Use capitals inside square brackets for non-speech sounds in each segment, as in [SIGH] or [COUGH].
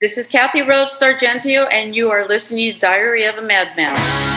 This is Kathy Rhoads D'Argenzio, and you are listening to Diary of a Madman.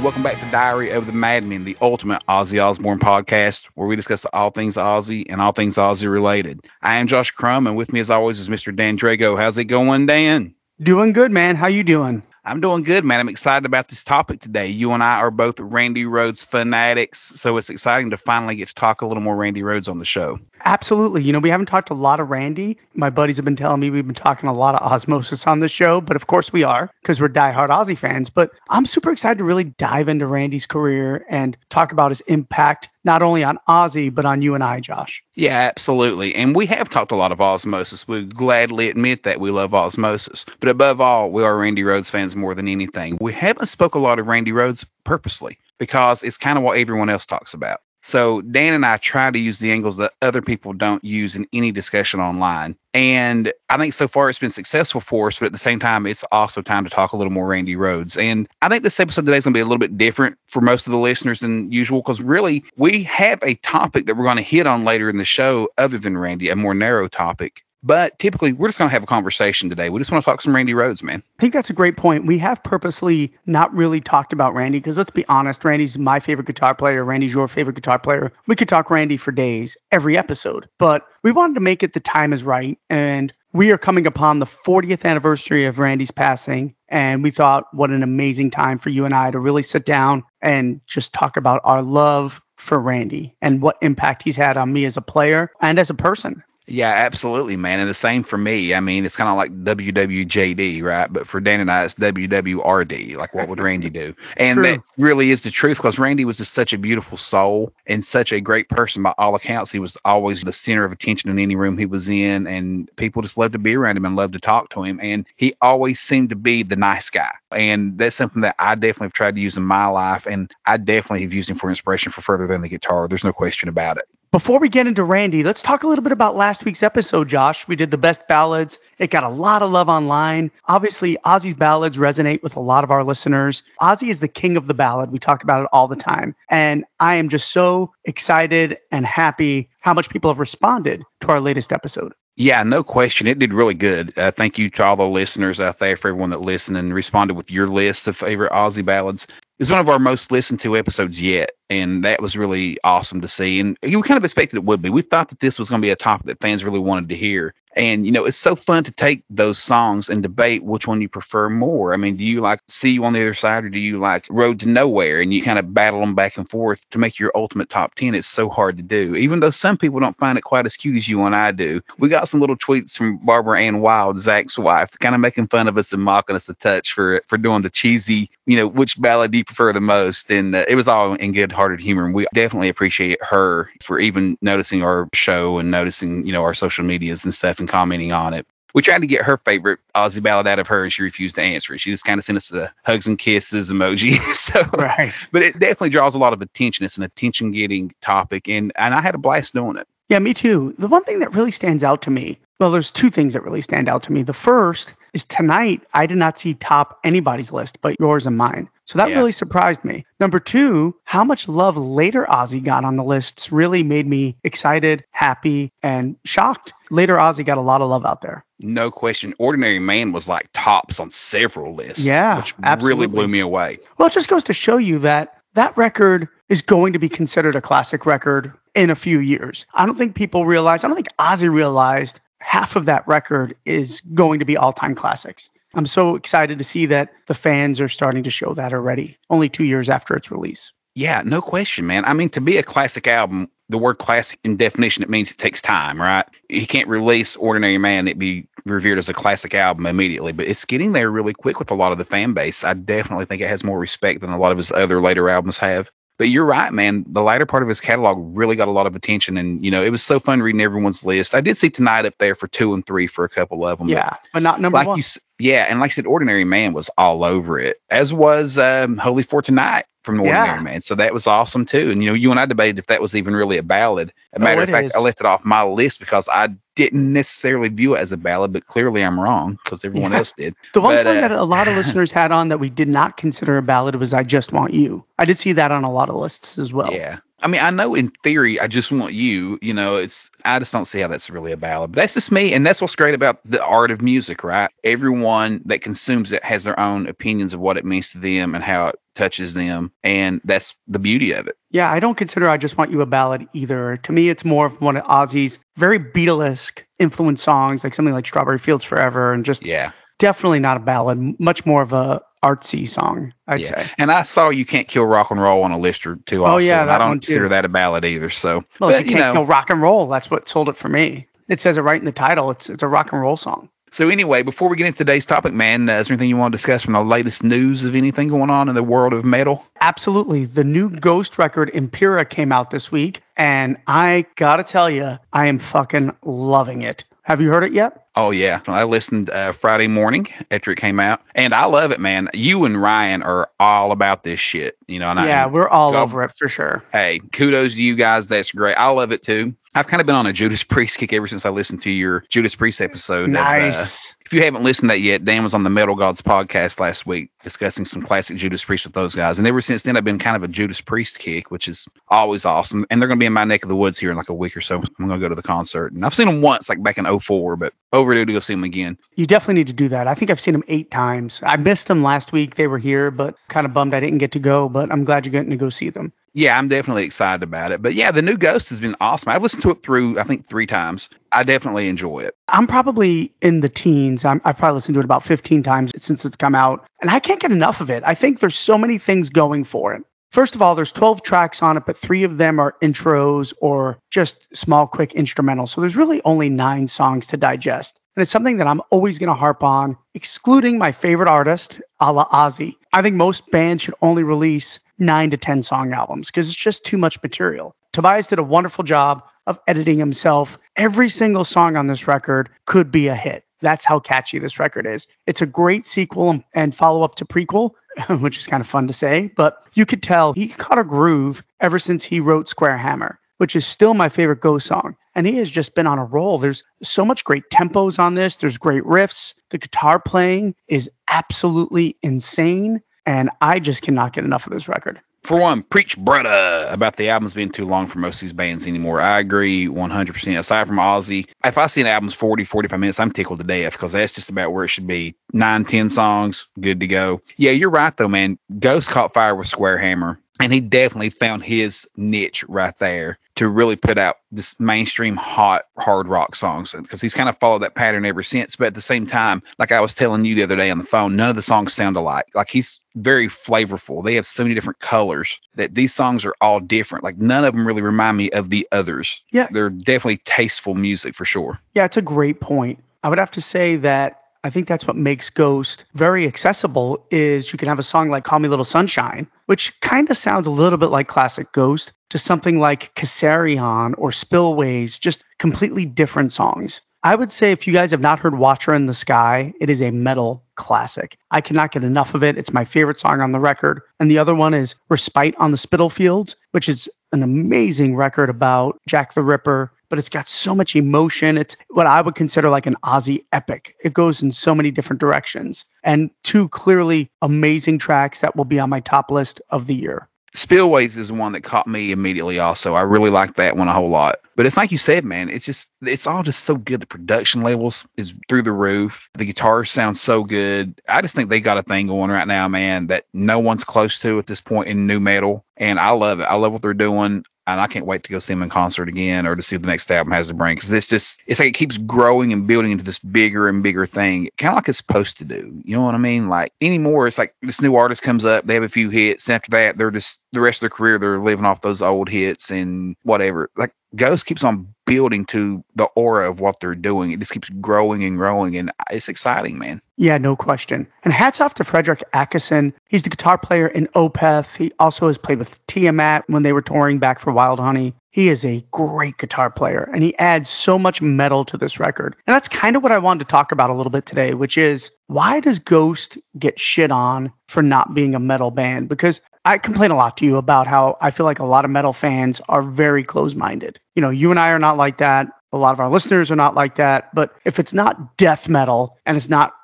And welcome back to Diary of the Madman, the ultimate Ozzy Osbourne podcast, where we discuss all things Ozzy and all things Ozzy related. I am Josh Crum, and with me, as always, is Mr. Dan Drago. How's it going, Dan? Doing good, man. How you doing? I'm doing good, man. I'm excited about this topic today. You and I are both Randy Rhoads fanatics, so it's exciting to finally get to talk a little more Randy Rhoads on the show. Absolutely. You know, we haven't talked a lot of Randy. My buddies have been telling me we've been talking a lot of Ozzmosis on the show, but of course we are because we're diehard Ozzy fans. But I'm super excited to really dive into Randy's career and talk about his impact, not only on Ozzy, but on you and I, Josh. Yeah, absolutely. And we have talked a lot of Ozzmosis. We gladly admit that we love Ozzmosis. But above all, we are Randy Rhoads fans more than anything. We haven't spoke a lot of Randy Rhoads purposely because it's kind of what everyone else talks about. So Dan and I try to use the angles that other people don't use in any discussion online. And I think so far it's been successful for us, but at the same time, it's also time to talk a little more Randy Rhoads. And I think this episode today is going to be a little bit different for most of the listeners than usual because really we have a topic that we're going to hit on later in the show other than Randy, a more narrow topic. But typically, we're just going to have a conversation today. We just want to talk some Randy Rhoads, man. I think that's a great point. We have purposely not really talked about Randy because let's be honest, Randy's my favorite guitar player. Randy's your favorite guitar player. We could talk Randy for days every episode, but we wanted to make it the time is right. And we are coming upon the 40th anniversary of Randy's passing. And we thought, what an amazing time for you and I to really sit down and just talk about our love for Randy and what impact he's had on me as a player and as a person. Yeah, absolutely, man. And the same for me. I mean, it's kind of like WWJD, right? But for Dan and I, it's WWRD. Like, what would Randy do? [LAUGHS] And True. that really is the truth because Randy was just such a beautiful soul and such a great person by all accounts. He was always the center of attention in any room he was in, and people just loved to be around him and loved to talk to him. And he always seemed to be the nice guy. And that's something that I definitely have tried to use in my life. And I definitely have used him for inspiration for further than the guitar. There's no question about it. Before we get into Randy, let's talk a little bit about last week's episode, Josh. We did the best ballads. It got a lot of love online. Obviously, Ozzy's ballads resonate with a lot of our listeners. Ozzy is the king of the ballad. We talk about it all the time. And I am just so excited and happy how much people have responded to our latest episode. Yeah, no question. It did really good. Uh, thank you to all the listeners out there, for everyone that listened and responded with your list of favorite Ozzy ballads. Was one of our most listened to episodes yet, and that was really awesome to see. And we kind of expected it would be. We thought that this was going to be a topic that fans really wanted to hear. And you know, it's so fun to take those songs and debate which one you prefer more. I mean, do you like "See You on the Other Side" or do you like "Road to Nowhere"? And you kind of battle them back and forth to make your ultimate top ten. It's so hard to do, even though some people don't find it quite as cute as you and I do. We got some little tweets from Barbara Ann Wild, Zakk's wife, kind of making fun of us and mocking us a touch for for doing the cheesy, you know, which ballad do you prefer the most? And uh, it was all in good-hearted humor. And we definitely appreciate her for even noticing our show and noticing, you know, our social medias and stuff and commenting on it. We tried to get her favorite Ozzy ballad out of her, and she refused to answer it. She just kind of sent us the hugs and kisses emoji. [LAUGHS] so, Right. but it definitely draws a lot of attention. It's an attention-getting topic, and and I had a blast doing it. Yeah, me too. The one thing that really stands out to me, well, there's two things that really stand out to me. The first is tonight, I did not see top anybody's list but yours and mine. So that Yeah. really surprised me. Number two, how much love later Ozzy got on the lists really made me excited, happy, and shocked. Later Ozzy got a lot of love out there. No question. Ordinary Man was like tops on several lists. Yeah, which absolutely. really blew me away. Well, it just goes to show you that that record is going to be considered a classic record in a few years. I don't think people realize, I don't think Ozzy realized half of that record is going to be all time classics. I'm so excited to see that the fans are starting to show that already, only two years after its release. Yeah, no question, man. I mean, to be a classic album, the word classic in definition, it means it takes time, right? You can't release Ordinary Man, it be revered as a classic album immediately, but it's getting there really quick with a lot of the fan base. I definitely think it has more respect than a lot of his other later albums have. But you're right, man. The latter part of his catalog really got a lot of attention, and you know it was so fun reading everyone's list. I did see tonight up there for two and three for a couple of them. Yeah, but not number like one. you, Yeah, and like I said, Ordinary Man was all over it, as was um, Holy for Tonight from the Ordinary Yeah. Man. So that was awesome too. And you know, you and I debated if that was even really a ballad. A Oh, matter of fact, is. I left it off my list because I didn't necessarily view it as a ballad, but clearly I'm wrong because everyone Yeah. else did. The one But, song uh, that a lot of [LAUGHS] listeners had on that we did not consider a ballad was I Just Want You. I did see that on a lot of lists as well. Yeah. I mean, I know in theory, I just want you. You know, it's I just don't see how that's really a ballad. But that's just me, and that's what's great about the art of music, right? Everyone that consumes it has their own opinions of what it means to them and how it touches them, and that's the beauty of it. Yeah, I don't consider I Just Want You a ballad either. To me, it's more of one of Ozzy's very Beatlesque influenced songs, like something like Strawberry Fields Forever, and just Yeah. Definitely not a ballad, much more of a artsy song, I'd Yeah. say. And I saw you can't kill rock and roll on a list or two. Oh, yeah, I don't consider that a ballad either. So, Well, but you you can't know, kill rock and roll, that's what sold it for me. It says it right in the title. It's it's a rock and roll song. so anyway, before we get into today's topic, man, uh, is there anything you want to discuss from the latest news of anything going on in the world of metal? Absolutely. The new Ghost record, Impera, came out this week, and I gotta tell you, I am fucking loving it. Have you heard it yet? Oh yeah, I listened uh, Friday morning after it came out, and I love it, man. You and Ryan are all about this shit, you know. And yeah, I, we're all go- over it for sure. hey, kudos to you guys. That's great. I love it too. I've kind of been on a Judas Priest kick ever since I listened to your Judas Priest episode. of, uh, Nice. if you haven't listened to that yet, Dan was on the Metal Gods podcast last week discussing some classic Judas Priest with those guys. And ever since then, I've been kind of a Judas Priest kick, which is always awesome. And they're going to be in my neck of the woods here in like a week or so. I'm going to go to the concert. And I've seen them once, like back in 04, but overdue to go see them again. You definitely need to do that. I think I've seen them eight times. I missed them last week. They were here, but kind of bummed I didn't get to go. But I'm glad you're getting to go see them. Yeah, I'm definitely excited about it. But yeah, the new Ghost has been awesome. I've listened to it through, I think, three times. I definitely enjoy it. I'm probably in the teens. I'm, I've probably listened to it about 15 times since it's come out, and I can't get enough of it. I think there's so many things going for it. First of all, there's 12 tracks on it, but three of them are intros or just small, quick instrumentals. So there's really only nine songs to digest. And it's something that I'm always going to harp on, excluding my favorite artist, a la Ozzy. I think most bands should only release nine to 10 song albums because it's just too much material. Tobias did a wonderful job of editing himself. Every single song on this record could be a hit. That's how catchy this record is. It's a great sequel and- follow up to Prequelle, [LAUGHS] which is kind of fun to say, but you could tell he caught a groove ever since he wrote Square Hammer, which is still my favorite Ghost song. And he has just been on a roll. There's so much great tempos on this, there's great riffs. The guitar playing is absolutely insane. And I just cannot get enough of this record. For one, preach brother about the albums being too long for most of these bands anymore. I agree 100%. Aside from Ozzy, if I see an album's 40, 45 minutes, I'm tickled to death because that's just about where it should be. Nine, 10 songs, good to go. Yeah, you're right, though, man. Ghost caught fire with Square Hammer, and he definitely found his niche right there to really put out this mainstream hot hard rock songs because he's kind of followed that pattern ever since. But at the same time, like I was telling you the other day on the phone, none of the songs sound alike. Like he's very flavorful. They have so many different colors that these songs are all different. Like none of them really remind me of the others. Yeah. They're definitely tasteful music for sure. Yeah, it's a great point. I would have to say that I think that's what makes Ghost very accessible is you can have a song like Call Me Little Sunshine, which kind of sounds a little bit like classic Ghost, to something like Kaisarion or Spillways, just completely different songs. I would say if you guys have not heard Watcher in the Sky, it is a metal classic. I cannot get enough of it. It's my favorite song on the record. And the other one is Respite on the Spitalfields, which is an amazing record about Jack the Ripper, but it's got so much emotion. It's what I would consider like an Ozzy epic. It goes in so many different directions. And two clearly amazing tracks that will be on my top list of the year. Spillways is one that caught me immediately also. I really like that one a whole lot. But it's like you said, man, it's just it's all just so good. The production levels is through the roof. The guitars sound so good. I just think they got a thing going right now, man, that no one's close to at this point in new metal. And I love it. I love what they're doing. And I can't wait to go see them in concert again or to see what the next album has to bring. Because it's just, it's like it keeps growing and building into this bigger and bigger thing, kind of like it's supposed to do. You know what I mean? Like anymore, it's like this new artist comes up, they have a few hits. And after that, they're just, the rest of their career, they're living off those old hits and whatever. Like Ghost keeps on building to the aura of what they're doing. It just keeps growing and growing. And it's exciting, man. Yeah, no question. And hats off to Fredrik Åkesson. He's the guitar player in Opeth. He also has played with Tiamat when they were touring back for Wildhoney. he is a great guitar player and he adds so much metal to this record. And that's kind of what I wanted to talk about a little bit today, which is why does Ghost get shit on for not being a metal band? Because I complain a lot to you about how I feel like a lot of metal fans are very close minded. You know, you and I are not like that. A lot of our listeners are not like that. But if it's not death metal and it's not,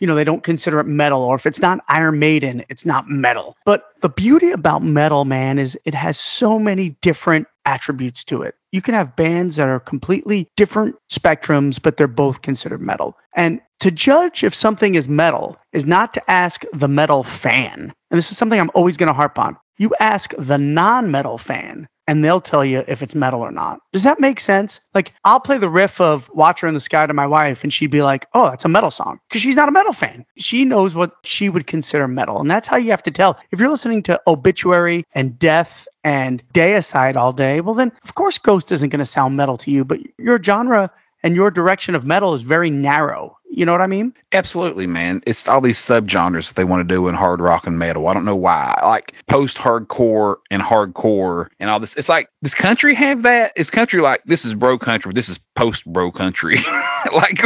you know, they don't consider it metal, or if it's not Iron Maiden, it's not metal. But the beauty about metal, man, is it has so many different attributes to it. You can have bands that are completely different spectrums, but they're both considered metal. And to judge if something is metal is not to ask the metal fan. And this is something I'm always going to harp on. You ask the non metal fan, and they'll tell you if it's metal or not. Does that make sense? Like, I'll play the riff of Watcher in the Sky to my wife, and she'd be like, oh, that's a metal song. Because she's not a metal fan. She knows what she would consider metal. And that's how you have to tell. If you're listening to Obituary and Death and Deicide all day, well, then of course Ghost isn't going to sound metal to you, but your genre and your direction of metal is very narrow. You know what I mean? Absolutely, man. It's all these subgenres that they want to do in hard rock and metal. I don't know why. Like post hardcore and hardcore and all this. It's like, does country have that? Is country like this is bro country, this is post bro country? [LAUGHS] like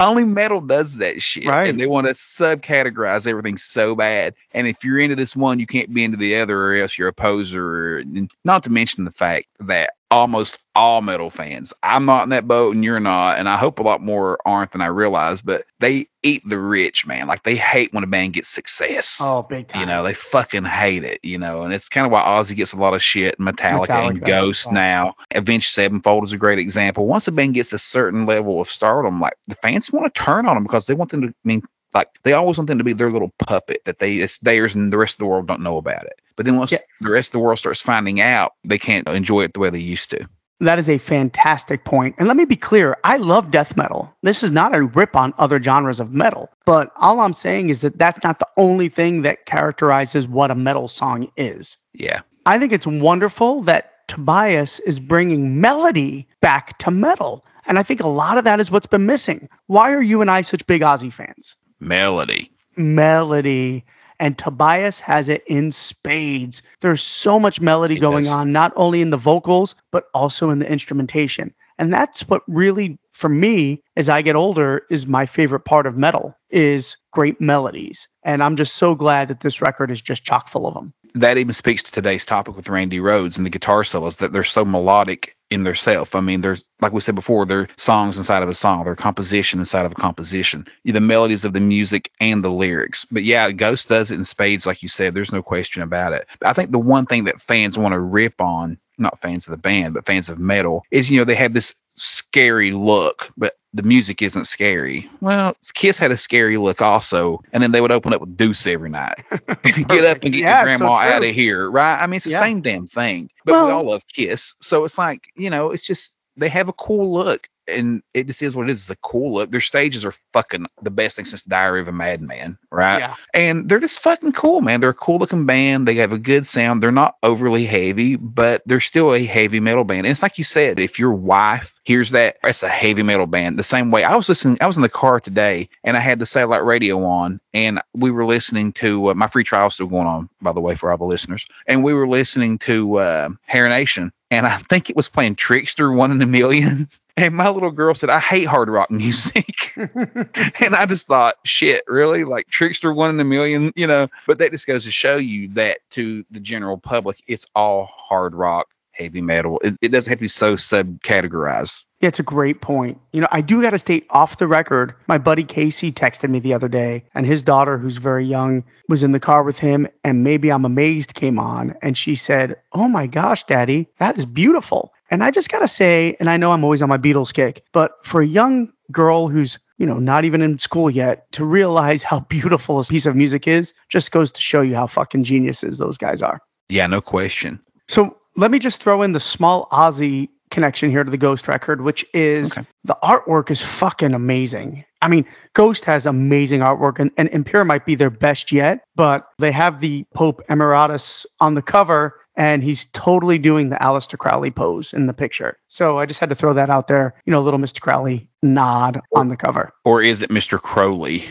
only metal does that shit. Right. And they want to subcategorize everything so bad. And if you're into this one, you can't be into the other or else you're a poser. Not to mention the fact that almost all metal fans. I'm not in that boat and you're not, and I hope a lot more aren't than I realize, but they eat the rich, man. Like they hate when a band gets success. Oh, big time. You know, they fucking hate it, you know, and it's kind of why Ozzy gets a lot of shit, Metallica, Metallica and Ghost yeah. now. Avenged Sevenfold is a great example. Once a band gets a certain level of stardom, like the fans want to turn on them because they want them to I mean like they always want them to be their little puppet that they it's theirs and the rest of the world don't know about it. But then once yeah. the rest of the world starts finding out, they can't enjoy it the way they used to. That is a fantastic point. And let me be clear, I love death metal. This is not a rip on other genres of metal, but all I'm saying is that that's not the only thing that characterizes what a metal song is. Yeah. I think it's wonderful that Tobias is bringing melody back to metal. And I think a lot of that is what's been missing. Why are you and I such big Ozzy fans? Melody. Melody and Tobias has it in spades. There's so much melody going on, not only in the vocals, but also in the instrumentation. And that's what really, for me, as I get older, is my favorite part of metal is great melodies. And I'm just so glad that this record is just chock full of them that even speaks to today's topic with Randy Rhoads and the guitar solos that they're so melodic in their self. I mean, there's like we said before, they're songs inside of a song, they're composition inside of a composition, the melodies of the music and the lyrics. But yeah, Ghost does it in spades, like you said. There's no question about it. I think the one thing that fans want to rip on not fans of the band, but fans of metal, is you know they have this scary look, but the music isn't scary. Well, Kiss had a scary look also, and then they would open up with Deuce every night. [LAUGHS] [LAUGHS] get up and get yeah, your grandma so out of here, right? I mean, it's the yeah. same damn thing. But well, we all love Kiss, so it's like you know, it's just they have a cool look and it just is what it is. It's a cool look. Their stages are fucking the best thing since Diary of a Madman, right? Yeah. And they're just fucking cool, man. They're a cool looking band. They have a good sound. They're not overly heavy, but they're still a heavy metal band. And it's like you said, if your wife hears that, it's a heavy metal band. The same way I was listening, I was in the car today and I had the satellite radio on and we were listening to uh, my free trial still going on, by the way, for all the listeners. And we were listening to uh, Hair Nation and I think it was playing Trixter One in a Million. [LAUGHS] And my little girl said, I hate hard rock music. [LAUGHS] and I just thought, shit, really? Like Trixter One in a Million, you know? But that just goes to show you that to the general public, it's all hard rock, heavy metal. It, it doesn't have to be so subcategorized. Yeah, it's a great point. You know, I do got to state off the record. My buddy Casey texted me the other day, and his daughter, who's very young, was in the car with him, and maybe I'm amazed came on, and she said, "Oh my gosh, Daddy, that is beautiful." And I just got to say, and I know I'm always on my Beatles kick, but for a young girl who's, you know, not even in school yet to realize how [LAUGHS] beautiful a piece of music is just goes to show you how fucking geniuses those guys are. Yeah, no question. So let me just throw in the small Ozzy connection here to the Ghost record, which is okay. the artwork is fucking amazing. I mean, Ghost has amazing artwork, and, and Impera might be their best yet, but they have the Pope Emeritus on the cover, and he's totally doing the Aleister Crowley pose in the picture. So I just had to throw that out there. You know, little Mr. Crowley nod on the cover. Or is it Mr. Crowley?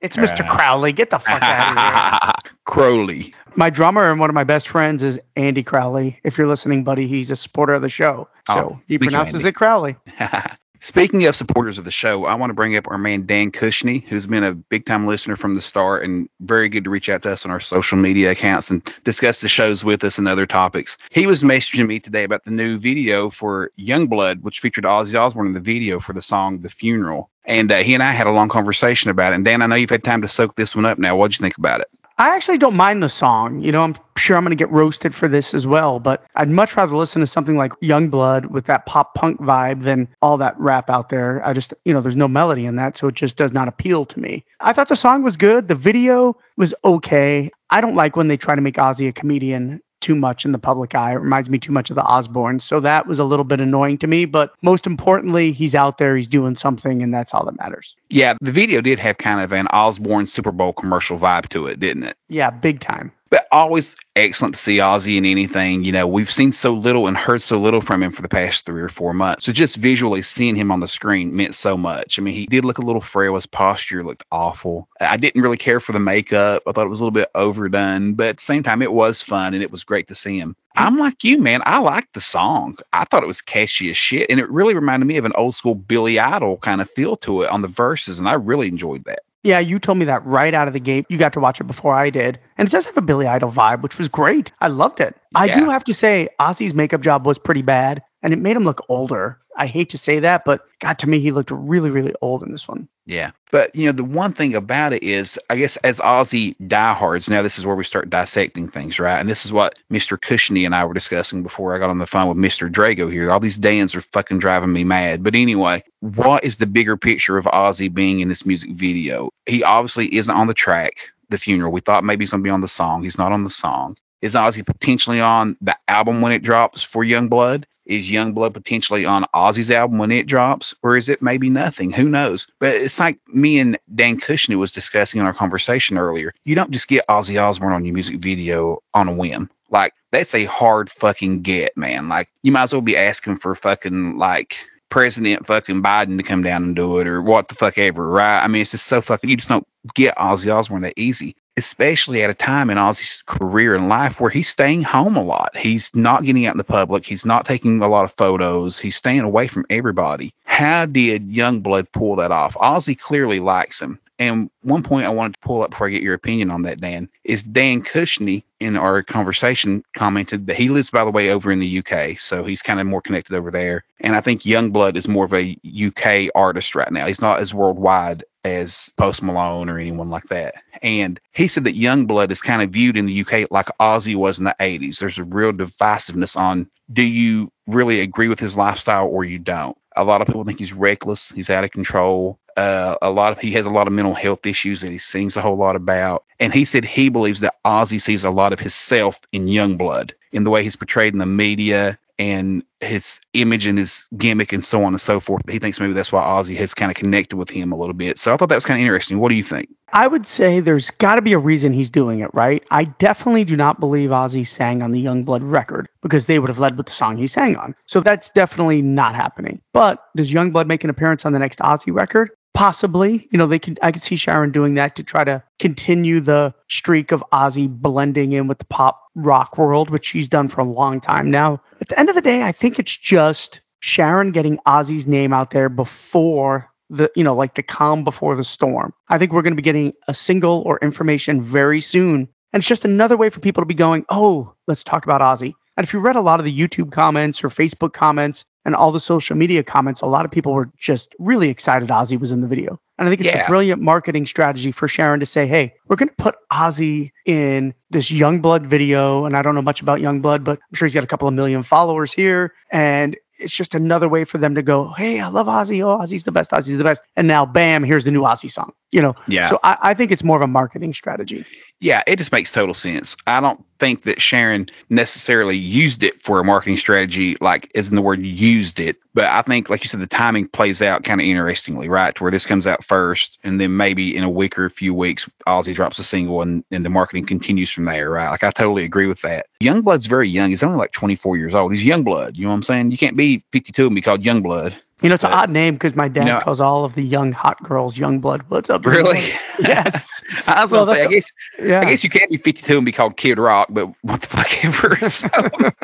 It's Mr. Uh, Crowley. Get the fuck out of here. [LAUGHS] Crowley. My drummer and one of my best friends is Andy Crowley. If you're listening, buddy, he's a supporter of the show. So Oh, he thank you, pronounces it Crowley. [LAUGHS] Speaking of supporters of the show, I want to bring up our man Dan Cushney, who's been a big time listener from the start and very good to reach out to us on our social media accounts and discuss the shows with us and other topics. He was messaging me today about the new video for Yungblud, which featured Ozzy Osbourne in the video for the song The Funeral. And uh, he and I had a long conversation about it. And Dan, I know you've had time to soak this one up now. What'd you think about it? I actually don't mind the song. You know, I'm sure I'm going to get roasted for this as well, but I'd much rather listen to something like Yungblud with that pop punk vibe than all that rap out there. I just, you know, there's no melody in that, so it just does not appeal to me. I thought the song was good. The video was okay. I don't like when they try to make Ozzy a comedian too much in the public eye. It reminds me too much of the Osbournes. So that was a little bit annoying to me, but most importantly, he's out there, he's doing something, and that's all that matters. Yeah, the video did have kind of an Osbourne Super Bowl commercial vibe to it, didn't it? Yeah, big time. But always excellent to see Ozzy in anything. You know, we've seen so little and heard so little from him for the past three or four months. So just visually seeing him on the screen meant so much. I mean, he did look a little frail. His posture looked awful. I didn't really care for the makeup. I thought it was a little bit overdone, but at the same time, it was fun and it was great to see him. I'm like you, man. I liked the song. I thought it was catchy as shit. And it really reminded me of an old school Billy Idol kind of feel to it on the verses. And I really enjoyed that. Yeah, you told me that right out of the gate. You got to watch it before I did. And it does have a Billy Idol vibe, which was great. I loved it. I do have to say, Ozzy's makeup job was pretty bad and it made him look older. I hate to say that, but God, to me, he looked really, really old in this one. Yeah. But, you know, the one thing about it is, I guess, as Ozzy diehards, now this is where we start dissecting things, right? And this is what Mr. Cushney and I were discussing before I got on the phone with Mr. Drago here. All these Dans are fucking driving me mad. But anyway, what is the bigger picture of Ozzy being in this music video? He obviously isn't on the track, the funeral. We thought maybe he's going to be on the song. He's not on the song. Is Ozzy potentially on the album when it drops for Yungblud? Is Yungblud potentially on Ozzy's album when it drops? Or is it maybe nothing? Who knows? But it's like me and Dan Cushney was discussing in our conversation earlier. You don't just get Ozzy Osbourne on your music video on a whim. Like, that's a hard fucking get, man. Like, you might as well be asking for fucking, like, President fucking Biden to come down and do it or what the fuck ever, right? I mean, it's just so fucking, you just don't get Ozzy Osbourne that easy especially at a time in Ozzy's career and life where he's staying home a lot. He's not getting out in the public. He's not taking a lot of photos. He's staying away from everybody. How did Yungblud pull that off? Ozzy clearly likes him. And one point I wanted to pull up before I get your opinion on that, Dan, is Dan Cushney in our conversation commented that he lives, by the way, over in the UK. So he's kind of more connected over there. And I think Yungblud is more of a UK artist right now. He's not as worldwide as Post Malone or anyone like that. And he said that Yungblud is kind of viewed in the UK like Ozzy was in the 80s. There's a real divisiveness on do you really agree with his lifestyle or you don't? A lot of people think he's reckless, he's out of control. Uh, a lot of he has a lot of mental health issues that he sings a whole lot about. And he said he believes that Ozzy sees a lot of himself in Yungblud, in the way he's portrayed in the media and his image and his gimmick and so on and so forth. He thinks maybe that's why Ozzy has kind of connected with him a little bit. So I thought that was kind of interesting. What do you think? I would say there's got to be a reason he's doing it, right? I definitely do not believe Ozzy sang on the Yungblud record because they would have led with the song he sang on. So that's definitely not happening. But does Yungblud make an appearance on the next Ozzy record? Possibly. You know, they could I could see Sharon doing that to try to continue the streak of Ozzy blending in with the pop rock world, which she's done for a long time now. At the end of the day, I think it's just Sharon getting Ozzy's name out there before the you know like the calm before the storm. I think we're going to be getting a single or information very soon, and it's just another way for people to be going, "Oh, let's talk about Ozzy." And if you read a lot of the YouTube comments or Facebook comments and all the social media comments, a lot of people were just really excited Ozzy was in the video. And I think it's Yeah. a brilliant marketing strategy for Sharon to say, "Hey, we're going to put Ozzy in this Yungblud video." And I don't know much about Yungblud, but I'm sure he's got a couple of million followers here, and it's just another way for them to go, "Hey, I love Ozzy. Oh, Ozzy's the best. Ozzy's the best." And now, bam, here's the new Ozzy song. You know, Yeah. so I, I think it's more of a marketing strategy. Yeah, it just makes total sense. I don't think that Sharon necessarily used it for a marketing strategy, like in the word used it. But I think, like you said, the timing plays out kind of interestingly, right? To where this comes out first, and then maybe in a week or a few weeks, Ozzy drops a single and, and the marketing continues from there, right? Like I totally agree with that. Yungblud's very young. He's only like 24 years old. He's Yungblud. You know what I'm saying? You can't be 52 and be called Yungblud. You know, it's an odd name because my dad calls all of the young hot girls young blood. What's up? Really? [LAUGHS] yes. I was Well, gonna say, I guess Yeah. I guess you can't be 52 and be called Kid Rock, but what the fuck ever. [LAUGHS] So-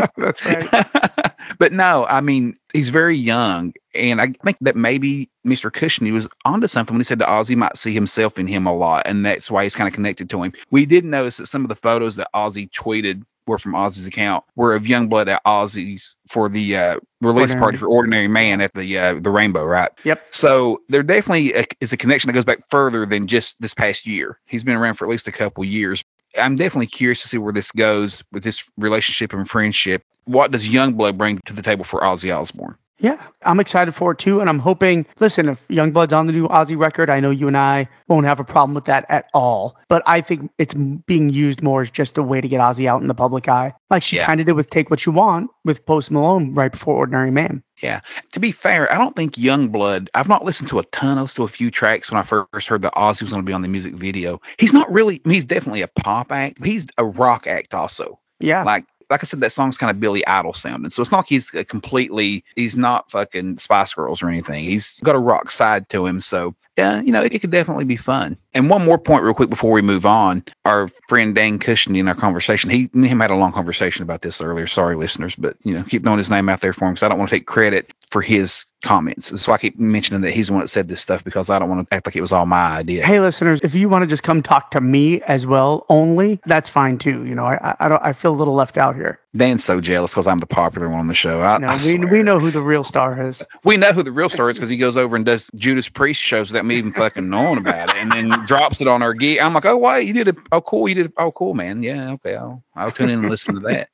[LAUGHS] That's right. but no, I mean, he's very young. And I think that maybe Mr. Cushney was onto something when he said that Ozzy might see himself in him a lot. And that's why he's kind of connected to him. We did notice that some of the photos that Ozzy tweeted were from Ozzy's account were of Yungblud at Ozzy's for the uh, release Ordinary. party for Ordinary Man at the uh, the Rainbow, right? Yep. So there definitely a, is a connection that goes back further than just this past year. He's been around for at least a couple years. I'm definitely curious to see where this goes with this relationship and friendship. What does Youngblood bring to the table for Ozzy Osbourne? Yeah, I'm excited for it too. And I'm hoping, listen, if Yungblud's on the new Ozzy record, I know you and I won't have a problem with that at all. But I think it's being used more as just a way to get Ozzy out in the public eye, like she Yeah. kind of did with Take What You Want with Post Malone right before Ordinary Man. Yeah. To be fair, I don't think Yungblud. I've not listened to a ton. I listened to a few tracks when I first heard that Ozzy was going to be on the music video. He's not really. He's definitely a pop act. But he's a rock act also. Yeah. Like like I said, that song's kind of Billy Idol sounding. So it's not like he's a completely. He's not fucking Spice Girls or anything. He's got a rock side to him. So yeah, you know, it, could definitely be fun. And one more point, real quick, before we move on. Our friend Dan Cushney in our conversation, he him had a long conversation about this earlier. Sorry, listeners, but you know, keep throwing his name out there for him because I don't want to take credit for his comments. So I keep mentioning that he's the one that said this stuff because I don't want to act like it was all my idea. Hey, listeners, if you want to just come talk to me as well, only that's fine too. You know, I I- I don't I feel a little left out here. Dan's so jealous because I'm the popular one on the show. I, No, I we we know who the real star is. We know who the real star is because he goes over and does Judas Priest shows without me even fucking knowing about it, and then drops it on our gig. I'm like, oh wait, you did it. Oh cool, you did. it. Oh cool, man. Yeah, okay, I'll I'll tune in and listen to that.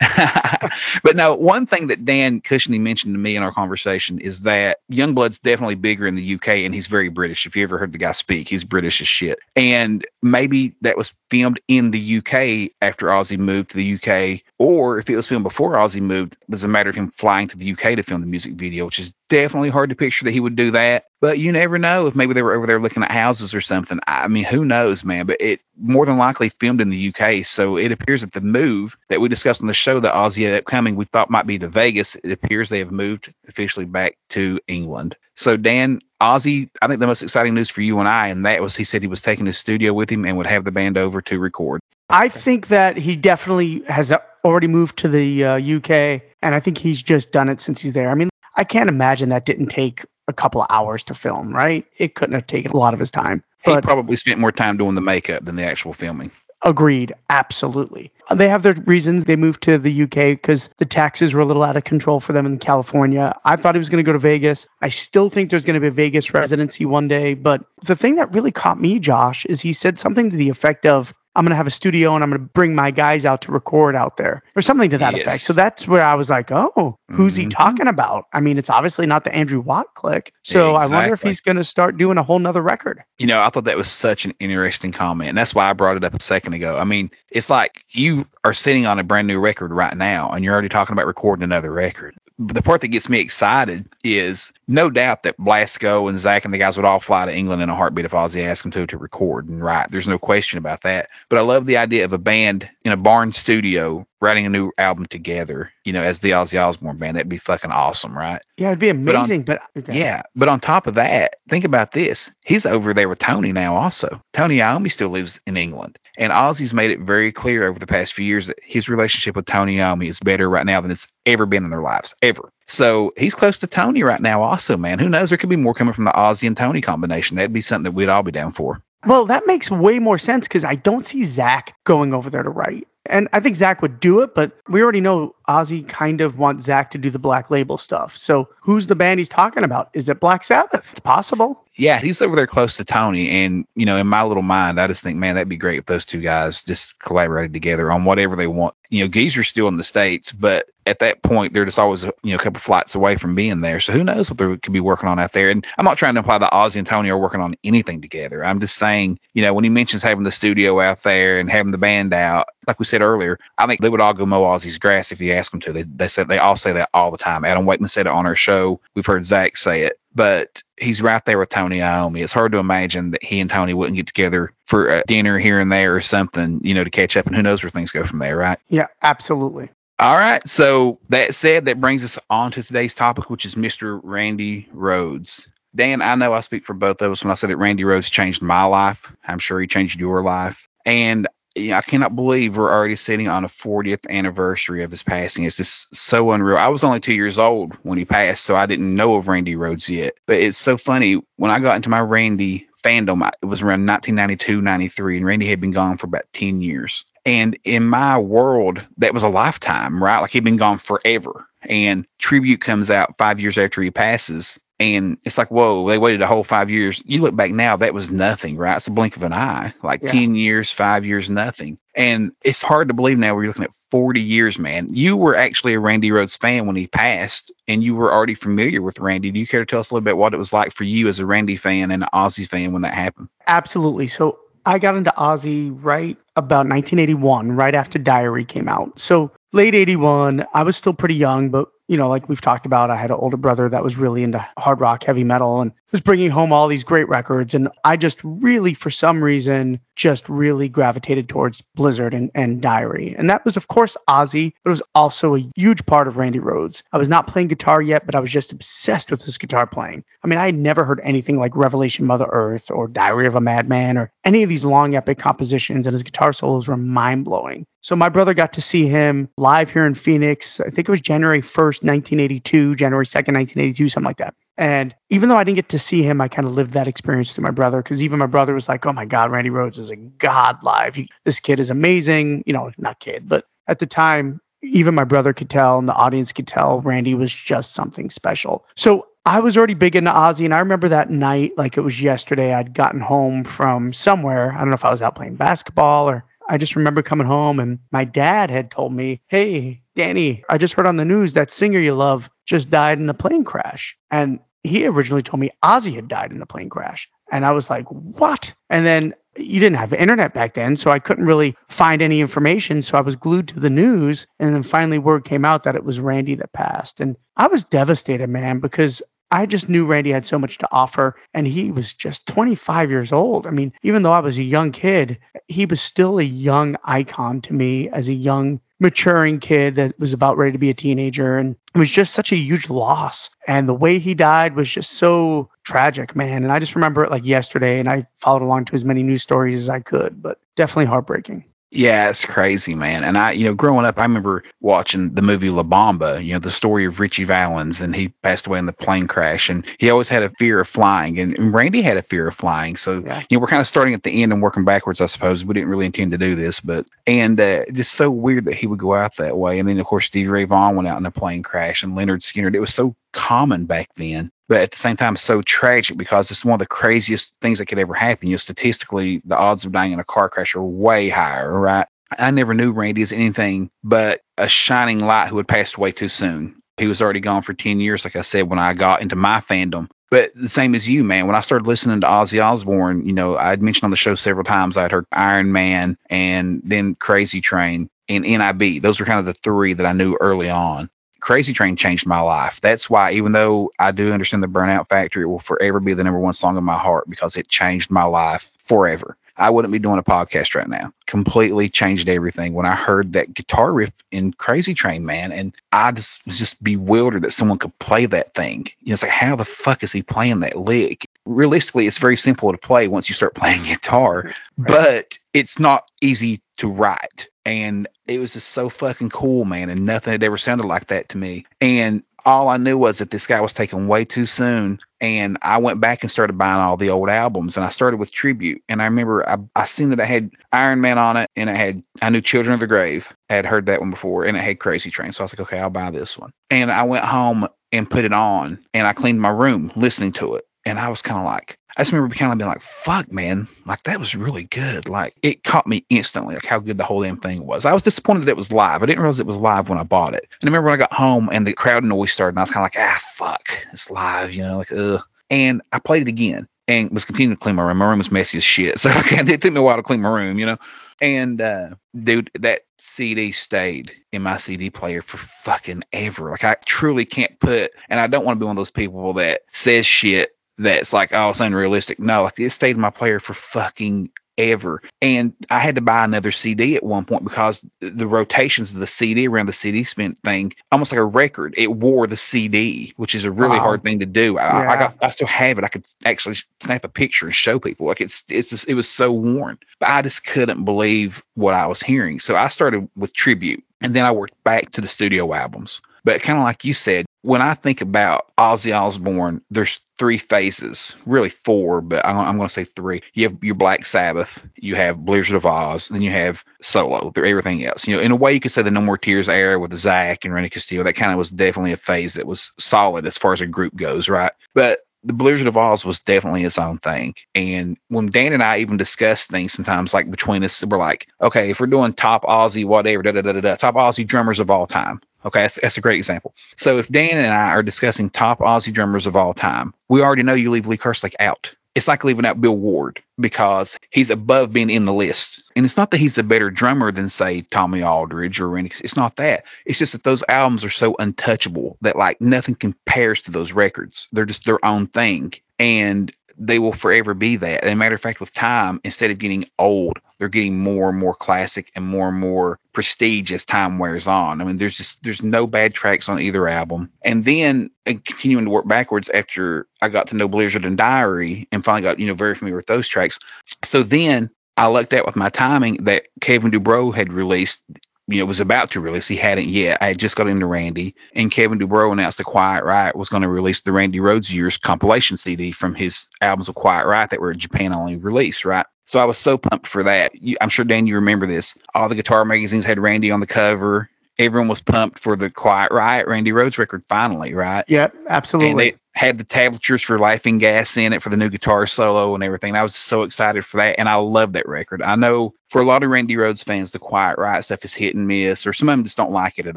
[LAUGHS] but no, one thing that Dan Cushney mentioned to me in our conversation is that Yungblud's definitely bigger in the UK, and he's very British. If you ever heard the guy speak, he's British as shit. And maybe that was filmed in the UK after Ozzy moved to the UK, or if it was filmed before Ozzy moved, it was a matter of him flying to the UK to film the music video, which is definitely hard to picture that he would do that. But you never know if maybe they were over there looking at houses or something. I mean, who knows, man? But it more than likely filmed in the UK. So it appears that the move that we discussed on the show that had upcoming, we thought might be to Vegas. It appears they have moved officially back to England. So Dan, Ozzy, I think the most exciting news for you and I, and that was he said he was taking his studio with him and would have the band over to record. I think that he definitely has already moved to the uh, UK, and I think he's just done it since he's there. I mean, I can't imagine that didn't take a couple of hours to film, right? It couldn't have taken a lot of his time. He probably spent more time doing the makeup than the actual filming. agreed, absolutely. Uh, they have their reasons. They moved to the UK because the taxes were a little out of control for them in California. I thought he was going to go to Vegas. I still think there's going to be a Vegas residency one day. But the thing that really caught me, Josh, is he said something to the effect of, I'm going to have a studio and I'm going to bring my guys out to record out there or something to that Yes. effect. So that's where I was like, oh, who's he Mhm. talking about? I mean, it's obviously not the Andrew Watt click. So I wonder if he's going to start doing a whole nother record. You know, I thought that was such an interesting comment. And that's why I brought it up a second ago. I mean, it's like you are sitting on a brand new record right now and you're already talking about recording another record. The part that gets me excited is no doubt that Blasko and Zakk and the guys would all fly to England in a heartbeat if Ozzy asked them to to record and write. There's no question about that. But I love the idea of a band in a barn studio writing a new album together, you know, as the Ozzy Osbourne band. That'd be fucking awesome, right? Yeah, it'd be But on- amazing. But, okay. Yeah, but on top of that, think about this. He's over there with Tony now also. Tony Iommi still lives in England. And Ozzy's made it very clear over the past few years that his relationship with Tony Iommi is better right now than it's ever been in their lives, ever. So he's close to Tony right now also, man. Who knows? There could be more coming from the Ozzy and Tony combination. That'd be something that we'd all be down for. Well, that makes way more sense because I don't see Zakk going over there to write. And I think Zakk would do it, but we already know Ozzy kind of wants Zakk to do the black label stuff. So who's the band he's talking about? Is it Black Sabbath? It's possible. Yeah, he's over there close to Tony. And, you know, in my little mind, I just think, man, that'd be great if those two guys just collaborated together on whatever they want. You know, Geezer's still in the States, but at that point, they're just always, you know, a couple of flights away from being there. So who knows what they could be working on out there. And I'm not trying to imply that Ozzy and Tony are working on anything together. I'm just saying, you know, when he mentions having the studio out there and having the band out, like we said earlier, I think they would all go mow Ozzy's grass if you ask them to. They, they said they all say that all the time. Adam Wakeman said it on our show. We've heard Zakk say it, but he's right there with Tony Iommi. It's hard to imagine that he and Tony wouldn't get together for a dinner here and there or something, you know, to catch up. And who knows where things go from there, right? Yeah, absolutely. All right. So that said, that brings us on to today's topic, which is Mr. Randy Rhoads. Dan, I know I speak for both of us when I say that Randy Rhoads changed my life. I'm sure he changed your life. And I cannot believe we're already sitting on a 40th anniversary of his passing. It's just so unreal. I was only two years old when he passed, so I didn't know of Randy Rhoads yet. But it's so funny. When I got into my Randy fandom, it was around 1992, 93, and Randy had been gone for about 10 years. And in my world, that was a lifetime, right? Like he'd been gone forever. And Tribute comes out five years after he passes. And it's like, whoa, they waited a whole five years. You look back now, that was nothing, right? It's a blink of an eye, like yeah. 10 years, five years, nothing. And it's hard to believe now we're looking at 40 years, man. You were actually a Randy Rhoads fan when he passed, and you were already familiar with Randy. Do you care to tell us a little bit what it was like for you as a Randy fan and an Ozzy fan when that happened? Absolutely. So I got into Ozzy right about 1981, right after Diary came out. So late 81, I was still pretty young, but you know, like we've talked about, I had an older brother that was really into hard rock, heavy metal, and was bringing home all these great records. And I just really, for some reason, just really gravitated towards Blizzard and, and Diary. And that was, of course, Ozzy, but it was also a huge part of Randy Rhoads. I was not playing guitar yet, but I was just obsessed with his guitar playing. I mean, I had never heard anything like Revelation Mother Earth or Diary of a Madman or any of these long epic compositions, and his guitar solos were mind blowing. So my brother got to see him live here in Phoenix. I think it was January 1st, 1982, January 2nd, 1982, something like that. And even though I didn't get to see him, I kind of lived that experience through my brother because even my brother was like, oh my God, Randy Rhoads is a god live. He, this kid is amazing. You know, not kid, but at the time, even my brother could tell and the audience could tell Randy was just something special. So I was already big into Ozzy, and I remember that night like it was yesterday. I'd gotten home from somewhere. I don't know if I was out playing basketball or I just remember coming home and my dad had told me, Hey, Danny, I just heard on the news that singer you love just died in a plane crash. And he originally told me Ozzy had died in the plane crash. And I was like, what? And then you didn't have internet back then, so I couldn't really find any information. So I was glued to the news. And then finally, word came out that it was Randy that passed. And I was devastated, man, because I just knew Randy had so much to offer, and he was just 25 years old. I mean, even though I was a young kid, he was still a young icon to me as a young, maturing kid that was about ready to be a teenager. And it was just such a huge loss. And the way he died was just so tragic, man. And I just remember it like yesterday, and I followed along to as many news stories as I could, but definitely heartbreaking. Yeah, it's crazy, man. And I, you know, growing up, I remember watching the movie La Bamba, you know, the story of Ritchie Valens, and he passed away in the plane crash. And he always had a fear of flying. And, and Randy had a fear of flying. So, yeah. you know, we're kind of starting at the end and working backwards, I suppose. We didn't really intend to do this, but, and uh, just so weird that he would go out that way. And then, of course, Stevie Ray Vaughan went out in a plane crash and Lynyrd Skynyrd, It was so common back then but at the same time so tragic because it's one of the craziest things that could ever happen. You know, statistically, the odds of dying in a car crash are way higher, right? I never knew Randy as anything but a shining light who had passed away too soon. He was already gone for 10 years, like I said, when I got into my fandom. But the same as you, man, when I started listening to Ozzy Osbourne, you know, I'd mentioned on the show several times I'd heard Iron Man and then Crazy Train and NIB. Those were kind of the three that I knew early on. Crazy Train changed my life. That's why, even though I do understand the Burnout Factory, it will forever be the number one song in my heart because it changed my life forever. I wouldn't be doing a podcast right now. Completely changed everything when I heard that guitar riff in Crazy Train, man. And I just was just bewildered that someone could play that thing. You know, it's like, how the fuck is he playing that lick? Realistically, it's very simple to play once you start playing [LAUGHS] guitar, right. but it's not easy to write. And it was just so fucking cool, man. And nothing had ever sounded like that to me. And all I knew was that this guy was taken way too soon. And I went back and started buying all the old albums. And I started with Tribute. And I remember I, I seen that I had Iron Man on it and I had, I knew Children of the Grave. I had heard that one before and it had Crazy Train. So I was like, okay, I'll buy this one. And I went home and put it on and I cleaned my room listening to it. And I was kind of like, I just remember kind of being like, fuck, man, like that was really good. Like it caught me instantly, like how good the whole damn thing was. I was disappointed that it was live. I didn't realize it was live when I bought it. And I remember when I got home and the crowd noise started, and I was kind of like, ah, fuck, it's live, you know, like, ugh. And I played it again and was continuing to clean my room. My room was messy as shit. [LAUGHS] So it took me a while to clean my room, you know. And uh, dude, that CD stayed in my CD player for fucking ever. Like I truly can't put, and I don't want to be one of those people that says shit that's like, oh, it's unrealistic. No, like it stayed in my player for fucking ever. And I had to buy another CD at one point because the rotations of the CD around the CD spin thing, almost like a record, it wore the CD, which is a really hard thing to do. I, yeah. I, got, I still have it. I could actually snap a picture and show people. Like it's, it's just, it was so worn, but I just couldn't believe what I was hearing. So I started with tribute and then I worked back to the studio albums. But kind of like you said, when I think about Ozzy Osbourne, there's three phases, really four, but I'm, I'm going to say three. You have your Black Sabbath, you have Blizzard of Oz, then you have solo, everything else. You know, in a way, you could say the No More Tears era with Zakk and Randy Castillo. That kind of was definitely a phase that was solid as far as a group goes, right? But the Blizzard of Ozz was definitely its own thing. And when Dan and I even discuss things sometimes, like between us, we're like, okay, if we're doing top Ozzy, whatever, da da da da, top Ozzy drummers of all time. Okay, that's, that's a great example. So if Dan and I are discussing top Ozzy drummers of all time, we already know you leave Lee Kerslake out it's like leaving out Bill Ward because he's above being in the list. And it's not that he's a better drummer than say Tommy Aldridge or any. It's not that. It's just that those albums are so untouchable that like nothing compares to those records. They're just their own thing. And they will forever be that. A matter of fact, with time, instead of getting old, they're getting more and more classic and more and more prestige as time wears on. I mean, there's just there's no bad tracks on either album. And then and continuing to work backwards after I got to know Blizzard and Diary and finally got you know very familiar with those tracks. So then I lucked out with my timing that Kevin DuBrow had released you know, was about to release. He hadn't yet. I had just got into Randy, and Kevin DuBrow announced the Quiet Riot was going to release the Randy Rhoads Years compilation CD from his albums of Quiet Riot that were Japan only release, right? So I was so pumped for that. You, I'm sure Dan, you remember this. All the guitar magazines had Randy on the cover everyone was pumped for the Quiet Riot Randy Rhoads record finally, right? Yep, absolutely. And they had the tablatures for Laughing Gas in it for the new guitar solo and everything. I was so excited for that, and I love that record. I know for a lot of Randy Rhoads fans, the Quiet Riot stuff is hit and miss, or some of them just don't like it at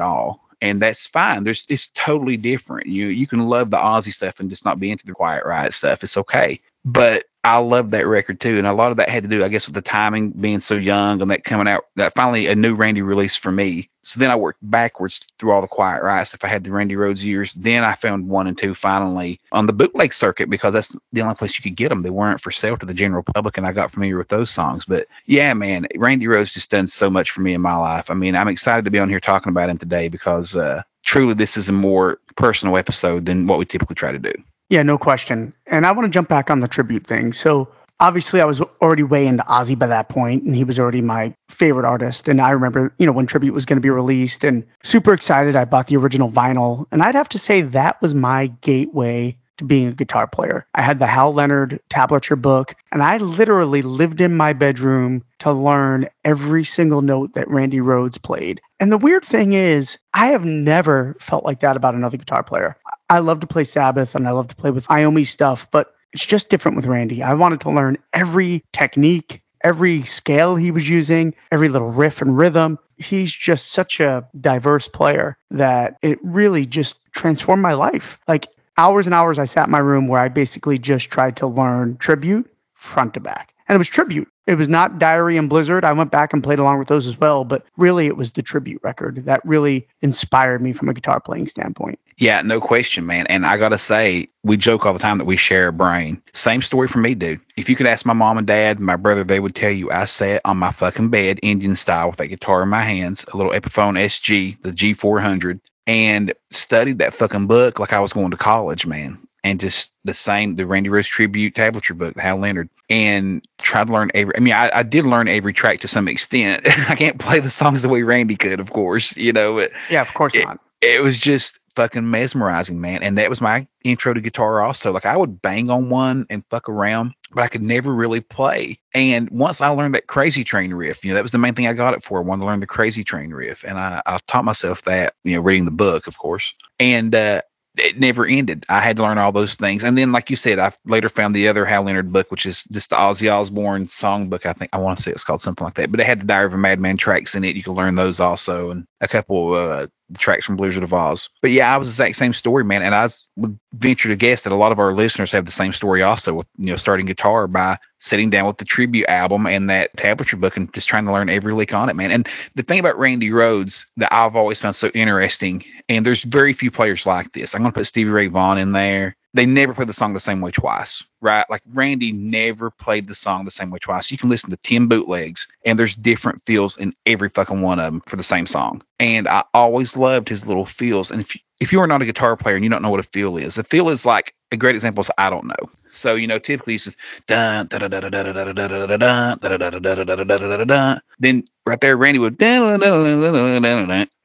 all. And that's fine. There's it's totally different. You you can love the Ozzy stuff and just not be into the Quiet Riot stuff. It's okay. But I love that record too, and a lot of that had to do, I guess, with the timing being so young and that coming out. That finally a new Randy release for me. So then I worked backwards through all the Quiet Riot If I had the Randy Rhoads years. Then I found one and two finally on the bootleg circuit because that's the only place you could get them. They weren't for sale to the general public, and I got familiar with those songs. But yeah, man, Randy Rhoads just done so much for me in my life. I mean, I'm excited to be on here talking about him today because uh, truly this is a more personal episode than what we typically try to do. Yeah, no question. And I want to jump back on the tribute thing. So obviously I was already way into Ozzy by that point, and he was already my favorite artist. And I remember, you know, when Tribute was going to be released and super excited. I bought the original vinyl. And I'd have to say that was my gateway to being a guitar player. I had the Hal Leonard tablature book, and I literally lived in my bedroom to learn every single note that Randy Rhoads played. And the weird thing is, I have never felt like that about another guitar player. I love to play Sabbath and I love to play with Iommi stuff, but it's just different with Randy. I wanted to learn every technique, every scale he was using, every little riff and rhythm. He's just such a diverse player that it really just transformed my life. Like hours and hours I sat in my room where I basically just tried to learn tribute front to back. And it was tribute. It was not Diary and Blizzard. I went back and played along with those as well, but really it was the tribute record that really inspired me from a guitar playing standpoint. Yeah, no question, man. And I got to say, we joke all the time that we share a brain. Same story for me, dude. If you could ask my mom and dad, my brother, they would tell you I sat on my fucking bed, Indian style, with a guitar in my hands, a little Epiphone SG, the G400, and studied that fucking book like I was going to college, man and just the same the Randy Rhoads tribute tablature book, Hal Leonard, and tried to learn every. I mean, I, I did learn every track to some extent. [LAUGHS] I can't play the songs the way Randy could, of course, you know. But yeah, of course it, not. It was just fucking mesmerizing, man. And that was my intro to guitar also. Like I would bang on one and fuck around, but I could never really play. And once I learned that crazy train riff, you know, that was the main thing I got it for. I wanted to learn the crazy train riff. And I, I taught myself that, you know, reading the book, of course. And uh, it never ended. I had to learn all those things. And then, like you said, I later found the other Hal Leonard book, which is just the Ozzy Osbourne songbook. I think I want to say it's called something like that. But it had the Diary of a Madman tracks in it. You can learn those also, and a couple uh, tracks from Blizzard of Ozz. But yeah, I was the exact same story, man. And I would venture to guess that a lot of our listeners have the same story also with, you know, starting guitar by sitting down with the tribute album and that tablature book and just trying to learn every lick on it, man. And the thing about Randy Rhoads that I've always found so interesting, and there's very few players like this. I'm going to put Stevie Ray Vaughan in there. They never play the song the same way twice, right? Like Randy never played the song the same way twice. You can listen to 10 bootlegs and there's different feels in every fucking one of them for the same song. And I always loved his little feels. And if you, if you are not a guitar player and you don't know what a feel is, a feel is like a great example is I don't know. So you know, typically it's just dun da da da da da da da da da da da da da da da da da da da Then right there, Randy would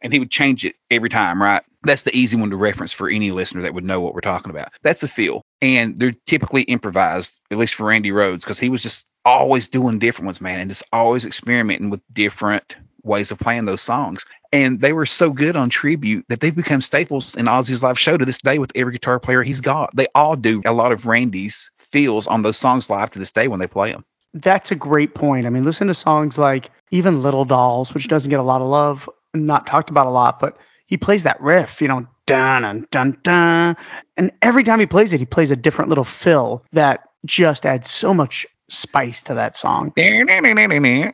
and he would change it every time, right? That's the easy one to reference for any listener that would know what we're talking about. That's the feel. And they're typically improvised, at least for Randy Rhoads, because he was just always doing different ones, man, and just always experimenting with different ways of playing those songs. And they were so good on tribute that they've become staples in Ozzy's live show to this day with every guitar player he's got. They all do a lot of Randy's feels on those songs live to this day when they play them. That's a great point. I mean, listen to songs like even Little Dolls, which doesn't get a lot of love, not talked about a lot, but he plays that riff, you know, dun dun dun dun. And every time he plays it, he plays a different little fill that just adds so much spice to that song.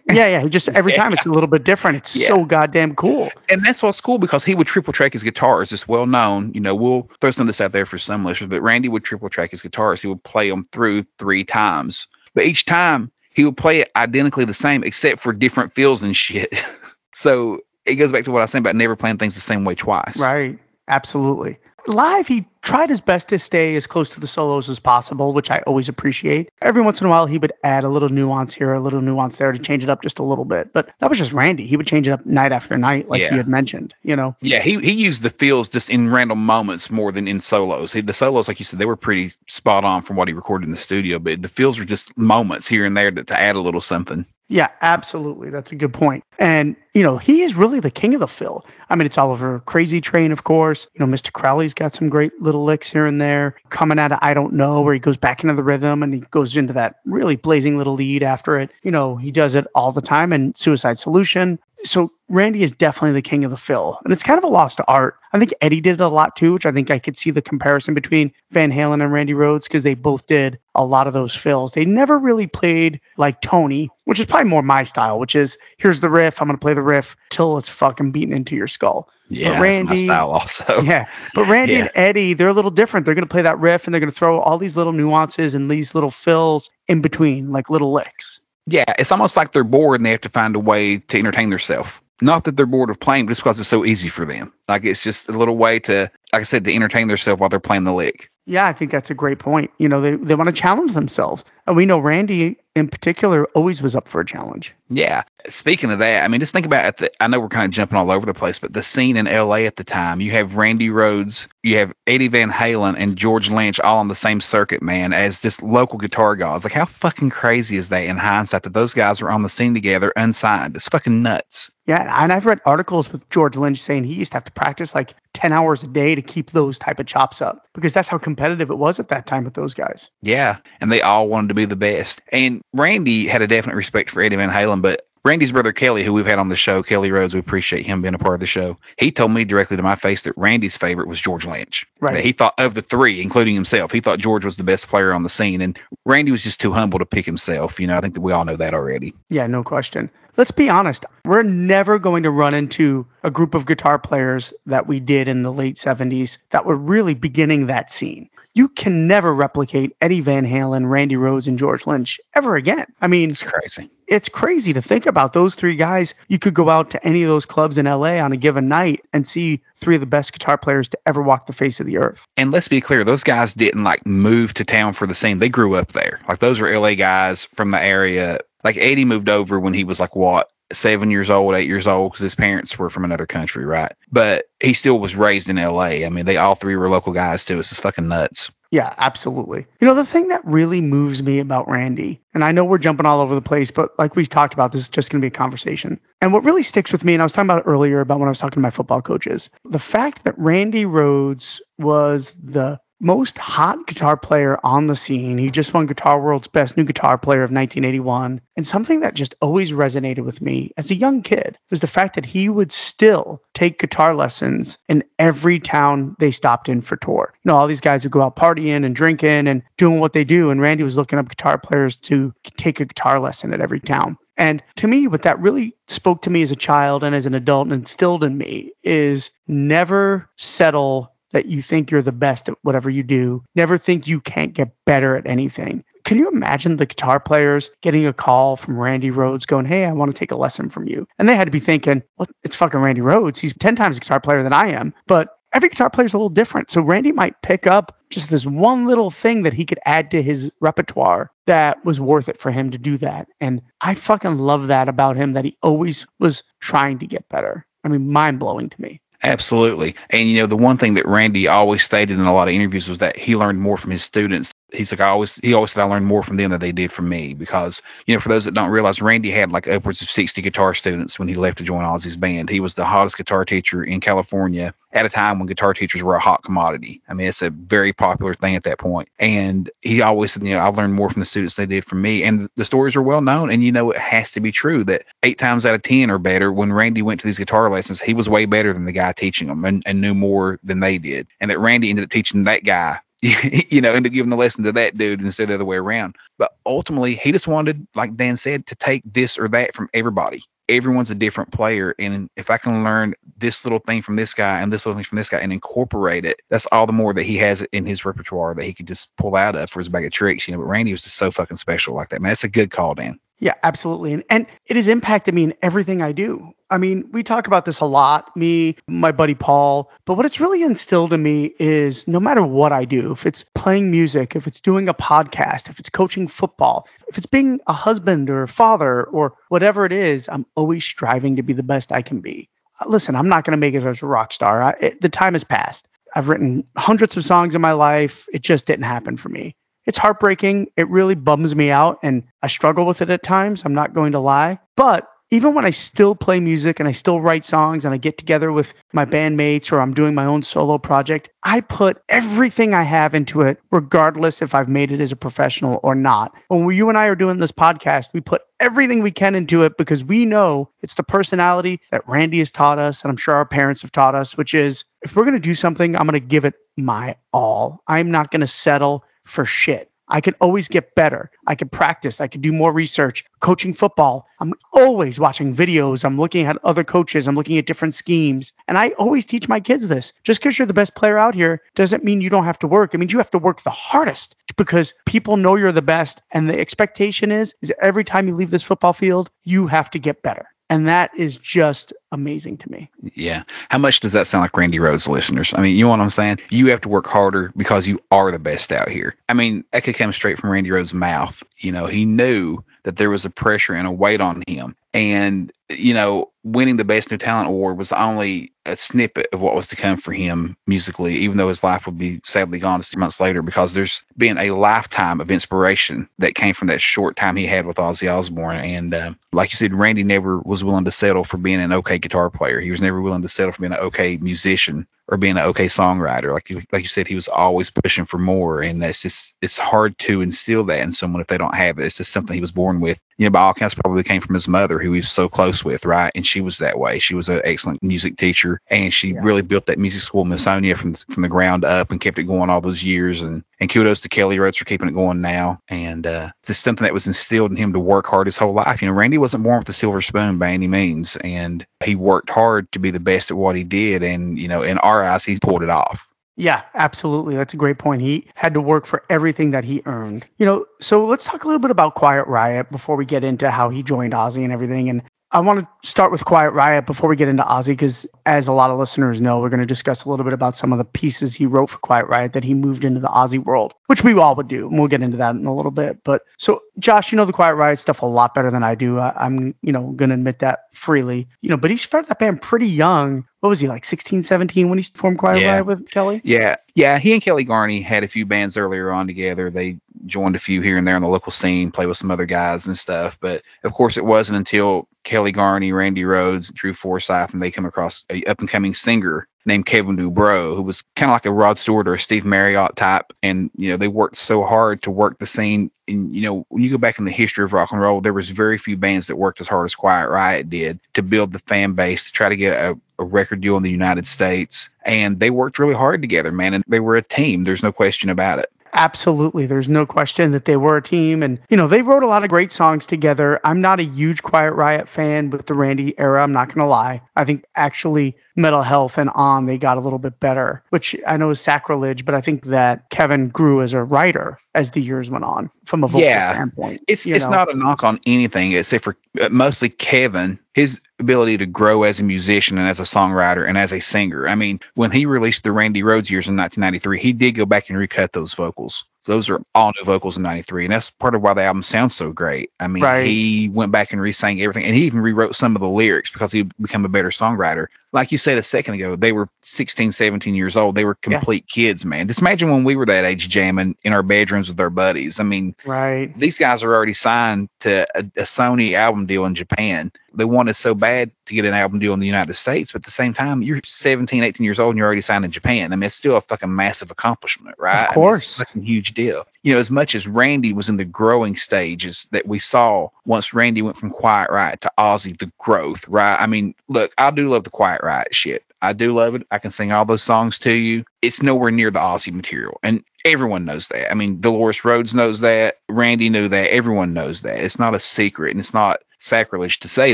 [LAUGHS] yeah, yeah. Just every time it's a little bit different. It's yeah. so goddamn cool. And that's what's cool because he would triple track his guitars. It's well known. You know, we'll throw some of this out there for some listeners, but Randy would triple track his guitars. He would play them through three times. But each time he would play it identically the same, except for different fills and shit. [LAUGHS] so it goes back to what I was saying about never playing things the same way twice. Right. Absolutely. Live, he tried his best to stay as close to the solos as possible, which I always appreciate. Every once in a while, he would add a little nuance here, a little nuance there to change it up just a little bit. But that was just Randy. He would change it up night after night, like yeah. you had mentioned. You know. Yeah, he he used the feels just in random moments more than in solos. He, the solos, like you said, they were pretty spot on from what he recorded in the studio, but the feels were just moments here and there to, to add a little something. Yeah, absolutely. That's a good point. And, you know, he is really the king of the fill. I mean, it's Oliver Crazy Train, of course. You know, Mr. Crowley's got some great little licks here and there. Coming out of I Don't Know, where he goes back into the rhythm and he goes into that really blazing little lead after it. You know, he does it all the time. And Suicide Solution, so Randy is definitely the king of the fill, and it's kind of a lost art. I think Eddie did it a lot too, which I think I could see the comparison between Van Halen and Randy Rhoads because they both did a lot of those fills. They never really played like Tony, which is probably more my style, which is here's the riff, I'm gonna play the riff till it's fucking beaten into your skull. [LAUGHS] Yeah, but Randy, my style also. Yeah, but Randy yeah. and Eddie, they're a little different. They're gonna play that riff and they're gonna throw all these little nuances and these little fills in between, like little licks. Yeah, it's almost like they're bored and they have to find a way to entertain themselves. Not that they're bored of playing, but it's because it's so easy for them. Like it's just a little way to, like I said, to entertain themselves while they're playing the lick. Yeah, I think that's a great point. You know, they, they want to challenge themselves. And we know Randy in particular always was up for a challenge. Yeah. Speaking of that, I mean, just think about it. The, I know we're kind of jumping all over the place, but the scene in LA at the time, you have Randy Rhoads, you have Eddie Van Halen, and George Lynch all on the same circuit, man, as just local guitar gods. Like, how fucking crazy is that in hindsight that those guys were on the scene together unsigned? It's fucking nuts. Yeah, and I've read articles with George Lynch saying he used to have to practice like 10 hours a day to keep those type of chops up because that's how competitive it was at that time with those guys. Yeah, and they all wanted to be the best. And Randy had a definite respect for Eddie Van Halen, but Randy's brother Kelly, who we've had on the show, Kelly Rhoads, we appreciate him being a part of the show. He told me directly to my face that Randy's favorite was George Lynch. Right. That he thought of the three, including himself, he thought George was the best player on the scene, and Randy was just too humble to pick himself. You know, I think that we all know that already. Yeah, no question. Let's be honest. We're never going to run into a group of guitar players that we did in the late 70s that were really beginning that scene you can never replicate Eddie Van Halen, Randy Rhoads, and George Lynch ever again. I mean, it's crazy. It's crazy to think about those three guys. You could go out to any of those clubs in LA on a given night and see three of the best guitar players to ever walk the face of the earth. And let's be clear, those guys didn't like move to town for the scene. They grew up there. Like those were LA guys from the area. Like Eddie moved over when he was like what seven years old, eight years old, because his parents were from another country, right? But he still was raised in LA. I mean, they all three were local guys too. It's just fucking nuts. Yeah, absolutely. You know, the thing that really moves me about Randy, and I know we're jumping all over the place, but like we've talked about, this is just going to be a conversation. And what really sticks with me, and I was talking about earlier about when I was talking to my football coaches, the fact that Randy Rhoads was the most hot guitar player on the scene. He just won Guitar World's Best New Guitar Player of 1981. And something that just always resonated with me as a young kid was the fact that he would still take guitar lessons in every town they stopped in for tour. You know, all these guys would go out partying and drinking and doing what they do. And Randy was looking up guitar players to take a guitar lesson at every town. And to me, what that really spoke to me as a child and as an adult and instilled in me is never settle that you think you're the best at whatever you do. Never think you can't get better at anything. Can you imagine the guitar players getting a call from Randy Rhoads going, Hey, I want to take a lesson from you? And they had to be thinking, Well, it's fucking Randy Rhoads. He's 10 times a guitar player than I am. But every guitar player is a little different. So Randy might pick up just this one little thing that he could add to his repertoire that was worth it for him to do that. And I fucking love that about him that he always was trying to get better. I mean, mind blowing to me. Absolutely. And you know, the one thing that Randy always stated in a lot of interviews was that he learned more from his students he's like I always he always said I learned more from them than they did from me because you know for those that don't realize Randy had like upwards of 60 guitar students when he left to join Ozzy's band. He was the hottest guitar teacher in California at a time when guitar teachers were a hot commodity. I mean it's a very popular thing at that point. And he always said you know I learned more from the students than they did from me. And the stories are well known and you know it has to be true that eight times out of ten or better when Randy went to these guitar lessons he was way better than the guy teaching them and, and knew more than they did. And that Randy ended up teaching that guy [LAUGHS] you know, end up giving the lesson to that dude instead of the other way around. But ultimately, he just wanted, like Dan said, to take this or that from everybody. Everyone's a different player. And if I can learn this little thing from this guy and this little thing from this guy and incorporate it, that's all the more that he has it in his repertoire that he could just pull out of for his bag of tricks. You know, but Randy was just so fucking special like that. Man, that's a good call, Dan. Yeah, absolutely. And, and it has impacted me in everything I do. I mean, we talk about this a lot, me, my buddy Paul, but what it's really instilled in me is no matter what I do, if it's playing music, if it's doing a podcast, if it's coaching football, if it's being a husband or a father or whatever it is, I'm always striving to be the best I can be. Uh, listen, I'm not going to make it as a rock star. I, it, the time has passed. I've written hundreds of songs in my life. It just didn't happen for me it's heartbreaking. It really bums me out and I struggle with it at times. I'm not going to lie. But even when I still play music and I still write songs and I get together with my bandmates or I'm doing my own solo project, I put everything I have into it, regardless if I've made it as a professional or not. When you and I are doing this podcast, we put everything we can into it because we know it's the personality that Randy has taught us and I'm sure our parents have taught us, which is if we're going to do something, I'm going to give it my all. I'm not going to settle for shit. I can always get better. I can practice. I can do more research. Coaching football, I'm always watching videos. I'm looking at other coaches. I'm looking at different schemes. And I always teach my kids this. Just because you're the best player out here doesn't mean you don't have to work. It means you have to work the hardest because people know you're the best. And the expectation is, is every time you leave this football field, you have to get better. And that is just amazing to me. Yeah. How much does that sound like Randy Rhoads listeners? I mean, you know what I'm saying? You have to work harder because you are the best out here. I mean, that could come straight from Randy Rhoads' mouth. You know, he knew that there was a pressure and a weight on him. And, you know, winning the Best New Talent Award was only a snippet of what was to come for him musically, even though his life would be sadly gone a few months later, because there's been a lifetime of inspiration that came from that short time he had with Ozzy Osbourne. And uh, like you said, Randy never was willing to settle for being an okay guitar player. He was never willing to settle for being an okay musician or being an okay songwriter. Like you, like you said, he was always pushing for more, and that's just it's hard to instill that in someone if they don't have it. It's just something he was born with. You know, by all accounts, probably came from his mother, who he was so close with, right? And she was that way. She was an excellent music teacher, and she yeah. really built that music school Musonia from from the ground up and kept it going all those years. And and kudos to Kelly Rhoads for keeping it going now. And uh, it's just something that was instilled in him to work hard his whole life. You know, Randy wasn't born with a silver spoon by any means, and he worked hard to be the best at what he did. And you know, in our eyes, he pulled it off. Yeah, absolutely. That's a great point. He had to work for everything that he earned. You know, so let's talk a little bit about Quiet Riot before we get into how he joined Ozzy and everything. And I want to start with Quiet Riot before we get into Ozzy, because as a lot of listeners know, we're going to discuss a little bit about some of the pieces he wrote for Quiet Riot that he moved into the Ozzy world, which we all would do. And we'll get into that in a little bit. But so, Josh, you know the Quiet Riot stuff a lot better than I do. I, am you know, going to admit that freely. You know, but he started that band pretty young. What was he like, 16, 17 when he formed Quiet yeah. Riot with Kelly? Yeah, yeah. He and Kelly Garni had a few bands earlier on together. They joined a few here and there on the local scene, play with some other guys and stuff. But of course, it wasn't until Kelly Garni, Randy Rhoads, Drew Forsyth, and they come across a up and coming singer named Kevin DuBrow, who was kind of like a Rod Stewart or a Steve Marriott type. And, you know, they worked so hard to work the scene. And, you know, when you go back in the history of rock and roll, there was very few bands that worked as hard as Quiet Riot did to build the fan base, to try to get a, a record deal in the United States. And they worked really hard together, man. And they were a team. There's no question about it. Absolutely. There's no question that they were a team. And, you know, they wrote a lot of great songs together. I'm not a huge Quiet Riot fan with the Randy era. I'm not going to lie. I think actually Metal Health and on, they got a little bit better, which I know is sacrilege, but I think that Kevin grew as a writer as the years went on from a vocal Yeah. standpoint. It's it's know? not a knock on anything except for uh, mostly Kevin, his ability to grow as a musician and as a songwriter and as a singer. I mean, when he released the Randy Rhoads years in 1993, he did go back and recut those vocals. So those are all new vocals in 93 and that's part of why the album sounds so great. I mean, Right. he went back and re-sang everything and he even rewrote some of the lyrics because he become a better songwriter. Like you said a second ago, they were 16, 17 years old. They were Yeah. complete kids, man. Just imagine when we were that age jamming in our bedrooms with our buddies. I mean, Right. these guys are already signed to a, a Sony album deal in Japan. They wanted so bad to get an album deal in the United States, but at the same time, you're 17, 18 years old and you're already signed in Japan. I mean, it's still a fucking massive accomplishment, right? I mean, it's course. a fucking huge deal. You know, as much as Randy was in the growing stages that we saw once Randy went from Quiet Riot to Ozzy, the growth, right? I mean, look, I do love the Quiet Riot shit. I do love it. I can sing all those songs to you. It's nowhere near the Ozzy material. And everyone knows that. I mean, Dolores Rhoads knows that. Randy knew that. Everyone knows that. It's not a secret and it's not sacrilege to say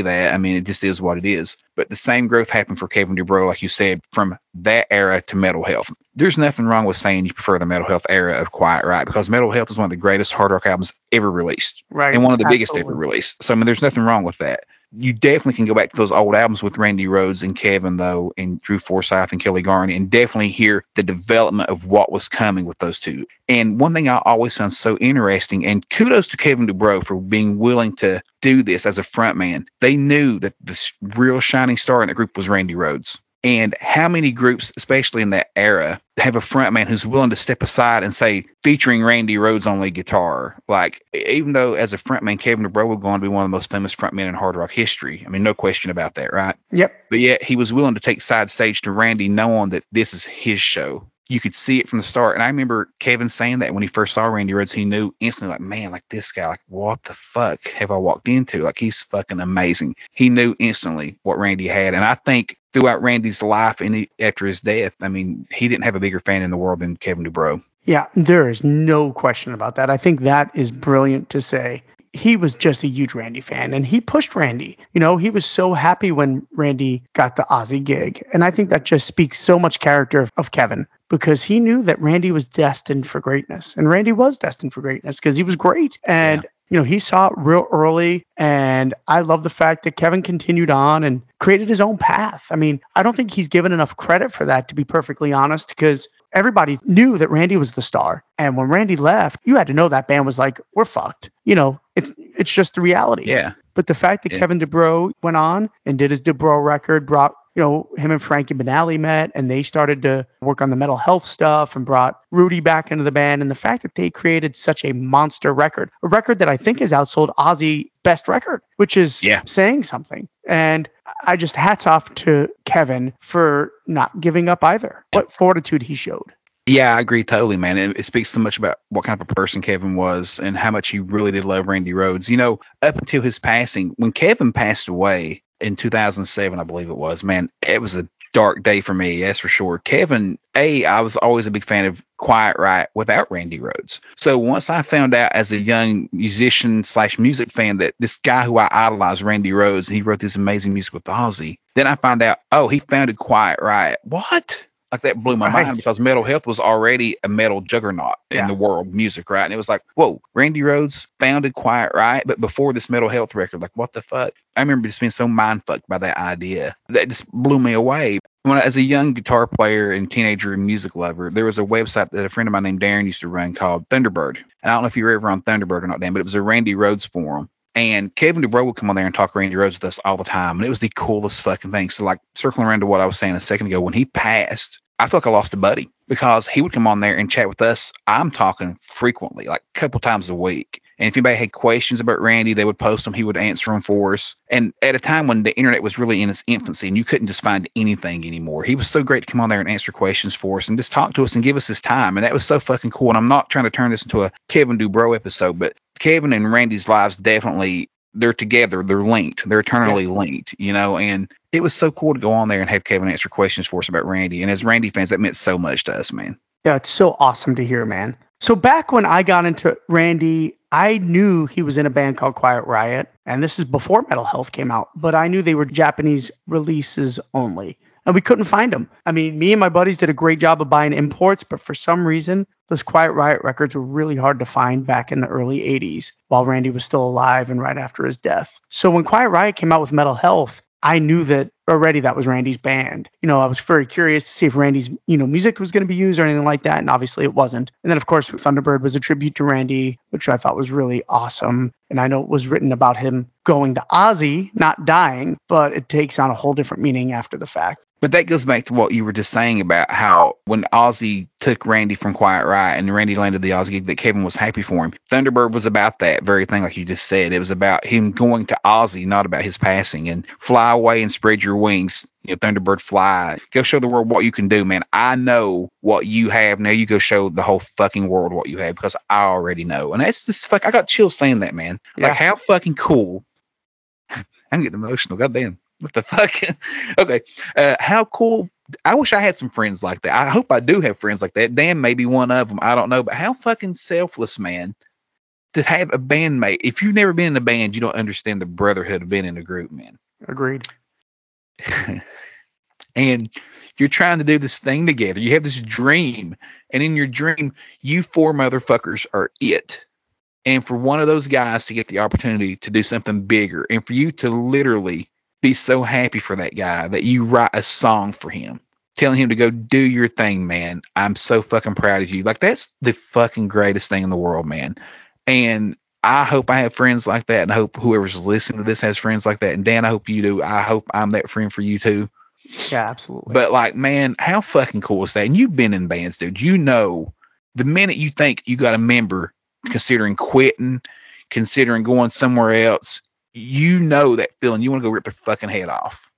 that. I mean, it just is what it is. But the same growth happened for Kevin DuBrow, like you said, from that era to Metal Health. There's nothing wrong with saying you prefer the Metal Health era of Quiet Riot because Metal Health is one of the greatest hard rock albums ever released Right. and one of the biggest ever released. So I mean, there's nothing wrong with that. You definitely can go back to those old albums with Randy Rhoads and Kevin though, and Drew Forsyth and Kelly Garni, and definitely hear the development of what was coming with those two. And one thing I always found so interesting, and kudos to Kevin DuBrow for being willing to do this as a frontman. They knew that the real shining star in the group was Randy Rhoads. And how many groups, especially in that era, have a frontman who's willing to step aside and say, featuring Randy Rhoads on lead guitar? Like, even though as a frontman, Kevin DuBrow was going to be one of the most famous frontmen in hard rock history. I mean, no question about that, right? Yep. But yet he was willing to take side stage to Randy, knowing that this is his show. You could see it from the start. And I remember Kevin saying that when he first saw Randy Rhoads, he knew instantly, like, man, like this guy, like, what the fuck have I walked into? Like, he's fucking amazing. He knew instantly what Randy had. And I think throughout Randy's life and he, after his death, I mean, he didn't have a bigger fan in the world than Kevin DuBrow. Yeah, there is no question about that. I think that is brilliant to say. He was just a huge Randy fan and he pushed Randy. You know, he was so happy when Randy got the Ozzy gig. And I think that just speaks so much character of, of Kevin because he knew that Randy was destined for greatness. And Randy was destined for greatness because he was great. And you know, he saw it real early. And I love the fact that Kevin continued on and created his own path. I mean, I don't think he's given enough credit for that, to be perfectly honest, because everybody knew that Randy was the star. And when Randy left, you had to know that band was like, we're fucked. You know, it's it's just the reality. Yeah. But the fact that Yeah. Kevin DuBrow went on and did his DuBrow record, brought, you know, him and Frankie Banali met and they started to work on the Metal Health stuff and brought Rudy back into the band. And the fact that they created such a monster record, a record that I think has outsold Ozzy best record, which is Yeah. saying something. And I just hats off to Kevin for not giving up either. What fortitude he showed. Yeah, I agree totally, man. It, it speaks so much about what kind of a person Kevin was and how much he really did love Randy Rhoads. You know, up until his passing, when Kevin passed away in 2007, I believe it was, man, it was a dark day for me, that's for sure. Kevin, A, I was always a big fan of Quiet Riot without Randy Rhoads. So once I found out as a young musician slash music fan that this guy who I idolized, Randy Rhoads, he wrote this amazing music with Ozzy, then I found out, oh, he founded Quiet Riot. What? Like that blew my Right. mind because Metal Health was already a metal juggernaut Yeah. in the world music, right? And it was like, whoa, Randy Rhoads founded Quiet Riot, but before this Metal Health record, like what the fuck? I remember just being so mind fucked by that idea that just blew me away. When I, as a young guitar player and teenager and music lover, there was a website that a friend of mine named Darren used to run called Thunderbird. And I don't know if you were ever on Thunderbird or not, Dan, but it was a Randy Rhoads forum. And Kevin DuBrow would come on there and talk Randy Rhoads with us all the time. And it was the coolest fucking thing. So, like, circling around to what I was saying a second ago, when he passed, I felt like I lost a buddy because he would come on there and chat with us. I'm talking frequently, like a couple times a week. And if anybody had questions about Randy, they would post them. He would answer them for us. And at a time when the internet was really in its infancy and you couldn't just find anything anymore, he was so great to come on there and answer questions for us and just talk to us and give us his time. And that was so fucking cool. And I'm not trying to turn this into a Kevin DuBrow episode, but Kevin and Randy's lives definitely they're together, they're linked, they're eternally linked, you know, and it was so cool to go on there and have Kevin answer questions for us about Randy. And as Randy fans, that meant so much to us, man. Yeah, it's so awesome to hear, man. So back when I got into Randy, I knew he was in a band called Quiet Riot, and this is before Metal Health came out, but I knew they were Japanese releases only. And we couldn't find them. I mean, me and my buddies did a great job of buying imports, but for some reason, those Quiet Riot records were really hard to find back in the early 80s while Randy was still alive and right after his death. So when Quiet Riot came out with Metal Health, I knew that already that was Randy's band. You know, I was very curious to see if Randy's, you know, music was going to be used or anything like that. And obviously it wasn't. And then, of course, Thunderbird was a tribute to Randy, which I thought was really awesome. And I know it was written about him going to Ozzy, not dying, but it takes on a whole different meaning after the fact. But that goes back to what you were just saying about how when Ozzy took Randy from Quiet Riot and Randy landed the Ozzy gig, that Kevin was happy for him. Thunderbird was about that very thing, like you just said. It was about him going to Ozzy, not about his passing. And fly away and spread your wings. You know, Thunderbird fly. Go show the world what you can do, man. I know what you have. Now you go show the whole fucking world what you have because I already know. And that's just fuck. I got chills saying that, man. Yeah. Like how fucking cool. [LAUGHS] I'm getting emotional. Goddamn. What the fuck? [LAUGHS] okay. Uh, how cool. I wish I had some friends like that. I hope I do have friends like that. Dan may be one of them. I don't know. But how fucking selfless, man, to have a bandmate. If you've never been in a band, you don't understand the brotherhood of being in a group, man. Agreed. [LAUGHS] and you're trying to do this thing together. You have this dream. And in your dream, you four motherfuckers are it. And for one of those guys to get the opportunity to do something bigger and for you to literally be so happy for that guy that you write a song for him, telling him to go do your thing, man. I'm so fucking proud of you. Like that's the fucking greatest thing in the world, man. And I hope I have friends like that, and I hope whoever's listening to this has friends like that. And Dan, I hope you do. I hope I'm that friend for you too. Yeah, absolutely. But like, man, how fucking cool is that? And you've been in bands, dude. You know, the minute you think you got a member considering quitting, considering going somewhere else, you know that feeling. You want to go rip their fucking head off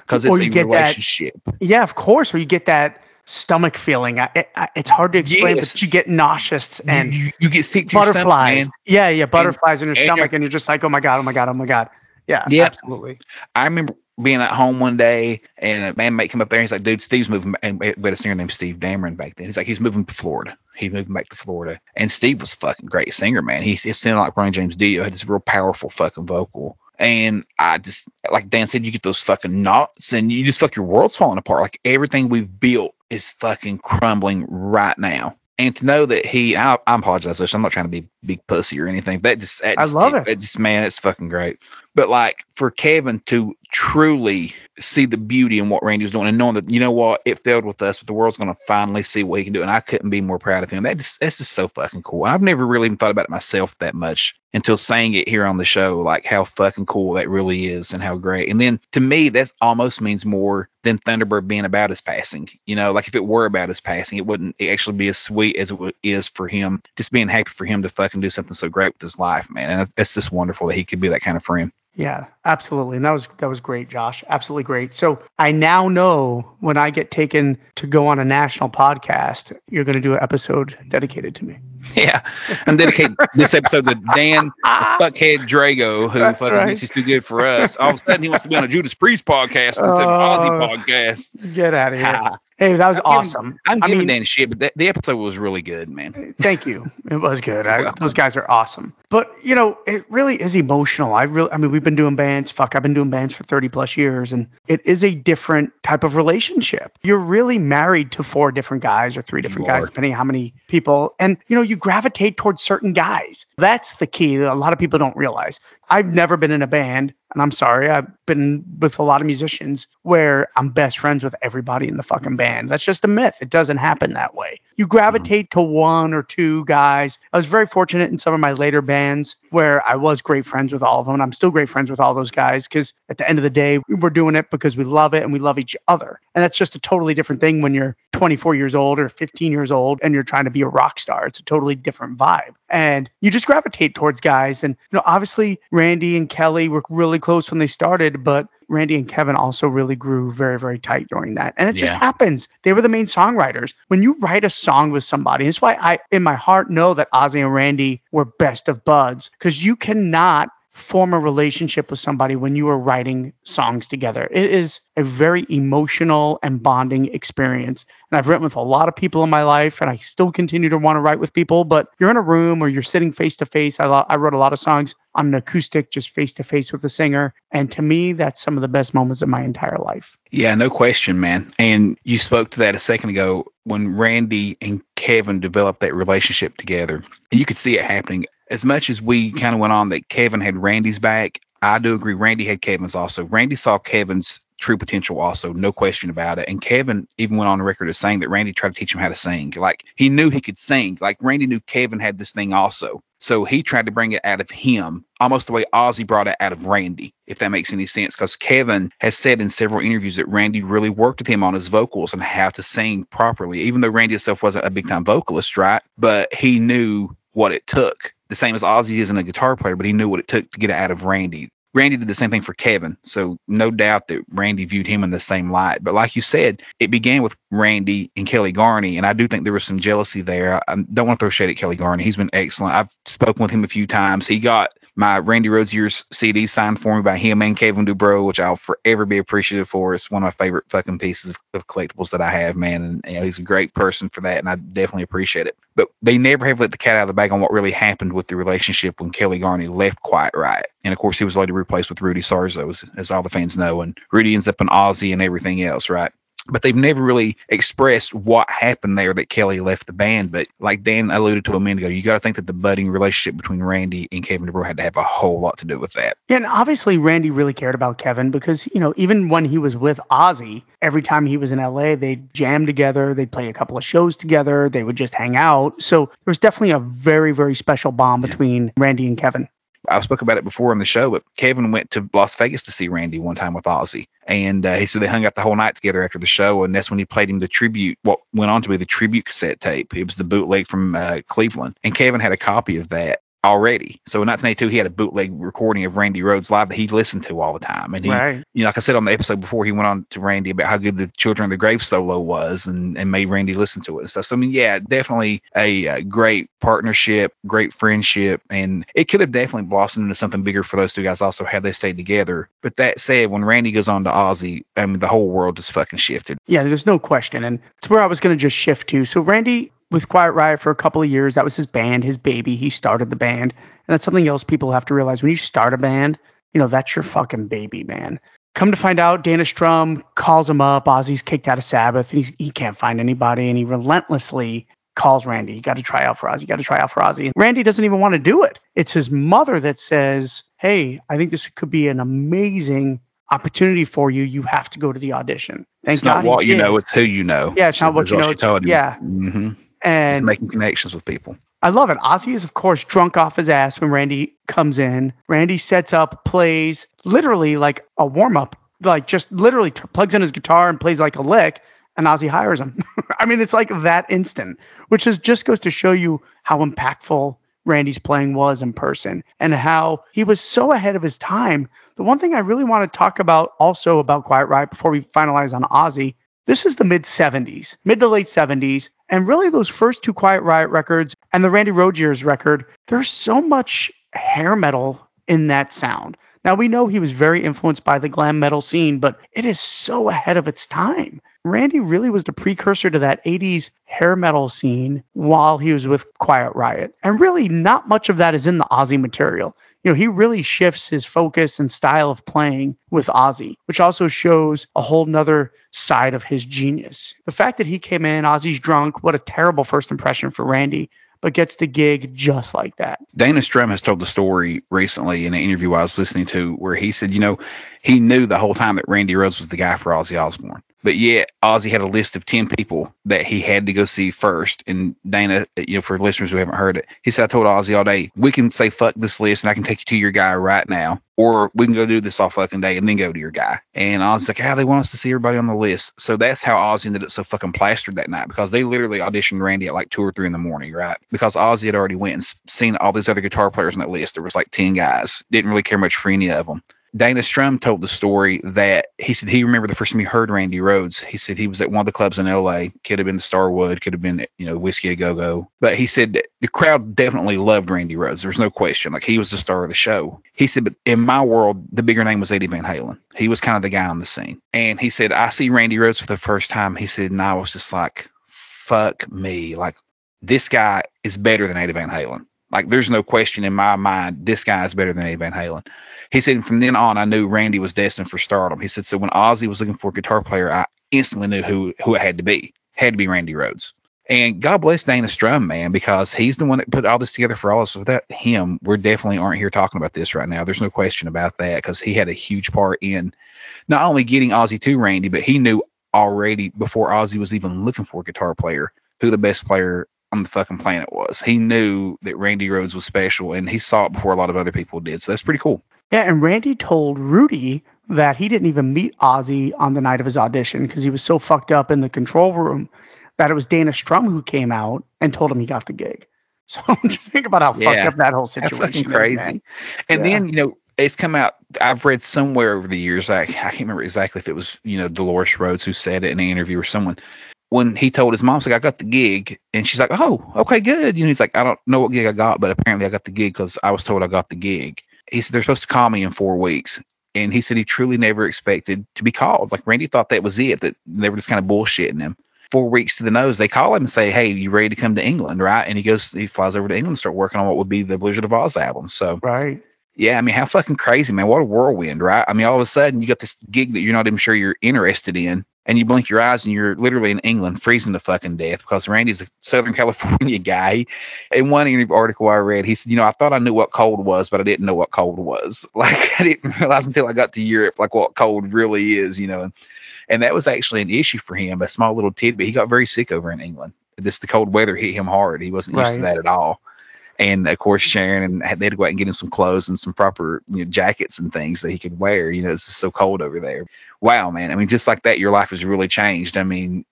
because it's Or a you get that- relationship. yeah, of course. Or you get that stomach feeling. I, I, it's hard to explain, Yes. but you get nauseous and you, you get sick your stomach, butterflies. yeah, yeah, butterflies in your and stomach, and you're just like, oh my god, oh my god, oh my god. Yeah, Yeah. absolutely. I remember being at home one day and a man mate come up there and he's like, dude, Steve's moving. And we had a singer named Steve Dameron back then. He's like, he's moving to Florida. He's moving back to Florida. And Steve was a fucking great singer, man. He, he sounded like Ronnie James Dio, had this real powerful fucking vocal. And I just, like Dan said, you get those fucking knots and you just fuck your world's falling apart. Like everything we've built is fucking crumbling right now. And to know that he, I, I apologize, I'm not trying to be big pussy or anything. That just, that I just love it. That just, man, it's fucking great. But like for Kevin to truly see the beauty in what Randy was doing and knowing that, you know what, it failed with us, but the world's going to finally see what he can do. And I couldn't be more proud of him. That just, that's just so fucking cool. I've never really even thought about it myself that much until saying it here on the show, like how fucking cool that really is and how great. And then to me, that almost means more than Thunderbird being about his passing. You know, like if it were about his passing, it wouldn't actually be as sweet as it is for him, just being happy for him to fucking do something so great with his life, man. And that's just wonderful that he could be that kind of friend. Yeah, absolutely. And that was that was great, Josh. Absolutely great. So I now know when I get taken to go on a national podcast, you're going to do an episode dedicated to me. [LAUGHS] Yeah, I'm dedicating this episode to Dan fuckhead Drago, who That's fucking right. thinks he's too good for us. All of a sudden, he wants to be on a Judas Priest podcast instead of Oh. Ozzy podcast. Get out of here. Hey, that was I'm giving- awesome. I'm I giving mean- Dan shit, but that, the episode was really good, man. Eh, thank you. It was good. I, those guys are awesome. But you know, it really is emotional. I really, I mean, we've been doing bands. Fuck, I've been doing bands for thirty plus years, and it is a different type of relationship. You're really married to four different guys or three different guys, depending on how many people. And you know, you gravitate towards certain guys. That's the key that a lot of people don't realize. I've never been in a band, and I'm sorry, I've been with a lot of musicians where I'm best friends with everybody in the fucking band. That's just a myth. It doesn't happen that way. You gravitate to one or two guys. I was very fortunate in some of my later bands where I was great friends with all of them. I'm still great friends with all those guys because at the end of the day, we're doing it because we love it and we love each other. And that's just a totally different thing when you're 24 years old or 15 years old and you're trying to be a rock star. It's a totally different vibe. And you just gravitate towards guys. And, you know, obviously Randy and Kelly were really close when they started, but Randy and Kevin also really grew very, very tight during that. And it just happens. They were the main songwriters. When you write a song with somebody, it's why I, in my heart, know that Ozzy and Randy were best of buds because you cannot form a relationship with somebody when you are writing songs together. It is a very emotional and bonding experience. And I've written with a lot of people in my life, and I still continue to want to write with people. But you're in a room or you're sitting face to face. I I wrote a lot of songs on an acoustic, just face to face with the singer. And to me, that's some of the best moments of my entire life. Yeah, no question, man. And you spoke to that a second ago when Randy and Kevin developed that relationship together. And you could see it happening. As much as we kind of went on that Kevin had Randy's back, I do agree. Randy had Kevin's also. Randy saw Kevin's true potential also, no question about it. And Kevin even went on record as saying that Randy tried to teach him how to sing. Like he knew he could sing. Like Randy knew Kevin had this thing also. So he tried to bring it out of him, almost the way Ozzy brought it out of Randy, if that makes any sense. Because Kevin has said in several interviews that Randy really worked with him on his vocals and how to sing properly, even though Randy himself wasn't a big time vocalist, right? But he knew what it took. The same as Ozzy isn't a guitar player, but he knew what it took to get it out of Randy. Randy did the same thing for Kevin. So no doubt that Randy viewed him in the same light. But like you said, it began with Randy and Kelly Garni. And I do think there was some jealousy there. I don't want to throw shade at Kelly Garni. He's been excellent. I've spoken with him a few times. He got my Randy Rhoads CD signed for me by him and Kevin DuBrow, which I'll forever be appreciative for. It's one of my favorite fucking pieces of, of collectibles that I have, man. And you know, he's a great person for that, and I definitely appreciate it. But they never have let the cat out of the bag on what really happened with the relationship when Kelly Garni left Quiet Riot. And of course, he was later replaced with Rudy Sarzo, as, as all the fans know. And Rudy ends up in Ozzy and everything else, right? But they've never really expressed what happened there that Kelly left the band. But like Dan alluded to a minute ago, you got to think that the budding relationship between Randy and Kevin DuBrow had to have a whole lot to do with that. Yeah, and obviously Randy really cared about Kevin because you know even when he was with Ozzy, every time he was in LA, they'd jam together, they'd play a couple of shows together, they would just hang out. So there was definitely a very very special bond between Randy and Kevin. I spoke about it before on the show, but Kevin went to Las Vegas to see Randy one time with Ozzy. And uh, he said they hung out the whole night together after the show. And that's when he played him the tribute, what went on to be the tribute cassette tape. It was the bootleg from uh, Cleveland. And Kevin had a copy of that already. So in 1982, he had a bootleg recording of Randy Rhoads live that he listened to all the time. And he, right. you know, like I said on the episode before, he went on to Randy about how good the Children of the Grave solo was and, and made Randy listen to it and stuff. So, I mean, yeah, definitely a, a great partnership, great friendship. And it could have definitely blossomed into something bigger for those two guys also had they stayed together. But that said, when Randy goes on to Ozzy, I mean, the whole world just fucking shifted. Yeah, there's no question. And it's where I was going to just shift to. So Randy with Quiet Riot for a couple of years. That was his band, his baby. He started the band. And that's something else people have to realize. When you start a band, you know, that's your fucking baby, man. Come to find out, Dana Strum calls him up. Ozzy's kicked out of Sabbath and he's, he can't find anybody. And he relentlessly calls Randy. You got to try out for Ozzy. You got to try out for Ozzy. And Randy doesn't even want to do it. It's his mother that says, Hey, I think this could be an amazing opportunity for you. You have to go to the audition. Thank it's God not what you know, it's who you know. Yeah, it's not what you know. yeah. Mm-hmm and making connections with people. I love it. Ozzy is, of course, drunk off his ass when Randy comes in. Randy sets up, plays literally like a warm up, like just literally t- plugs in his guitar and plays like a lick, and Ozzy hires him. [LAUGHS] I mean, it's like that instant, which is just goes to show you how impactful Randy's playing was in person and how he was so ahead of his time. The one thing I really want to talk about also about Quiet Riot before we finalize on Ozzy this is the mid 70s, mid to late 70s. And really, those first two Quiet Riot records and the Randy Rhoads record, there's so much hair metal in that sound. Now, we know he was very influenced by the glam metal scene, but it is so ahead of its time. Randy really was the precursor to that 80s hair metal scene while he was with Quiet Riot. And really, not much of that is in the Ozzy material you know, he really shifts his focus and style of playing with Ozzy, which also shows a whole nother side of his genius. The fact that he came in, Ozzy's drunk, what a terrible first impression for Randy but gets the gig just like that. Dana Strum has told the story recently in an interview I was listening to where he said, you know, he knew the whole time that Randy Rhoads was the guy for Ozzy Osbourne. But yet, Ozzy had a list of 10 people that he had to go see first. And Dana, you know, for listeners who haven't heard it, he said, I told Ozzy all day, we can say fuck this list and I can take you to your guy right now. Or we can go do this all fucking day and then go to your guy. And Ozzy's like, ah, they want us to see everybody on the list. So that's how Ozzy ended up so fucking plastered that night because they literally auditioned Randy at like two or three in the morning, right? Because Ozzy had already went and seen all these other guitar players on that list. There was like 10 guys, didn't really care much for any of them Dana Strum told the story that he said he remembered the first time he heard Randy Rhoads. He said he was at one of the clubs in LA. Could have been the Starwood, could have been, you know, Whisky a Go Go. But he said the crowd definitely loved Randy Rhoads. There was no question. Like he was the star of the show. He said, but in my world, the bigger name was Eddie Van Halen. He was kind of the guy on the scene. And he said, I see Randy Rhoads for the first time. He said, and I was just like, fuck me. Like this guy is better than Eddie Van Halen. Like there's no question in my mind, this guy is better than Eddie Van Halen. He said, from then on, I knew Randy was destined for stardom. He said, so when Ozzy was looking for a guitar player, I instantly knew who who it had to be. Had to be Randy Rhoads. And God bless Dana Strum, man, because he's the one that put all this together for all us. Without him, we definitely aren't here talking about this right now. There's no question about that because he had a huge part in not only getting Ozzy to Randy, but he knew already before Ozzy was even looking for a guitar player who the best player on the fucking planet was. He knew that Randy Rhoads was special and he saw it before a lot of other people did. So that's pretty cool. Yeah, and Randy told Rudy that he didn't even meet Ozzy on the night of his audition because he was so fucked up in the control room that it was Dana Strum who came out and told him he got the gig. [LAUGHS] So just think about how Yeah. fucked up that whole situation is, crazy. man. And Yeah. then, you know, it's come out. I've read somewhere over the years. I, I can't remember exactly if it was, you know, Dolores Rhoads who said it in an interview or someone. When he told his mom, he's like, I got the gig. And she's like, Oh, okay, good. You know, he's like, I don't know what gig I got, but apparently I got the gig because I was told I got the gig. He said, They're supposed to call me in four weeks. And he said he truly never expected to be called. Like Randy thought that was it, that they were just kind of bullshitting him. Four weeks to the nose, they call him and say, Hey, you ready to come to England? Right. And he goes, he flies over to England and start working on what would be the Blizzard of Ozz album. So Right. Yeah, I mean, how fucking crazy, man. What a whirlwind, right? I mean, all of a sudden you got this gig that you're not even sure you're interested in, and you blink your eyes and you're literally in England freezing to fucking death because Randy's a Southern [LAUGHS] California guy. In one interview article I read, he said, You know, I thought I knew what cold was, but I didn't know what cold was. [LAUGHS] Like, I didn't realize until I got to Europe, like, what cold really is, you know. And, and that was actually an issue for him, a small little tidbit. He got very sick over in England. This, the cold weather hit him hard. He wasn't used to that at all and of course Sharon and they had to go out and get him some clothes and some proper you know, jackets and things that he could wear. You know, it's so cold over there. Wow, man! I mean, just like that, your life has really changed. I mean,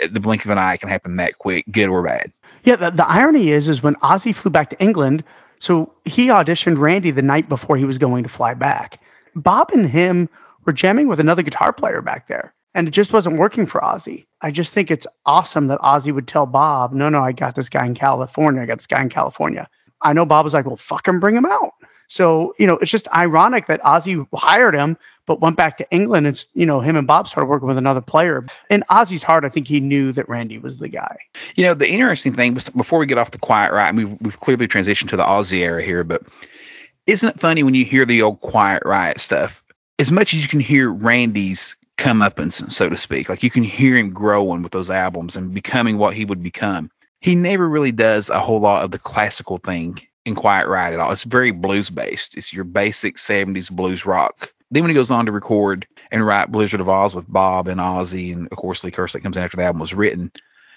eh, the blink of an eye can happen that quick, good or bad. Yeah, the, the irony is, is when Ozzy flew back to England, so he auditioned Randy the night before he was going to fly back. Bob and him were jamming with another guitar player back there, and it just wasn't working for Ozzy. I just think it's awesome that Ozzy would tell Bob, "No, no, I got this guy in California. I got this guy in California." I know Bob was like, "Well, fuck him, bring him out." So you know, it's just ironic that Ozzy hired him, but went back to England, and you know, him and Bob started working with another player. In Ozzy's heart, I think he knew that Randy was the guy. You know, the interesting thing was before we get off the Quiet Riot, I mean, we've clearly transitioned to the Ozzy era here, but isn't it funny when you hear the old quiet riot stuff? As much as you can hear Randy's come up and so to speak, like you can hear him growing with those albums and becoming what he would become. He never really does a whole lot of the classical thing in Quiet Riot at all. It's very blues based. It's your basic 70s blues rock. Then when he goes on to record and write Blizzard of Ozz with Bob and Ozzy, and of course Lee Curse that comes in after the album was written,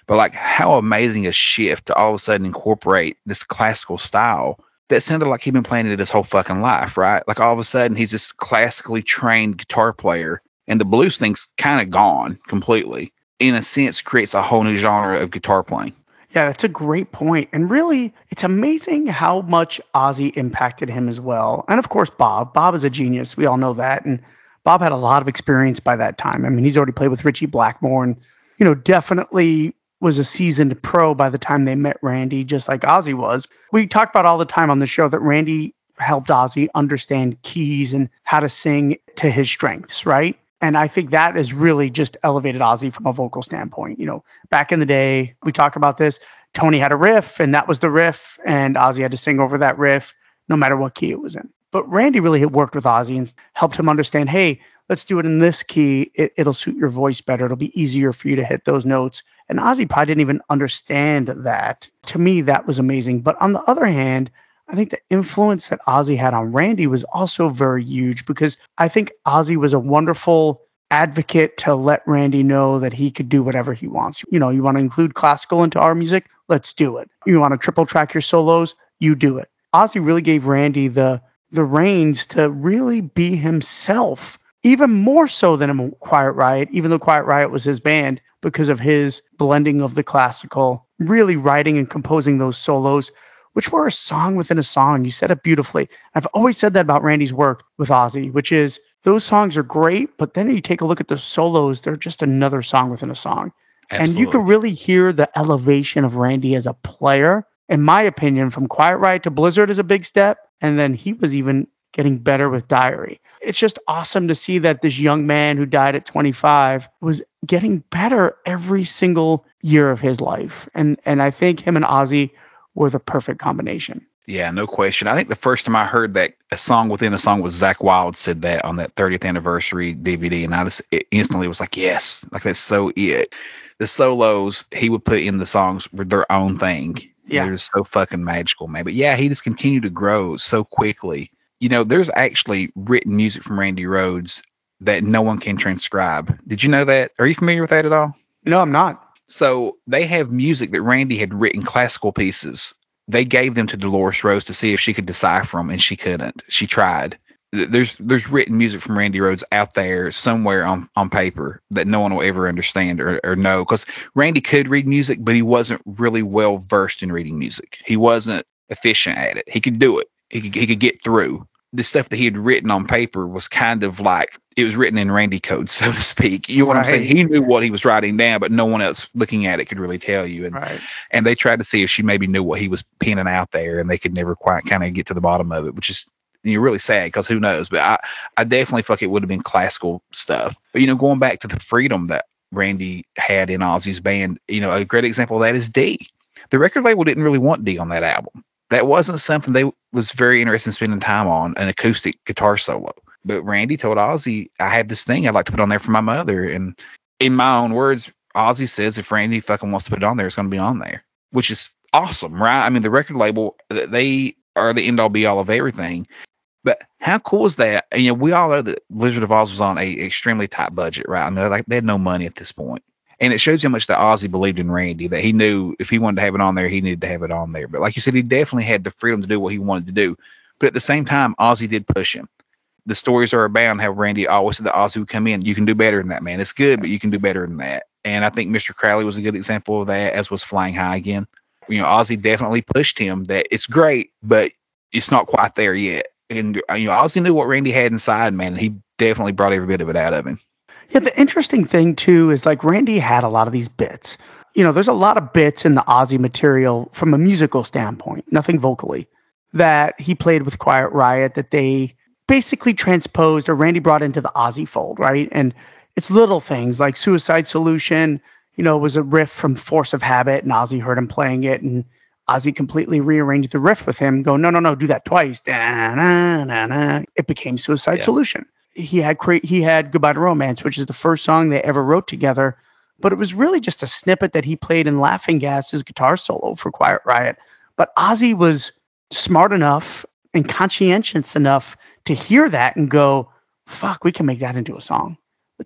but like how amazing a shift to all of a sudden incorporate this classical style that sounded like he'd been playing it his whole fucking life, right? Like all of a sudden he's this classically trained guitar player and the blues thing's kind of gone completely. In a sense, creates a whole new genre of guitar playing. Yeah, that's a great point. And really, it's amazing how much Ozzy impacted him as well. And of course, Bob. Bob is a genius. We all know that. And Bob had a lot of experience by that time. I mean, he's already played with Ritchie Blackmore and, you know, definitely was a seasoned pro by the time they met Randy, just like Ozzy was. We talk about all the time on the show that Randy helped Ozzy understand keys and how to sing to his strengths, right? And I think that has really just elevated Ozzy from a vocal standpoint. You know, back in the day, we talk about this. Tony had a riff, and that was the riff, and Ozzy had to sing over that riff, no matter what key it was in. But Randy really had worked with Ozzy and helped him understand, hey, let's do it in this key. It, it'll suit your voice better. It'll be easier for you to hit those notes. And Ozzy probably didn't even understand that. To me, that was amazing. But on the other hand, I think the influence that Ozzy had on Randy was also very huge because I think Ozzy was a wonderful advocate to let Randy know that he could do whatever he wants. You know, you want to include classical into our music? Let's do it. You want to triple track your solos? You do it. Ozzy really gave Randy the the reins to really be himself, even more so than in Quiet Riot, even though Quiet Riot was his band, because of his blending of the classical, really writing and composing those solos which were a song within a song. You said it beautifully. I've always said that about Randy's work with Ozzy, which is those songs are great, but then you take a look at the solos, they're just another song within a song. Absolutely. And you can really hear the elevation of Randy as a player. In my opinion, from Quiet Riot to Blizzard is a big step. And then he was even getting better with Diary. It's just awesome to see that this young man who died at 25 was getting better every single year of his life. And and I think him and Ozzy were the perfect combination. Yeah, no question. I think the first time I heard that a song within a song was Zakk Wylde said that on that 30th anniversary DVD, and I just instantly was like, yes, like that's so it. The solos he would put in the songs were their own thing. Yeah. They're so fucking magical, man. But yeah, he just continued to grow so quickly. You know, there's actually written music from Randy Rhoads that no one can transcribe. Did you know that? Are you familiar with that at all? No, I'm not. So they have music that Randy had written classical pieces. They gave them to Dolores Rhoads to see if she could decipher them, and she couldn't. She tried. There's there's written music from Randy Rhoads out there somewhere on, on paper that no one will ever understand or, or know because Randy could read music, but he wasn't really well versed in reading music. He wasn't efficient at it. He could do it. He could, he could get through. The stuff that he had written on paper was kind of like it was written in Randy code, [LAUGHS] so to speak. You know what I'm saying? He knew what he was writing down, but no one else looking at it could really tell you. And Right. and they tried to see if she maybe knew what he was penning out there, and they could never quite kind of get to the bottom of it, which is you know, really sad because who knows? But I, I definitely like it would have been classical stuff. But you know, going back to the freedom that Randy had in Ozzy's band, you know, a great example of that is D. The record label didn't really want D on that album. That wasn't something they was very interested in spending time on an acoustic guitar solo. But Randy told Ozzy, I have this thing I'd like to put on there for my mother. And in my own words, Ozzy says if Randy fucking wants to put it on there, it's going to be on there, which is awesome, right? I mean, the record label, they are the end all be all of everything. But how cool is that? And, you know, we all know that Blizzard of Ozz was on a extremely tight budget, right? I mean, like they had no money at this point. And it shows you how much that Ozzy believed in Randy, that he knew if he wanted to have it on there, he needed to have it on there. But like you said, he definitely had the freedom to do what he wanted to do. But at the same time, Ozzy did push him. The stories are abound how Randy always said that Ozzy would come in. You can do better than that, man. It's good, but you can do better than that. And I think Mr. Crowley was a good example of that, as was Flying High again. You know, Ozzy definitely pushed him that it's great, but it's not quite there yet. And you know, Ozzy knew what Randy had inside, man. And he definitely brought every bit of it out of him. Yeah, the interesting thing too is like Randy had a lot of these bits. You know, there's a lot of bits in the Ozzy material from a musical standpoint, nothing vocally, that he played with Quiet Riot that they basically transposed or Randy brought into the Ozzy fold, right? And it's little things like Suicide Solution, you know, was a riff from Force of Habit, and Ozzy heard him playing it, and Ozzy completely rearranged the riff with him, go, no, no, no, do that twice. Da, na, na, na. It became Suicide Yeah. Solution he had cra- he had Goodbye to Romance, which is the first song they ever wrote together. But it was really just a snippet that he played in Laughing Gas, his guitar solo for Quiet Riot. But Ozzy was smart enough and conscientious enough to hear that and go, "Fuck, we can make that into a song.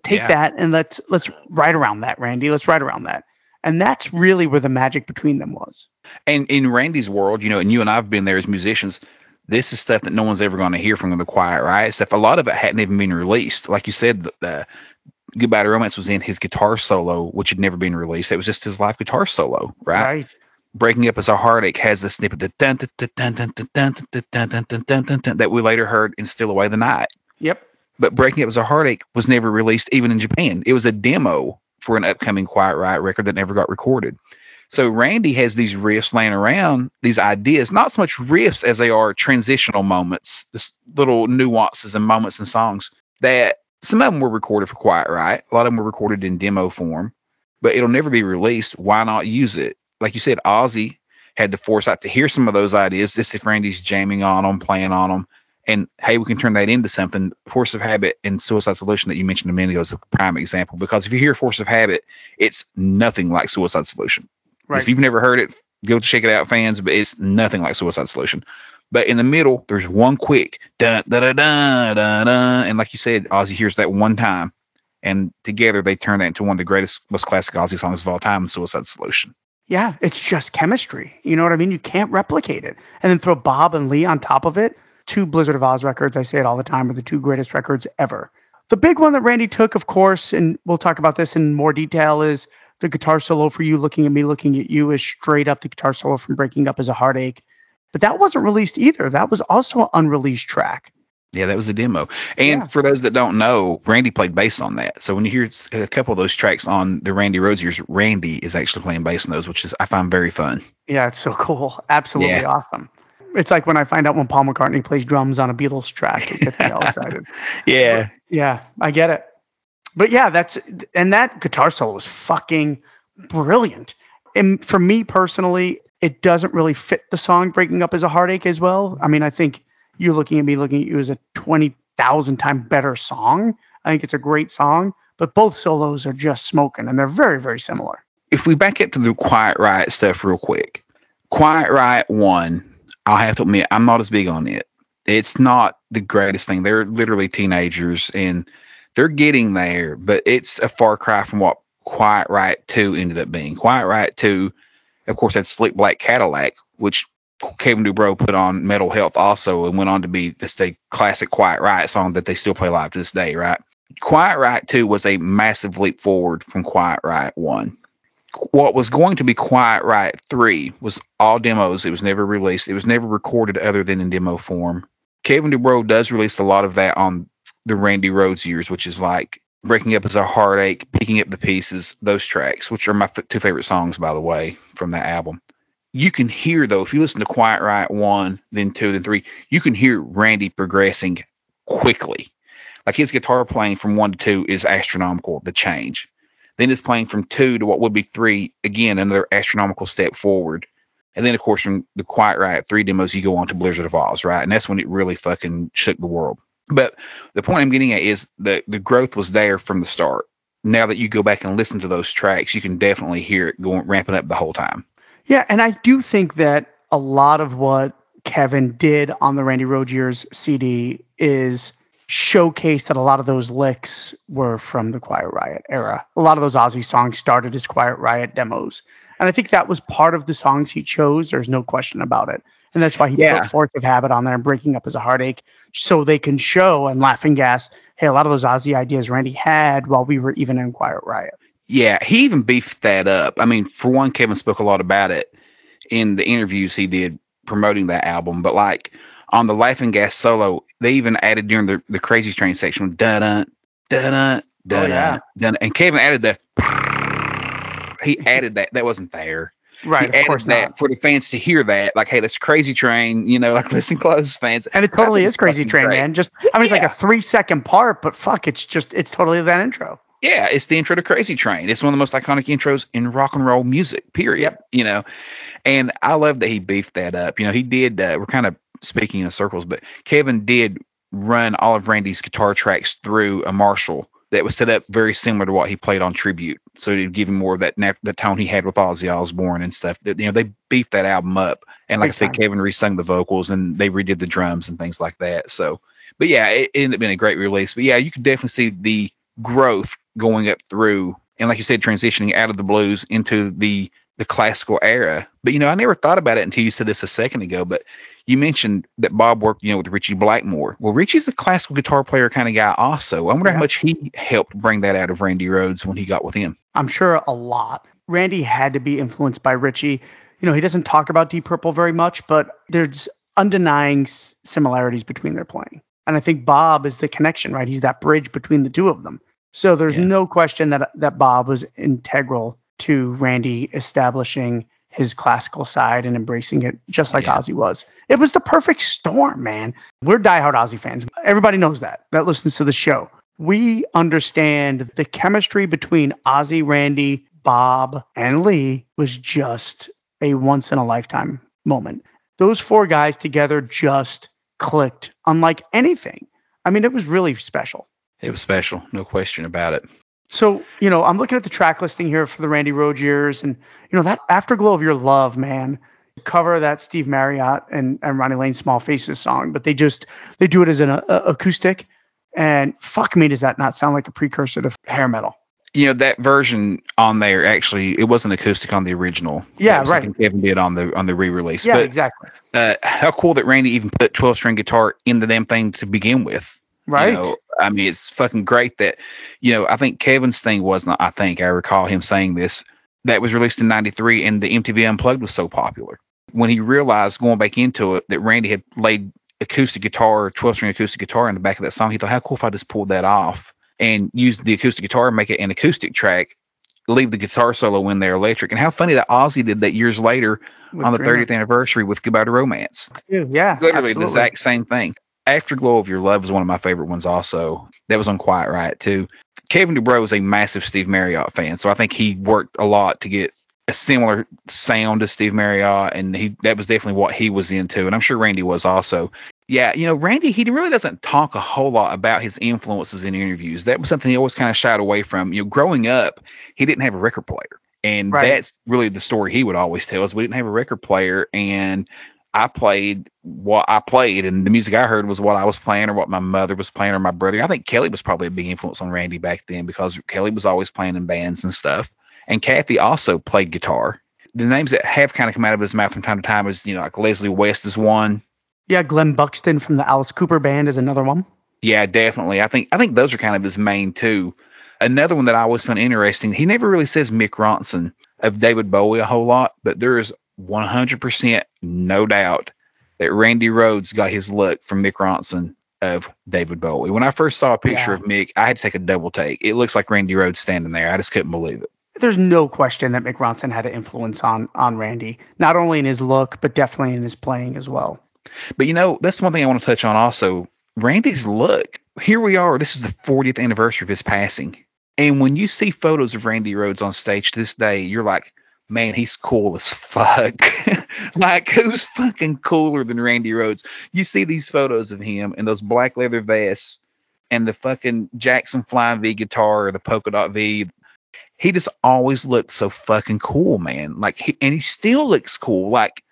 Take Yeah. that and let's let's write around that, Randy. Let's write around that." And that's really where the magic between them was. And in Randy's world, you know, and you and I've been there as musicians, this is stuff that no one's ever going to hear from the quiet riot stuff a lot of it hadn't even been released like you said the, the goodbye to romance was in his guitar solo which had never been released it was just his live guitar solo right, right. breaking up is a heartache has the snippet that we later heard in steal away the night yep but breaking up is a heartache was never released even in japan it was a demo for an upcoming quiet riot record that never got recorded so Randy has these riffs laying around, these ideas, not so much riffs as they are transitional moments, this little nuances and moments in songs that some of them were recorded for Quiet Riot. A lot of them were recorded in demo form, but it'll never be released. Why not use it? Like you said, Ozzy had the foresight to hear some of those ideas, just if Randy's jamming on them, playing on them, and hey, we can turn that into something. Force of Habit and Suicide Solution that you mentioned a minute ago is a prime example because if you hear Force of Habit, it's nothing like Suicide Solution. Right. If you've never heard it, go check it out, fans. But it's nothing like Suicide Solution. But in the middle, there's one quick da da da da da, and like you said, Ozzy hears that one time, and together they turn that into one of the greatest, most classic Ozzy songs of all time, Suicide Solution. Yeah, it's just chemistry. You know what I mean? You can't replicate it. And then throw Bob and Lee on top of it. Two Blizzard of Ozz records, I say it all the time, are the two greatest records ever. The big one that Randy took, of course, and we'll talk about this in more detail, is the guitar solo for you, looking at me, looking at you, is straight up the guitar solo from Breaking Up as a Heartache. but that wasn't released either. That was also an unreleased track. Yeah, that was a demo. And Yeah. for those that don't know, Randy played bass on that. So when you hear a couple of those tracks on the Randy Rhoads years Randy is actually playing bass on those, which is I find very fun. Yeah, it's so cool. Absolutely Yeah. awesome. It's like when I find out when Paul McCartney plays drums on a Beatles track, it gets me all [LAUGHS] excited. Yeah. Yeah, I get it. But yeah, that's and that guitar solo was fucking brilliant. And for me personally, it doesn't really fit the song "Breaking Up" as a heartache as well. I mean, I think you looking at me looking at you as a twenty thousand time better song. I think it's a great song, but both solos are just smoking, and they're very very similar. If we back up to the Quiet Riot stuff real quick, Quiet Riot 1, I'll have to admit, I'm not as big on it. It's not the greatest thing. They're literally teenagers and they're getting there, but it's a far cry from what Quiet Riot 2 ended up being. Quiet Riot 2, of course, had Slick Black Cadillac, which Kevin DuBrow put on Metal Health also and went on to be this a classic Quiet Riot song that they still play live to this day, right? Quiet Riot 2 was a massive leap forward from Quiet Riot 1 what was going to be Quiet Riot 3 was all demos. It was never released. It was never recorded other than in demo form. Kevin DuBrow does release a lot of that on the Randy Rhoads years, which is like Breaking Up as a Heartache, Picking Up the Pieces, those tracks, which are my f- two favorite songs, by the way, from that album. You can hear, though, if you listen to Quiet Riot 1, then 2, then 3, you can hear Randy progressing quickly. Like his guitar playing from 1 to 2 is astronomical, the change. Then it's playing from two to what would be three. Again, another astronomical step forward. And then, of course, from the Quiet Riot 3 demos, you go on to Blizzard of Ozz, right? And that's when it really fucking shook the world. But the point I'm getting at is that the growth was there from the start. Now that you go back and listen to those tracks, you can definitely hear it going ramping up the whole time. Yeah, and I do think that a lot of what Kevin did on the Randy years CD is showcase that a lot of those licks were from the Quiet Riot era. A lot of those Ozzy songs started as Quiet Riot demos. And I think that was part of the songs he chose. There's no question about it. And that's why he Yeah. put Force of Habit on there and Breaking Up as a Heartache so they can show and Laughing Gas, hey, a lot of those Ozzy ideas Randy had while we were even in Quiet Riot. Yeah, he even beefed that up. I mean, for one, Kevin spoke a lot about it in the interviews he did promoting that album. But like on the Laughing Gas solo, they even added during the, the Crazy Train section, dun dun dun dun oh, yeah. dun, and Kevin added the. [LAUGHS] He added that. That wasn't there. Right, he of course that not. for the fans to hear that. Like, hey, that's Crazy Train. You know, [LAUGHS] like listen close, fans. And it totally is Crazy Train, great. man. Just I mean, it's like a three second part, but fuck, it's just it's totally that intro. Yeah, it's the intro to Crazy Train. It's one of the most iconic intros in rock and roll music, period. Yep. You know, and I love that he beefed that up. You know, he did, uh, we're kind of speaking in circles, but Kevin did run all of Randy's guitar tracks through a Marshall that was set up very similar to what he played on Tribute. So to give him more of that, the tone he had with Ozzy Osbourne and stuff. That, you know, they beefed that album up. And like I said. Kevin resung the vocals and they redid the drums and things like that. So, but yeah, it, it ended up being a great release. But yeah, you could definitely see the growth going up through and like you said transitioning out of the blues into the the classical era but you know i never thought about it until you said this a second ago but you mentioned that bob worked you know with ritchie blackmore well ritchie's a classical guitar player kind of guy also i wonder Yeah. how much he helped bring that out of randy rhoads when he got with him I'm sure a lot. Randy had to be influenced by Ritchie. You know, he doesn't talk about Deep Purple very much, but there's undenying similarities between their playing. And I think Bob is the connection, right? He's that bridge between the two of them. So there's Yeah. no question that that Bob was integral to Randy establishing his classical side and embracing it just like Yeah. Ozzy was. It was the perfect storm, man. We're diehard Ozzy fans. Everybody knows that that listens to the show. We understand the chemistry between Ozzy, Randy, Bob, and Lee was just a once in a lifetime moment. Those four guys together just clicked unlike anything. I mean, it was really special. it was special no question about it So, you know, I'm looking at the track listing here for the Randy Rhoads years, and you know that Afterglow of Your Love, man, cover that Steve Marriott and and Ronnie Lane Small Faces song, but they just they do it as an uh, acoustic, and fuck me, does that not sound like a precursor to hair metal? you know that version on there actually it wasn't acoustic on the original Yeah, right. something kevin did on the on the re-release Yeah, but exactly. uh, how cool that randy even put 12 string guitar in the damn thing to begin with You Right. know, I mean, it's fucking great that, you know, I think Kevin's thing wasn't, I think I recall him saying this, that was released in 93 and the MTV Unplugged was so popular. when he realized going back into it that Randy had laid acoustic guitar, 12 string acoustic guitar in the back of that song, he thought, how cool if I just pulled that off and use the acoustic guitar and make it an acoustic track, leave the guitar solo in there electric. And how funny that Ozzy did that years later With on the 30th anniversary with Goodbye to Romance. Yeah, Literally absolutely. the exact same thing. Afterglow of Your Love is one of my favorite ones also. That was on Quiet Riot too. Kevin DuBrow is a massive Steve Marriott fan, so I think he worked a lot to get a similar sound to Steve Marriott, and he that was definitely what he was into, and I'm sure Randy was also. Yeah, you know, Randy, he really doesn't talk a whole lot about his influences in interviews. That was something he always kind of shied away from. You know, growing up, he didn't have a record player. And Right. that's really the story he would always tell us. We didn't have a record player, and I played what I played, and the music I heard was what I was playing or what my mother was playing or my brother. I think Kelly was probably a big influence on Randy back then because Kelly was always playing in bands and stuff. And Kathy also played guitar. The names that have kind of come out of his mouth from time to time is, you know, like Leslie West is one. Yeah, Glen Buxton from the Alice Cooper Band is another one. Yeah, definitely. I think I think those are kind of his main two. Another one that I always found interesting, he never really says Mick Ronson of David Bowie a whole lot, but there is 100% no doubt that Randy Rhoads got his look from Mick Ronson of David Bowie. When I first saw a picture Yeah. of Mick, I had to take a double take. It looks like Randy Rhoads standing there. I just couldn't believe it. There's no question that Mick Ronson had an influence on on Randy, not only in his look, but definitely in his playing as well. But you know, that's one thing I want to touch on also. Randy's look. Here we are. This is the 40th anniversary of his passing. And when you see photos of Randy Rhoads on stage to this day, you're like, man, he's cool as fuck. [LAUGHS] like, who's fucking cooler than Randy Rhoads? You see these photos of him in those black leather vests and the fucking Jackson Flying V guitar or the polka dot V. He just always looked so fucking cool, man. Like, he, and he still looks cool. Like,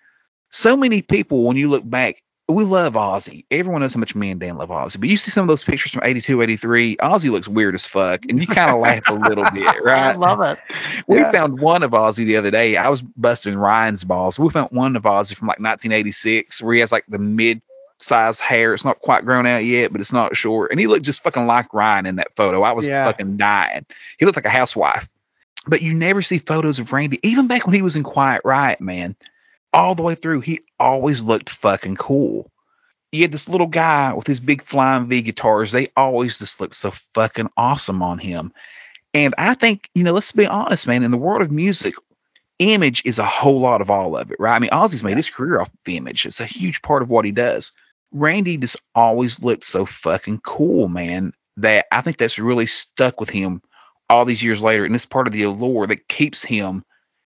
so many people, when you look back, we love Ozzy. Everyone knows how much me and Dan love Ozzy. But you see some of those pictures from 82, 83, Ozzy looks weird as fuck. And you kind of laugh a little bit, [LAUGHS] right? I love it. We Yeah. found one of Ozzy the other day. I was busting Ryan's balls. We found one of Ozzy from like 1986 where he has like the mid sized hair. It's not quite grown out yet, but it's not short. And he looked just fucking like Ryan in that photo. I was Yeah. fucking dying. He looked like a housewife. But you never see photos of Randy, even back when he was in Quiet Riot, man. All the way through, he always looked fucking cool. You had this little guy with his big flying V guitars. They always just looked so fucking awesome on him. And I think, you know, let's be honest, man, in the world of music, image is a whole lot of all of it, right? I mean, Ozzy's made his career off of image. It's a huge part of what he does. Randy just always looked so fucking cool, man, that I think that's really stuck with him all these years later. And it's part of the allure that keeps him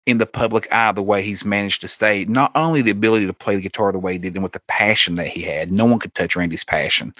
in the public eye the way he's managed to stay. Not only the ability to play the guitar the way he did and with the passion that he had. No one could touch Randy's passion.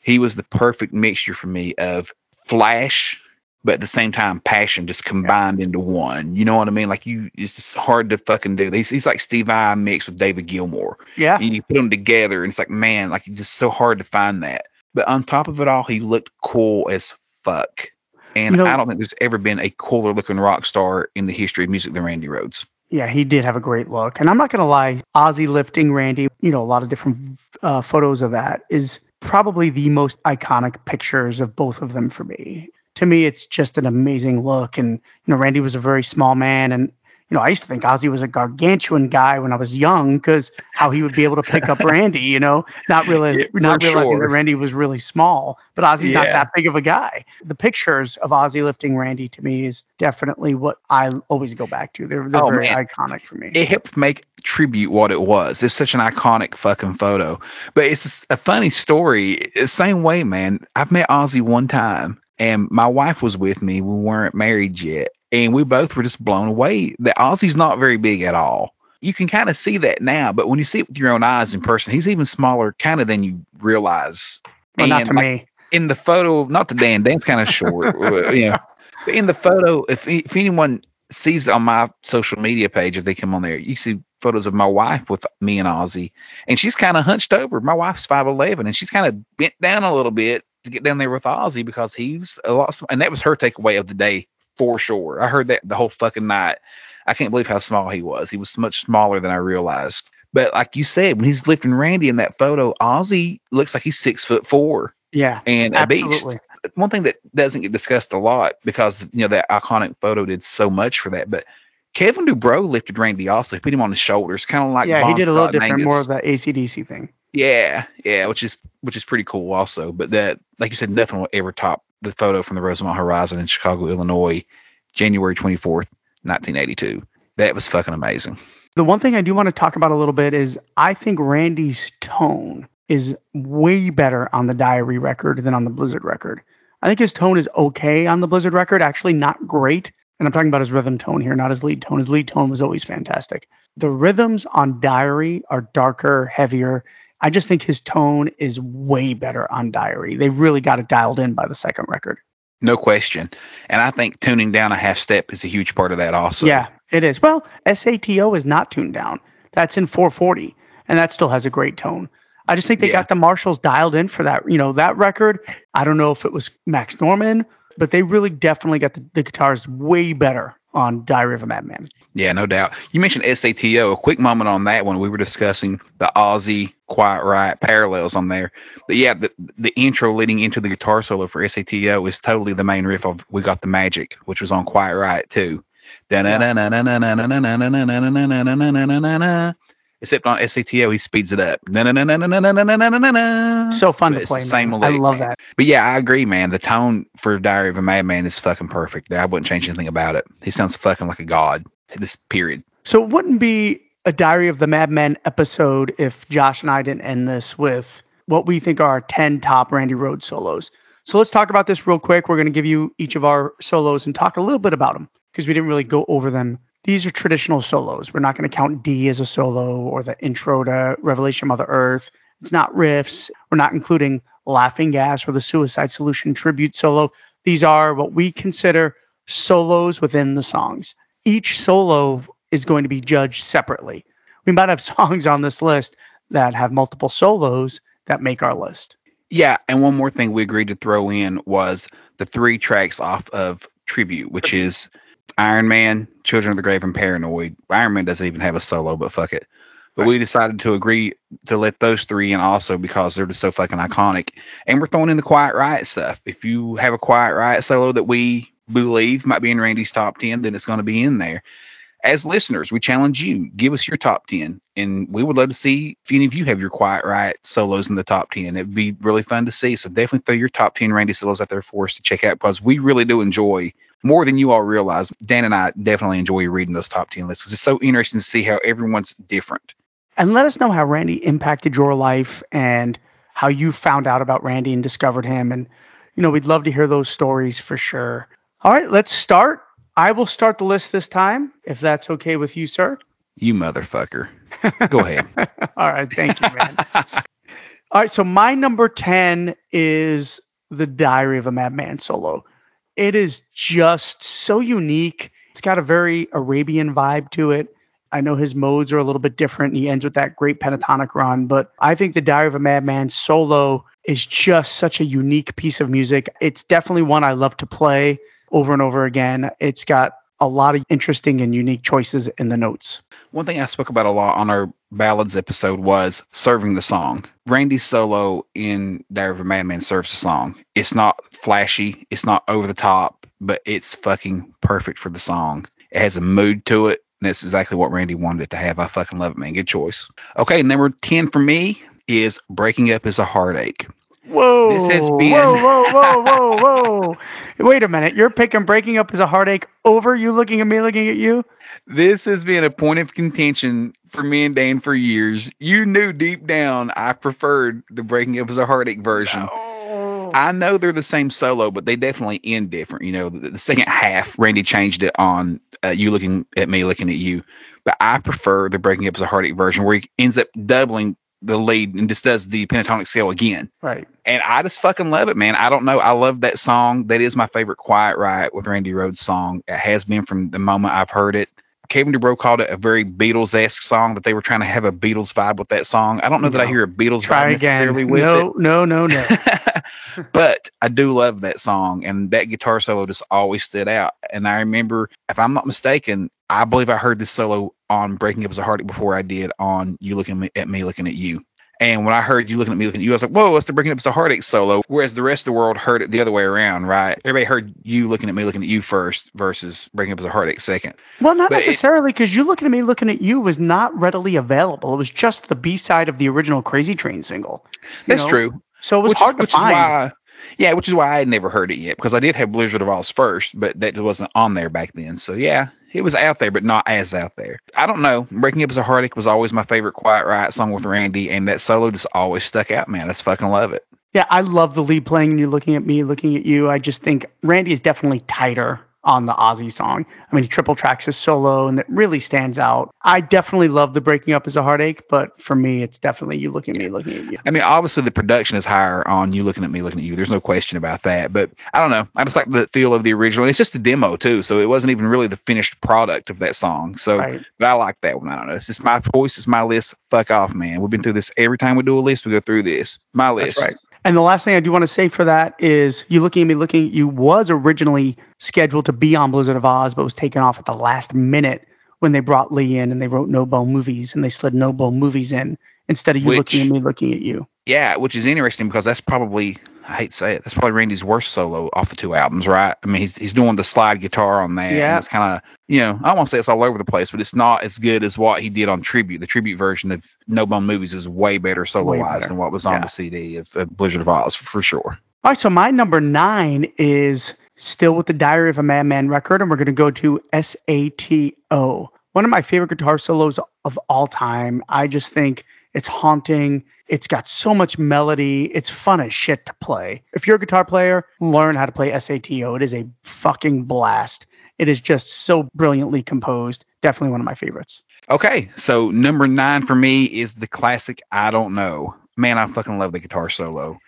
He was the perfect mixture for me of flash, but at the same time, passion just combined into one. You know what I mean? Like you, it's just hard to fucking do. He's, he's like Steve Vai mixed with David Gilmour. Yeah. And you put them together, and it's like, man, like it's just so hard to find that. But on top of it all, he looked cool as fuck. And You know- I don't think there's ever been a cooler looking rock star in the history of music than Randy Rhoads. Yeah, he did have a great look. And I'm not going to lie, Ozzy lifting Randy, you know, a lot of different uh, photos of that is probably the most iconic pictures of both of them for me. To me, it's just an amazing look. And, you know, Randy was a very small man. And, you know, I used to think Ozzy was a gargantuan guy when I was young because how he would be able to pick up [LAUGHS] Randy, you know, not really, Yeah, not realizing sure. that Randy was really small, but Ozzy's not that big of a guy. The pictures of Ozzy lifting Randy to me is definitely what I always go back to. They're, they're Oh, very man. iconic for me. It helped make tribute what it was. It's such an iconic fucking photo. But it's a funny story. The same way, man. I've met Ozzy one time, and my wife was with me. We weren't married yet. And we both were just blown away that Ozzy's not very big at all. You can kind of see that now, but when you see it with your own eyes in person, he's even smaller kind of than you realize. well, not to like, me. in the photo, not to Dan, Dan's kind of short, [LAUGHS] you know. But in the photo, if if anyone sees on my social media page, if they come on there, you see photos of my wife with me and Ozzy, and she's kind of hunched over. My wife's five eleven, and she's kind of bent down a little bit to get down there with Ozzy because he's a lot, and that was her takeaway of the day for sure. I heard that the whole fucking night. I can't believe how small he was. He was much smaller than I realized. But like you said, when he's lifting Randy in that photo, Ozzy looks like he's six foot four Yeah, and a beast. One thing that doesn't get discussed a lot because you know that iconic photo did so much for that, but Kevin DuBrow lifted Randy also, put him on his shoulders, kind of like yeah, he did a little different, more of the ACDC thing. Yeah, yeah, which is which is pretty cool also. But that, like you said, nothing will ever top the photo from the Rosemont Horizon in Chicago, Illinois, January twenty fourth, nineteen eighty two. That was fucking amazing. The one thing I do want to talk about a little bit is I think Randy's tone is way better on the Diary record than on the Blizzard record. I think his tone is okay on the Blizzard record, actually not great. And I'm talking about his rhythm tone here, not his lead tone. His lead tone was always fantastic. The rhythms on Diary are darker, heavier. I just think his tone is way better on Diary. They really got it dialed in by the second record. No question. And I think tuning down a half step is a huge part of that also. Yeah, it is. Well, SATO is not tuned down. That's in 440, and that still has a great tone. I just think they Yeah. got the Marshalls dialed in for that. You know, that record. I don't know if it was Max Norman, but they really definitely got the, the guitars way better on Diary of a Madman. Yeah, no doubt. You mentioned SATO. A quick moment on that one. We were discussing the Ozzy Quiet Riot parallels on there. But yeah, the, the intro leading into the guitar solo for SATO is totally the main riff of We Got the Magic, which was on Quiet Riot too. Except on SATO, he speeds it up. No, no, no, no, no, no, no, no, no, no, no, no. So fun But to play. same. I love that. But yeah, I agree, man. The tone for Diary of a Madman is fucking perfect. I wouldn't change anything about it. He sounds fucking like a god. This period. So it wouldn't be a Diary of the Madman episode if Josh and I didn't end this with what we think are our 10 top Randy Rhoads solos. So let's talk about this real quick. We're going to give you each of our solos and talk a little bit about them because we didn't really go over them. These are traditional solos. We're not going to count D as a solo or the intro to Revelation Mother Earth. It's not riffs. We're not including Laughing Gas or the Suicide Solution tribute solo. These are what we consider solos within the songs. Each solo is going to be judged separately. We might have [LAUGHS] songs on this list that have multiple solos that make our list. Yeah, and one more thing we agreed to throw in was the three tracks off of Tribute, which is Iron Man, Children of the Grave, and Paranoid. Iron Man doesn't even have a solo, but fuck it. But we decided to agree to let those three in also because they're just so fucking iconic. And we're throwing in the Quiet Riot stuff. If you have a Quiet Riot solo that we believe might be in Randy's top 10, then it's going to be in there. As listeners, we challenge you, give us your top 10. And we would love to see if any of you have your Quiet Riot solos in the top 10. It'd be really fun to see. So definitely throw your top 10 Randy solos out there for us to check out because we really do enjoy more than you all realize. Dan and I definitely enjoy reading those top 10 lists because it's so interesting to see how everyone's different. And let us know how Randy impacted your life and how you found out about Randy and discovered him. And, you know, we'd love to hear those stories for sure. All right, let's start. I will start the list this time, if that's okay with you, sir. You motherfucker. Go ahead. [LAUGHS] All right, thank you, man. [LAUGHS] All right, so my number 10 is The Diary of a Madman solo. It is just so unique. It's got a very Arabian vibe to it. I know his modes are a little bit different. And he ends with that great pentatonic run, but I think The Diary of a Madman solo is just such a unique piece of music. It's definitely one I love to play over and over again. It's got a lot of interesting and unique choices in the notes. One thing I spoke about a lot on our ballads episode was serving the song. Randy's solo in Diary of a Madman serves the song. It's not flashy, it's not over the top, but it's fucking perfect for the song. It has a mood to it, and that's exactly what Randy wanted it to have. I fucking love it, man. Good choice. Okay, number 10 for me is Breaking Up is a Heartache. Whoa! This has been- Whoa! Whoa! Whoa! [LAUGHS] Whoa! Whoa! Wait a minute. You're picking breaking up as a heartache over you looking at me, looking at you. This has been a point of contention for me and Dan for years. You knew deep down I preferred the Breaking Up as a Heartache version. Oh. I know they're the same solo, but they definitely end different. You know, the, the second half, Randy changed it on uh, you looking at me, looking at you. But I prefer the Breaking Up as a Heartache version where he ends up doubling the lead and just does the pentatonic scale again. Right. And I just fucking love it, man. I don't know. I love that song. That is my favorite Quiet Riot with Randy Rhoads song. It has been from the moment I've heard it. Kevin DuBrow called it a very Beatles esque song that they were trying to have a Beatles vibe with that song. I don't know that I hear a Beatles Try vibe again. necessarily with it No, no, no, no. [LAUGHS] but I do love that song, and that guitar solo just always stood out. And I remember, if I'm not mistaken, I believe I heard this solo on Breaking Up as a Heartache before I did on You Looking at Me, Looking at You. And when I heard you looking at me, looking at you, I was like, whoa, what's the breaking up as a heartache solo? Whereas the rest of the world heard it the other way around, right? Everybody heard you looking at me, looking at you first versus breaking up as a heartache second. Well, not But necessarily because you looking at me, looking at you was not readily available. It was just the B side of the original Crazy Train single. That's know? true. So it was which hard is, to which find. Is why, yeah, which is why I had never heard it yet because I did have Blizzard of Ozz first, but that wasn't on there back then. So yeah, it was out there, but not as out there. I don't know. Breaking Up as a Heartache was always my favorite Quiet Riot song with Randy, and that solo just always stuck out, man. I just fucking love it. Yeah, I love the lead playing and you looking at me, looking at you. I just think Randy is definitely tighter on the Ozzy song. I mean, he triple tracks his solo and it really stands out. I definitely love the breaking up as a heartache, but for me, it's definitely you looking at me, looking at you. I mean, obviously the production is higher on you looking at me, looking at you. There's no question about that. But I don't know. I just like the feel of the original. It's just a demo too, so it wasn't even really the finished product of that song. So, Right. but I like that one. I don't know. It's just my choice. It's my list. Fuck off, man. We've been through this every time we do a list. We go through this. My list. That's right. And the last thing I do want to say for that is you looking at me, looking at you was originally scheduled to be on Blizzard of Ozz, but was taken off at the last minute when they brought Lee in and they wrote No Bone Movies and they slid No Bone Movies in instead of you Which- looking at me, looking at you. Yeah, which is interesting because that's probably I hate to say it, that's probably Randy's worst solo off the two albums, right? I mean, he's he's doing the slide guitar on that. Yeah. and it's kind of you know I don't want to say it's all over the place, but it's not as good as what he did on tribute. The tribute version of No Bone Movies is way better solo wise than what was on Yeah. the CD of, of Blizzard of Ozz for sure. All right, so my number nine is still with the Diary of a Madman record, and we're going to go to SATO. One of my favorite guitar solos of all time. I just think it's haunting. It's got so much melody. It's fun as shit to play. If you're a guitar player, learn how to play SATO. It is a fucking blast. It is just so brilliantly composed. Definitely one of my favorites. Okay, so number nine for me is the classic I Don't Know. Man, I fucking love the guitar solo.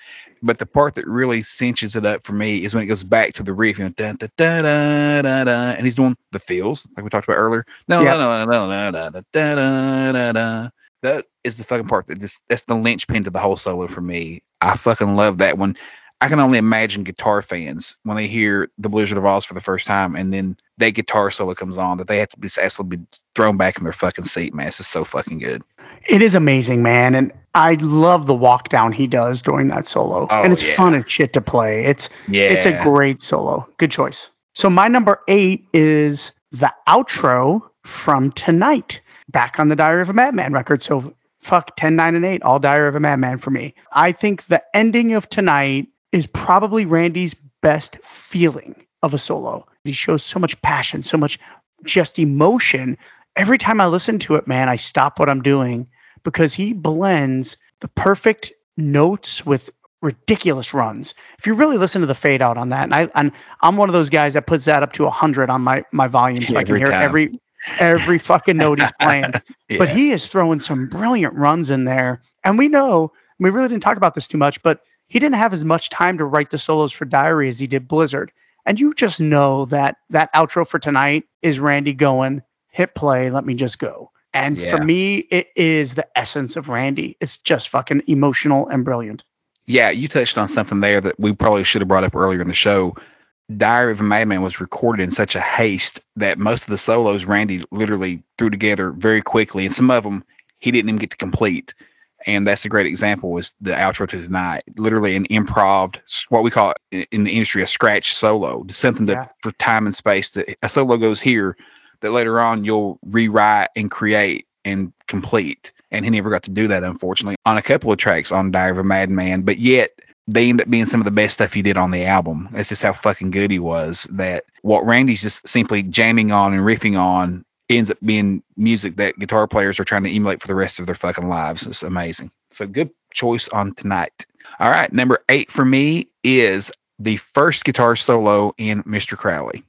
But the part that really cinches it up for me is when it goes back to the riff, you know, da, da, da, da, da, da, and he's doing the feels like we talked about earlier. No, Yep. no, no, no, no, no, da, da, da, da, da. That is the fucking part that just that's the linchpin to the whole solo for me. I fucking love that one. I can only imagine guitar fans when they hear the Blizzard of Ozz for the first time, and then that guitar solo comes on that they have to be absolutely be thrown back in their fucking seat, man. It's just so fucking good. It is amazing, man. And I love the walk down he does during that solo. Oh, and it's yeah. fun and shit to play. It's Yeah, It's a great solo. Good choice. So my number eight is the outro from tonight, back on the Diary of a Madman record. So fuck 10, 9, and 8, all Diary of a Madman for me. I think the ending of tonight is probably Randy's best feeling of a solo. He shows so much passion, so much just emotion. Every time I listen to it, man, I stop what I'm doing because he blends the perfect notes with ridiculous runs. If you really listen to the fade out on that, and I and I'm one of those guys that puts that up to hundred on my my volume so I can hear time. every every fucking note he's playing. [LAUGHS] Yeah. But he is throwing some brilliant runs in there. And we know, we really didn't talk about this too much, but he didn't have as much time to write the solos for Diary as he did Blizzard. And you just know that that outro for tonight is Randy going, hit play, let me just go. And Yeah. for me, it is the essence of Randy. It's just fucking emotional and brilliant. yeah, you touched on something there that we probably should have brought up earlier in the show. Diary of a Madman was recorded in such a haste that most of the solos Randy literally threw together very quickly, and some of them he didn't even get to complete. And that's a great example was the outro to tonight, literally an improv, what we call in the industry a scratch solo, something to Yeah. for time and space. That a solo goes here, that later on you'll rewrite and create and complete. And he never got to do that, unfortunately, on a couple of tracks on Diary of a Madman. But yet they end up being some of the best stuff he did on the album. That's just how fucking good he was. That what Randy's just simply jamming on and riffing on ends up being music that guitar players are trying to emulate for the rest of their fucking lives. It's amazing. So good choice on tonight. All right, number eight for me is the first guitar solo in Mr. Crowley.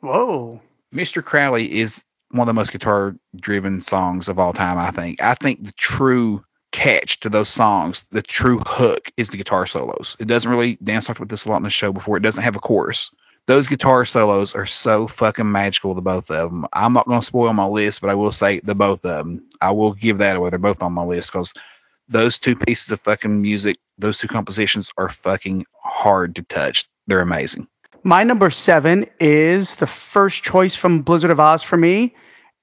Whoa. Mr. Crowley is one of the most guitar driven songs of all time, I think. I think the true catch to those songs, the true hook is the guitar solos. It doesn't really, Dan's talked about this a lot in the show before, it doesn't have a chorus. Those guitar solos are so fucking magical, the both of them. I'm not going to spoil my list, but I will say the both of them. I will give that away. They're both on my list because those two pieces of fucking music, those two compositions are fucking hard to touch. They're amazing. My number seven is the first choice from Blizzard of Ozz for me,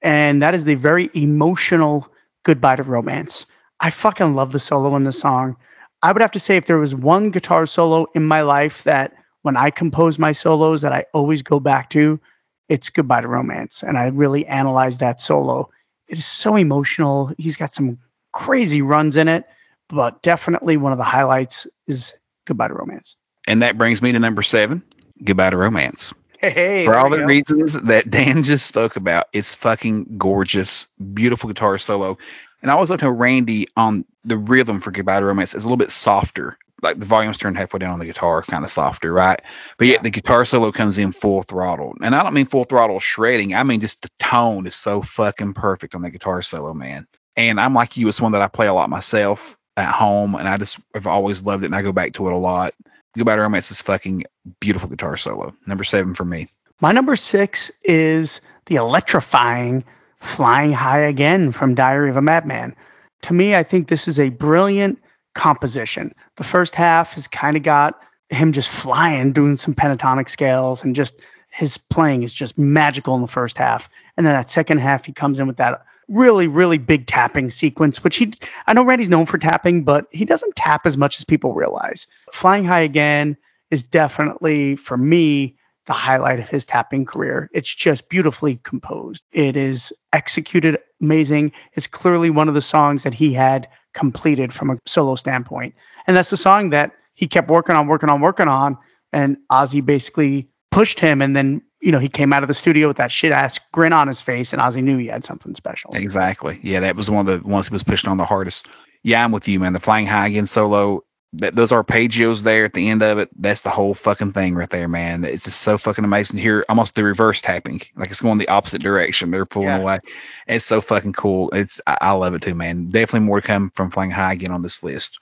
and that is the very emotional Goodbye to Romance. I fucking love the solo in the song. I would have to say if there was one guitar solo in my life that when I compose my solos that I always go back to, it's Goodbye to Romance. And I really analyze that solo. It is so emotional. He's got some crazy runs in it, but definitely one of the highlights is Goodbye to Romance. And that brings me to number seven, Goodbye to Romance. Hey, For all the reasons that Dan just spoke about, it's fucking gorgeous, beautiful guitar solo. And I always look to Randy on the rhythm for Goodbye to Romance is a little bit softer. Like the volume's turned halfway down on the guitar, kind of softer, right? But yet the guitar solo comes in full throttle. And I don't mean full throttle shredding. I mean just the tone is so fucking perfect on the guitar solo, man. And I'm like you, it's one that I play a lot myself at home, and I just have always loved it, and I go back to it a lot. Goodbye to Romance is fucking beautiful guitar solo. Number seven for me. My number six is the electrifying Flying High Again from Diary of a Madman. To me, I think this is a brilliant composition. The first half has kind of got him just flying, doing some pentatonic scales, and just his playing is just magical in the first half. And then that second half, he comes in with that really, really big tapping sequence, which he, I know Randy's known for tapping, but he doesn't tap as much as people realize. Flying High Again is definitely, for me, the highlight of his tapping career. It's just beautifully composed. It is executed amazing. It's clearly one of the songs that he had completed from a solo standpoint. And that's the song that he kept working on, working on, working on. And Ozzy basically pushed him. And then, you know, he came out of the studio with that shit ass grin on his face. And Ozzy knew he had something special. Exactly. Yeah, that was one of the ones he was pushing on the hardest. Yeah, I'm with you, man. The Flying High Again solo that those arpeggios there at the end of it, that's the whole fucking thing right there, man. It's just so fucking amazing to hear almost the reverse tapping. Like it's going the opposite direction. They're pulling yeah. away. It's so fucking cool. It's I, I, love it too, man. Definitely more to come from Flying High again on this list.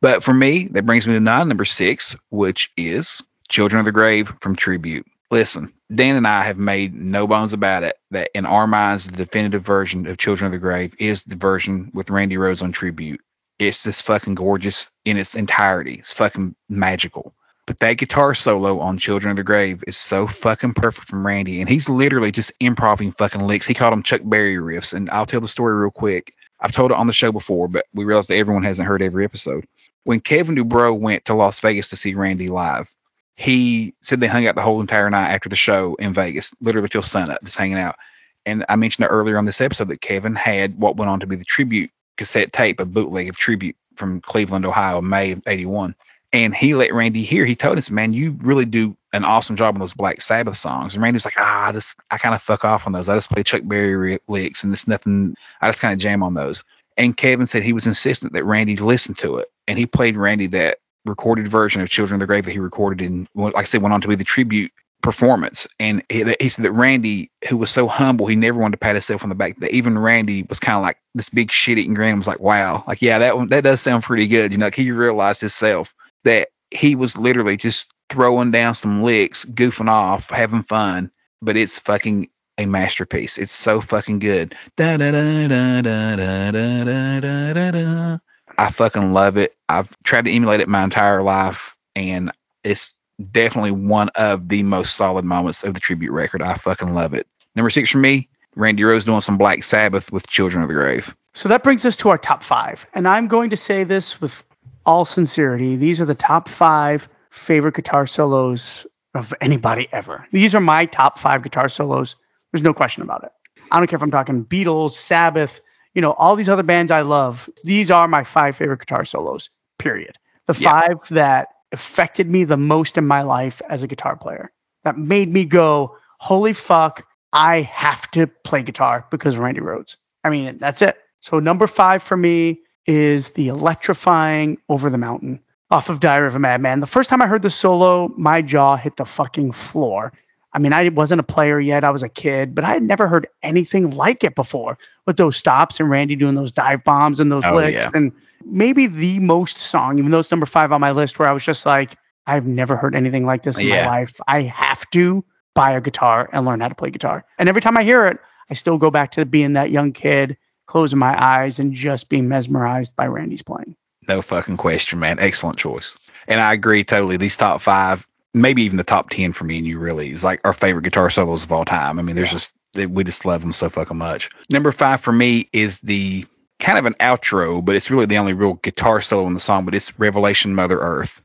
But for me, that brings me to nine, number six, which is Children of the Grave from Tribute. Listen, Dan and I have made no bones about it that in our minds, the definitive version of Children of the Grave is the version with Randy Rhoads on Tribute. It's just fucking gorgeous in its entirety. It's fucking magical. But that guitar solo on Children of the Grave is so fucking perfect from Randy. And he's literally just improvising fucking licks. He called them Chuck Berry riffs. And I'll tell the story real quick. I've told it on the show before, but we realized that everyone hasn't heard every episode. When Kevin DuBrow went to Las Vegas to see Randy live, he said they hung out the whole entire night after the show in Vegas, literally till sunup, just hanging out. And I mentioned earlier on this episode that Kevin had what went on to be the tribute cassette tape, a bootleg of Tribute from Cleveland, Ohio, May of 81. And he let Randy hear, he told us, man, you really do an awesome job on those Black Sabbath songs. And Randy was like, ah, this, I kind of fuck off on those. I just play Chuck Berry licks and it's nothing, I just kind of jam on those. And Kevin said he was insistent that Randy listen to it. And he played Randy that recorded version of Children of the Grave that he recorded in, like I said, went on to be the tribute performance. And he, he, said that Randy, who was so humble, he never wanted to pat himself on the back. That even Randy was kind of like this big shit eating grin. Was like, wow, like yeah, that one that does sound pretty good. You know, like he realized himself that he was literally just throwing down some licks, goofing off, having fun. But it's fucking a masterpiece. It's so fucking good. Da da da da da da da da da. I fucking love it. I've tried to emulate it my entire life, and it's definitely one of the most solid moments of the tribute record. I fucking love it. Number six for me, Randy Rhoads doing some Black Sabbath with Children of the Grave. So that brings us to our top five. And I'm going to say this with all sincerity. These are the top five favorite guitar solos of anybody ever. These are my top five guitar solos. There's no question about it. I don't care if I'm talking Beatles, Sabbath, you know, all these other bands I love. These are my five favorite guitar solos, period. The yeah. five that affected me the most in my life as a guitar player. That made me go, holy fuck, I have to play guitar because of Randy Rhoads. I mean, that's it. So number five for me is the electrifying Over the Mountain off of Diary of a Madman. The first time I heard the solo, my jaw hit the fucking floor. I mean, I wasn't a player yet. I was a kid, but I had never heard anything like it before with those stops and Randy doing those dive bombs and those oh, licks. Yeah. And maybe the most song, even though it's number five on my list, where I was just like, I've never heard anything like this in yeah. my life. I have to buy a guitar and learn how to play guitar. And every time I hear it, I still go back to being that young kid, closing my eyes and just being mesmerized by Randy's playing. No fucking question, man. Excellent choice. And I agree totally. These top five, maybe even the top 10 for me and you really is like our favorite guitar solos of all time. I mean, there's yeah. just, we just love them so fucking much. Number five for me is the kind of an outro, but it's really the only real guitar solo in the song. But it's Revelation Mother Earth.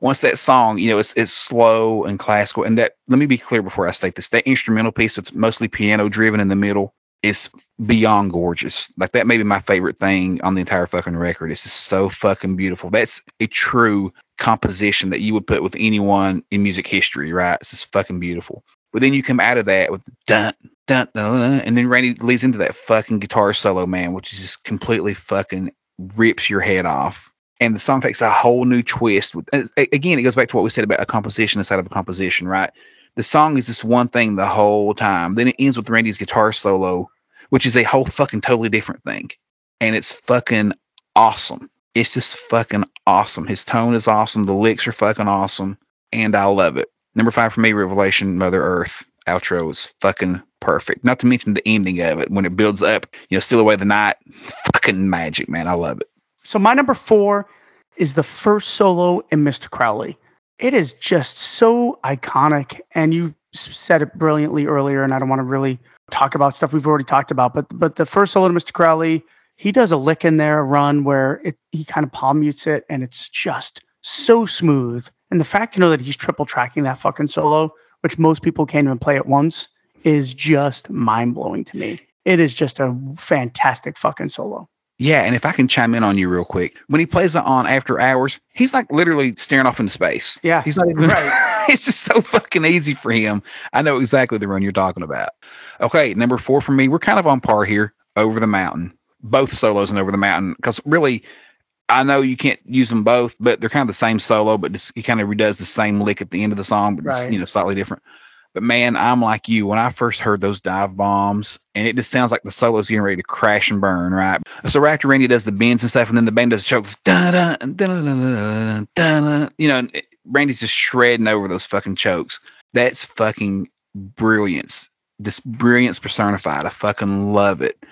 Once that song, you know, it's it's slow and classical. And that let me be clear before I state this: that instrumental piece, it's mostly piano driven in the middle, is beyond gorgeous. Like that may be my favorite thing on the entire fucking record. It's just so fucking beautiful. That's a true composition that you would put with anyone in music history, right? It's just fucking beautiful. But then you come out of that with dun dun dun, dun and then Randy leads into that fucking guitar solo, man, which is just completely fucking rips your head off. And the song takes a whole new twist. With again, it goes back to what we said about a composition inside of a composition, right? The song is just one thing the whole time. Then it ends with Randy's guitar solo, which is a whole fucking totally different thing. And it's fucking awesome. It's just fucking awesome. His tone is awesome. The licks are fucking awesome. And I love it. Number five for me, Revelation, Mother Earth. Outro is fucking perfect. Not to mention the ending of it when it builds up, you know, Steal Away the Night. Fucking magic, man. I love it. So my number four is the first solo in Mr. Crowley. It is just so iconic. And you said it brilliantly earlier, and I don't want to really talk about stuff we've already talked about, but but the first solo to Mr. Crowley, he does a lick in there, a run where it he kind of palm mutes it, and it's just so smooth. And the fact to know that he's triple tracking that fucking solo, which most people can't even play at once, is just mind blowing to me. It is just a fantastic fucking solo. Yeah, and if I can chime in on you real quick, when he plays it on After Hours, he's like literally staring off into space. Yeah, he's not even. Right. [LAUGHS] it's just so fucking easy for him. I know exactly the run you're talking about. Okay, number four for me, we're kind of on par here. Over the mountain, both solos and Over the Mountain, because really, I know you can't use them both, but they're kind of the same solo, but just, he kind of redoes the same lick at the end of the song, but right. it's, you know, slightly different. But man, I'm like you. When I first heard those dive bombs, and it just sounds like the solo's getting ready to crash and burn, right? So right after Randy does the bends and stuff, and then the band does the chokes, da da da you know, Randy's just shredding over those fucking chokes. That's fucking brilliance. This brilliance personified. I fucking love it.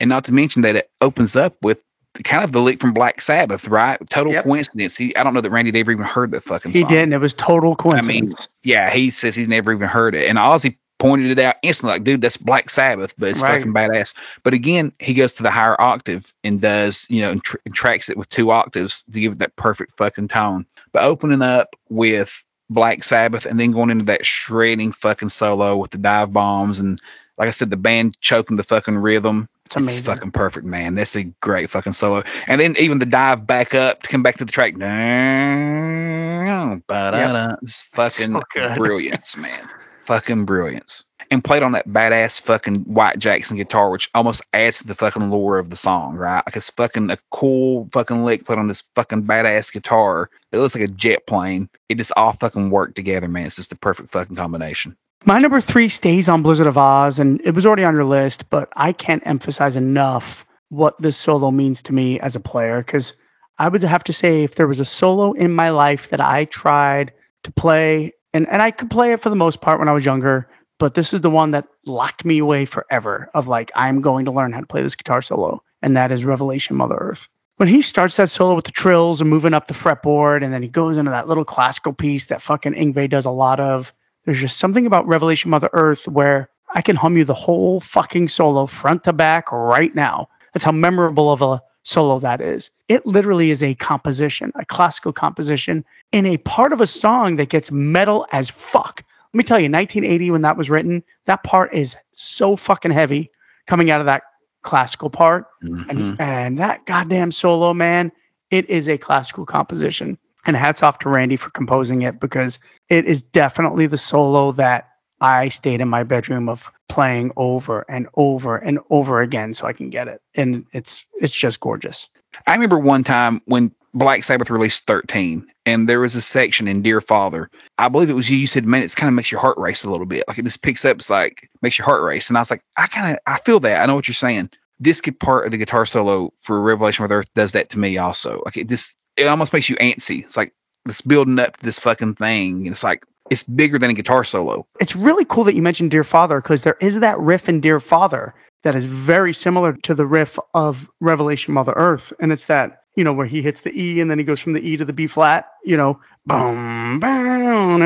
And not to mention that it opens up with kind of the leak from Black Sabbath, right? Total yep. coincidence. He, I don't know that Randy ever even heard that fucking song. He didn't. It was total coincidence. I mean, yeah, he says he's never even heard it. And Ozzy pointed it out instantly, like, dude, that's Black Sabbath, but it's right. fucking badass. But again, he goes to the higher octave and does, you know, and, tr- and tracks it with two octaves to give it that perfect fucking tone. But opening up with Black Sabbath and then going into that shredding fucking solo with the dive bombs and like I said, the band choking the fucking rhythm it's amazing. It's fucking perfect, man. That's a great fucking solo. And then even the dive back up to come back to the track. Yep. It's fucking so brilliance, [LAUGHS] man. fucking brilliance. And played on that badass fucking White Jackson guitar, which almost adds to the fucking lore of the song, right? Like it's fucking a cool fucking lick played on this fucking badass guitar. It looks like a jet plane. It just all fucking worked together, man. It's just the perfect fucking combination. My number three stays on Blizzard of Ozz, and it was already on your list, but I can't emphasize enough what this solo means to me as a player. Because I would have to say, if there was a solo in my life that I tried to play, and, and I could play it for the most part when I was younger, but this is the one that locked me away forever of like, I'm going to learn how to play this guitar solo, and that is Revelation Mother Earth. When he starts that solo with the trills and moving up the fretboard, and then he goes into that little classical piece that fucking Yngwie does a lot of, there's just something about Revelation Mother Earth where I can hum you the whole fucking solo front to back right now. That's how memorable of a solo that is. It literally is a composition, a classical composition in a part of a song that gets metal as fuck. Let me tell you, 1980 when that was written, that part is so fucking heavy coming out of that classical part. Mm-hmm. And, and that goddamn solo, man, it is a classical composition. And hats off to Randy for composing it because it is definitely the solo that I stayed in my bedroom of playing over and over and over again so I can get it. And it's it's just gorgeous. I remember one time when Black Sabbath released 13 and there was a section in Dear Father. I believe it was you. You said, man, it's kind of makes your heart race a little bit. Like it just picks up, it's like makes your heart race. And I was like, I kind of, I feel that. I know what you're saying. This part of the guitar solo for Revelation Mother Earth does that to me also. Like it just, it almost makes you antsy. It's like it's building up this fucking thing. And it's like it's bigger than a guitar solo. It's really cool that you mentioned Dear Father because there is that riff in Dear Father that is very similar to the riff of Revelation Mother Earth. And it's that, you know, where he hits the E and then he goes from the E to the B flat, you know, boom, boom,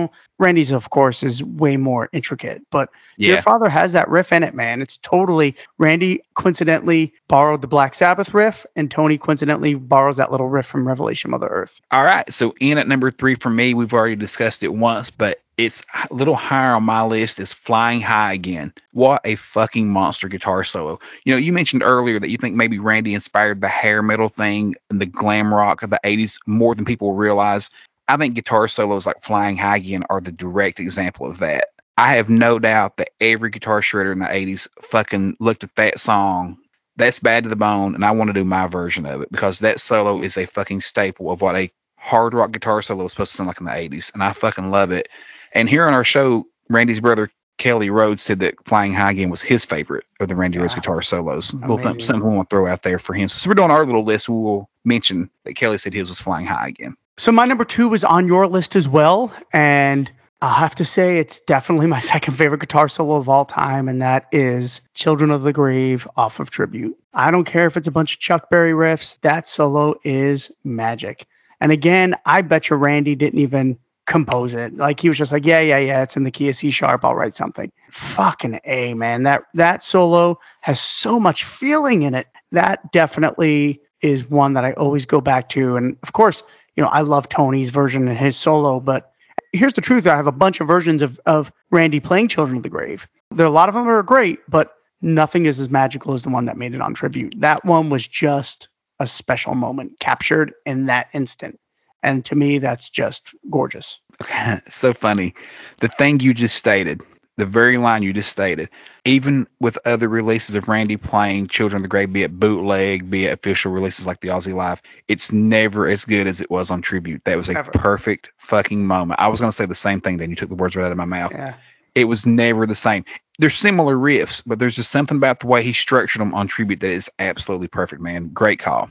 well, Randy's of course is way more intricate, but Yeah. Dear Father has that riff in it, man. It's totally Randy coincidentally borrowed the Black Sabbath riff, and Tony coincidentally borrows that little riff from Revelation Mother Earth. All right. So in at number three for me, we've already discussed it once, but it's a little higher on my list is Flying High Again. What a fucking monster guitar solo. You know, you mentioned earlier that you think maybe Randy inspired the hair metal thing and the glam rock of the 80s more than people realize. I think guitar solos like Flying High Again are the direct example of that. I have no doubt that every guitar shredder in the 80s fucking looked at that song. That's bad to the bone, and I want to do my version of it because that solo is a fucking staple of what a hard rock guitar solo was supposed to sound like in the 80s, and I fucking love it. And here on our show, Randy's brother Kelly Rhoads said that Flying High Again was his favorite of the Randy Rhoads guitar solos. Th- Amazing. something we want to throw out there for him. So we're doing our little list. We will mention that Kelly said his was Flying High Again. So my number two was on your list as well, and I'll have to say it's definitely my [LAUGHS] second favorite guitar solo of all time, and that is "Children of the Grave" off of Tribute. I don't care if it's a bunch of Chuck Berry riffs; that solo is magic. And again, I bet you Randy didn't even compose it. Like he was just like, "Yeah, yeah, yeah, it's in the key of C sharp. I'll write something." Fucking a man, that that solo has so much feeling in it. That definitely is one that I always go back to, and of course you know, I love Tony's version and his solo, but here's the truth. I have a bunch of versions of, of Randy playing Children of the Grave. There are a lot of them are great, but nothing is as magical as the one that made it on tribute. That one was just a special moment captured in that instant. And to me, that's just gorgeous. [LAUGHS] so funny. The thing you just stated, the very line you just stated, even with other releases of Randy playing Children of the Grave, be it bootleg, be it official releases like the Ozzy Live, it's never as good as it was on tribute. That was a Ever. perfect fucking moment. I was going to say the same thing, then you took the words right out of my mouth. Yeah. It was never the same. There's similar riffs, but there's just something about the way he structured them on tribute that is absolutely perfect, man. Great call.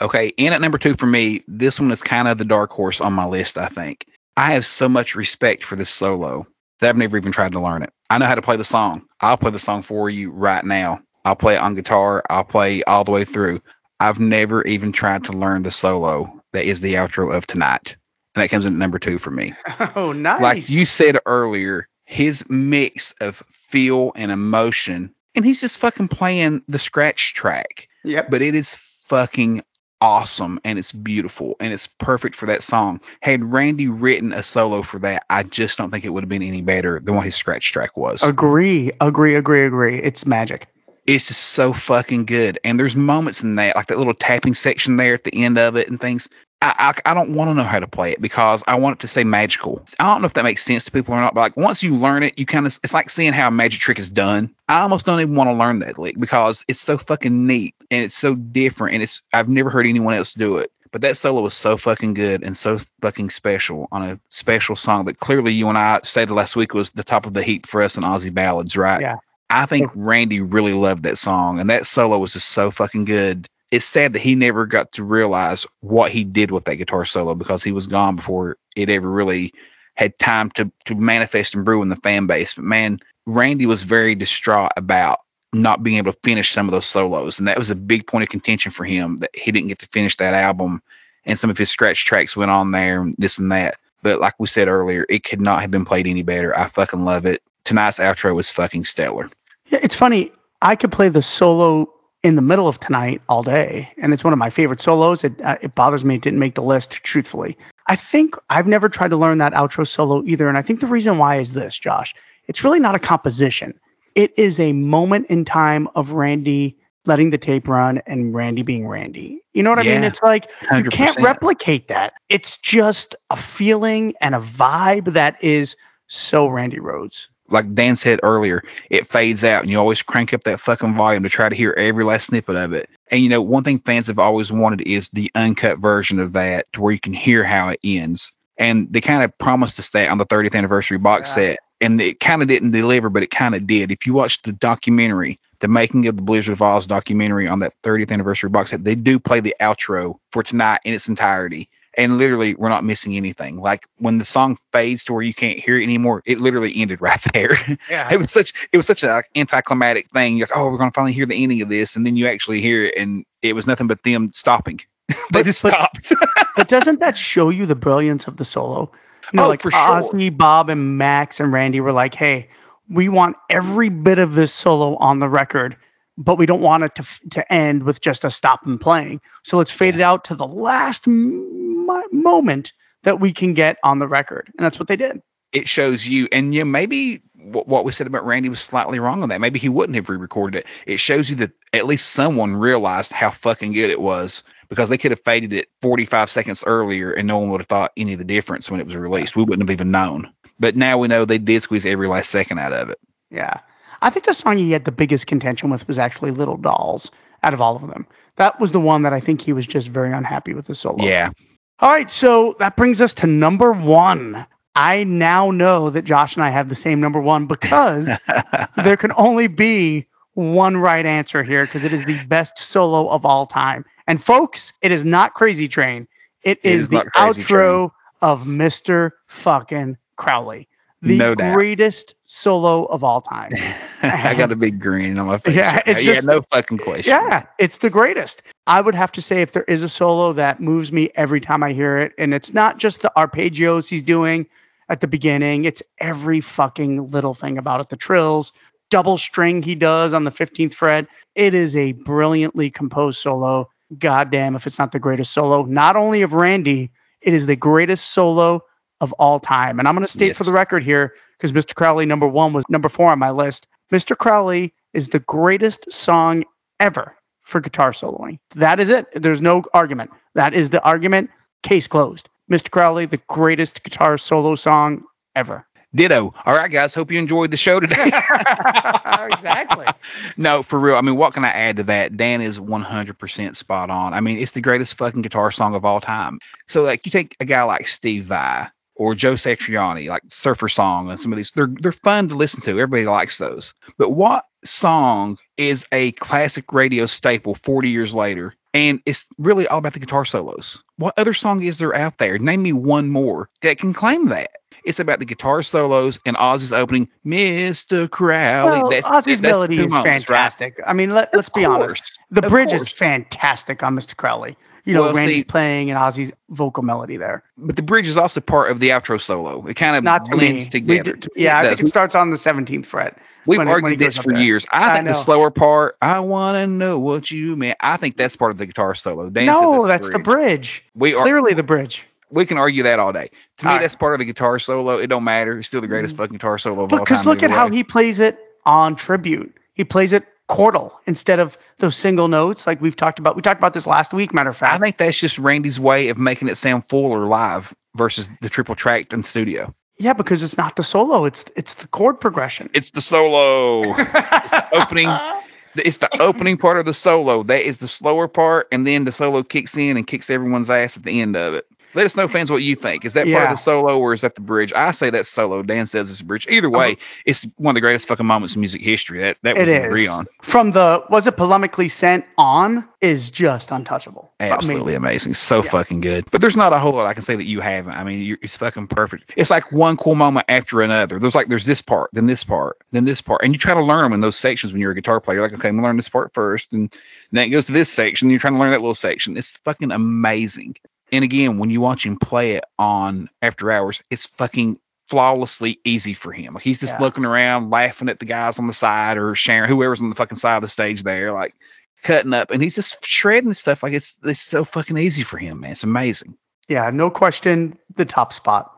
Okay, in at number two for me, this one is kind of the dark horse on my list, I think. I have so much respect for this solo that I've never even tried to learn it. I know how to play the song. I'll play the song for you right now. I'll play it on guitar. I'll play all the way through. I've never even tried to learn the solo that is the outro of tonight. And that comes in at number two for me. [LAUGHS] Oh, nice. Like you said earlier, his mix of feel and emotion, and he's just fucking playing the scratch track Yep. but it is fucking awesome and it's beautiful and it's perfect for that song. Had Randy written a solo for that, I just don't think it would have been any better than what his scratch track was. Agree. Agree. Agree. Agree. It's magic. It's just so fucking good. And there's moments in that, like that little tapping section there at the end of it and things. I, I, I don't want to know how to play it because I want it to stay magical. I don't know if that makes sense to people or not, but like once you learn it, you kind of, it's like seeing how a magic trick is done. I almost don't even want to learn that lick because it's so fucking neat and it's so different and it's, I've never heard anyone else do it. But that solo was so fucking good and so fucking special on a special song that clearly you and I stated last week was the top of the heap for us in Ozzy ballads, right? Yeah. I think Randy really loved that song, and that solo was just so fucking good. It's sad that he never got to realize what he did with that guitar solo because he was gone before it ever really had time to to manifest and brew in the fan base. But man, Randy was very distraught about not being able to finish some of those solos, and that was a big point of contention for him that he didn't get to finish that album, and some of his scratch tracks went on there, and this and that. But like we said earlier, it could not have been played any better. I fucking love it. Tonight's outro was fucking stellar. Yeah, it's funny. I could play the solo in the middle of tonight all day, and it's one of my favorite solos. It uh, it bothers me it didn't make the list. Truthfully, I think I've never tried to learn that outro solo either, and I think the reason why is this, Josh. It's really not a composition. It is a moment in time of Randy letting the tape run and Randy being Randy. You know what I mean? Yeah, It's like you can't replicate that. It's just a feeling and a vibe that is so Randy Rhoads. Like Dan said earlier, it fades out and you always crank up that fucking volume to try to hear every last snippet of it. And you know, one thing fans have always wanted is the uncut version of that to where you can hear how it ends. And they kind of promised us that on the 30th anniversary box Yeah. set. And it kind of didn't deliver, but it kind of did. If you watch the documentary, the making of the Blizzard of Ozz documentary on that 30th anniversary box set, they do play the outro for tonight in its entirety. And literally, we're not missing anything. Like when the song fades to where you can't hear it anymore, it literally ended right [LAUGHS] there. Yeah. it was such it was such an anticlimactic thing. You're like, oh, we're gonna finally hear the ending of this, and then you actually hear it, and it was nothing but them stopping. [LAUGHS] they But- just but- stopped. [LAUGHS] but doesn't that show you the brilliance of the solo? You know, Oh, like for sure. Ozzy, Bob, and Max and Randy were like, "Hey, we want every bit of this solo on the record, but we don't want it to to end with just a stop and playing. So let's fade it out to the last m- moment that we can get on the record." And that's what they did. it shows you, and you know, maybe what, what we said about Randy was slightly wrong on that. Maybe he wouldn't have re-recorded it. It shows you that at least someone realized how fucking good it was because they could have faded it 45 seconds earlier and no one would have thought any of the difference when it was released. We wouldn't have even known. But now we know they did squeeze every last second out of it. Yeah. I think the song he had the biggest contention with was actually Little Dolls out of all of them. That was the one that I think he was just very unhappy with the solo. Yeah. All right, so that brings us to number one. I now know that Josh and I have the same number one because [LAUGHS] there can only be one right answer here because it is the best solo of all time. And folks, it is not Crazy Train. It is, is the outro of Mr. fucking Crowley. The No doubt. greatest solo of all time. [LAUGHS] I got a big grin on my [LAUGHS] face. Yeah, right it's now. just- yeah, no fucking question. Yeah, it's the greatest. I would have to say if there is a solo that moves me every time I hear it, and it's not just the arpeggios he's doing at the beginning, it's every fucking little thing about it. The trills, double string he does on the 15th fret. It is a brilliantly composed solo. Goddamn, if it's not the greatest solo, not only of Randy, it is the greatest solo of all time. And I'm going to state for the record here, because Mr. Crowley, number one, was number four on my list. Mr. Crowley is the greatest song ever for guitar soloing. That is it. There's no argument. That is the argument. Case closed. Mr. Crowley, the greatest guitar solo song ever. Ditto. All right, guys. Hope you enjoyed the show today. [LAUGHS] exactly. [LAUGHS] no, for real. I mean, what can I add to that? Dan is 100% spot on. I mean, it's the greatest fucking guitar song of all time. So, like, you take a guy like Steve Vai or Joe Satriani, like Surfer Song, and some of these, they're they're fun to listen to. Everybody likes those. But what song is a classic radio staple 40 years later? And it's really all about the guitar solos. What other song is there out there? Name me one more that can claim that. It's about the guitar solos and Ozzy's opening, Mr. Crowley. Well, that's Ozzy's that's melody is moments, right? fantastic. I mean, let, let's Of be honest. The Of bridge is fantastic on Mr. Crowley. You know, Well, Randy's see- playing and Ozzy's vocal melody there. But the bridge is also part of the outro solo. It kind of Not to blends We together. yeah, I think it starts on the 17th fret. We've when it- when argued this for years. I I think the slower part, I want to know what you mean. I think that's part of the guitar solo. Dan no, that's the bridge. We are Clearly the bridge. we can argue that all day. To me, All right. that's part of the guitar solo. It don't matter. It's still the greatest mm. fucking guitar solo of all time. Because look at either how he plays it on tribute. He plays it chordal instead of those single notes like we've talked about. We talked about this last week, matter of fact. I think that's just Randy's way of making it sound fuller live versus the triple tracked in studio. yeah, because it's not the solo; it's it's the chord progression. It's the solo. it's the [LAUGHS] opening. It's the opening part of the solo. That is the slower part, and then the solo kicks in and kicks everyone's ass at the end of it. Let us know, fans, what you think. Is that part of the solo or is that the bridge? I say that's solo. Dan says it's bridge. Either uh-huh. way, it's one of the greatest fucking moments in music history. That that It we agree on. from the was it polemically sent on is just untouchable. Absolutely Amazing. amazing. So Yeah. fucking good. But there's not a whole lot I can say that you haven't. I mean, you're, it's fucking perfect. It's like one cool moment after another. There's like, there's this part, then this part, then this part. And you try to learn them in those sections when you're a guitar player. You're like, okay, I'm gonna learn this part first. And then it goes to this section. You're trying to learn that little section. It's fucking amazing. And again, when you watch him play it on After Hours, it's fucking flawlessly easy for him. Like he's just Yeah. looking around, laughing at the guys on the side or sharing whoever's on the fucking side of the stage there, like cutting up, and he's just shredding stuff. Like it's it's so fucking easy for him, man. It's amazing. Yeah, no question, the top spot.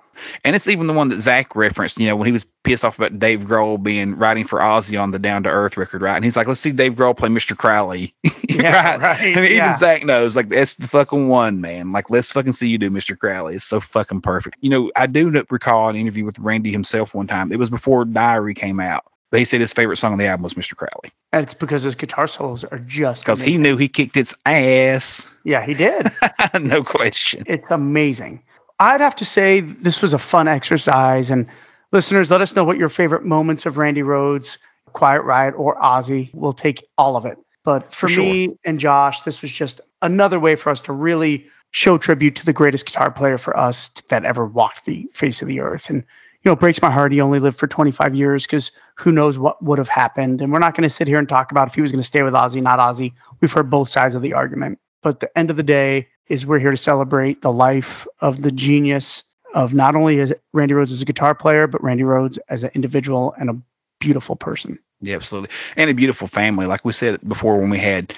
And it's even the one that Zakk referenced, you know, when he was pissed off about Dave Grohl being writing for Ozzy on the Down to Earth record, right? And he's like, let's see Dave Grohl play Mr. Crowley. [LAUGHS] Yeah, right, I mean, yeah. even Zakk knows, like, that's the fucking one, man. Like, let's fucking see you do Mr. Crowley. It's so fucking perfect. You know, I do recall an interview with Randy himself one time. It was before Diary came out. But he said his favorite song on the album was Mr. Crowley And it's because his guitar solos are just because he knew he kicked its ass. Yeah, he did. [LAUGHS] no question. It's amazing. I'd have to say this was a fun exercise. And listeners, let us know what your favorite moments of Randy Rhoads, Quiet Riot, or Ozzy. We'll take all of it. But for, For me and Josh, this was just another way for us to really show tribute to the greatest guitar player for us that ever walked the face of the earth. And you know, it breaks my heart. He only lived for 25 years because who knows what would have happened. And we're not going to sit here and talk about if he was going to stay with Ozzy, not Ozzy. We've heard both sides of the argument. But the end of the day is we're here to celebrate the life of the genius of not only as Randy Rhoads as a guitar player, but Randy Rhoads as an individual and a beautiful person. Yeah, absolutely. And a beautiful family. Like we said before when we had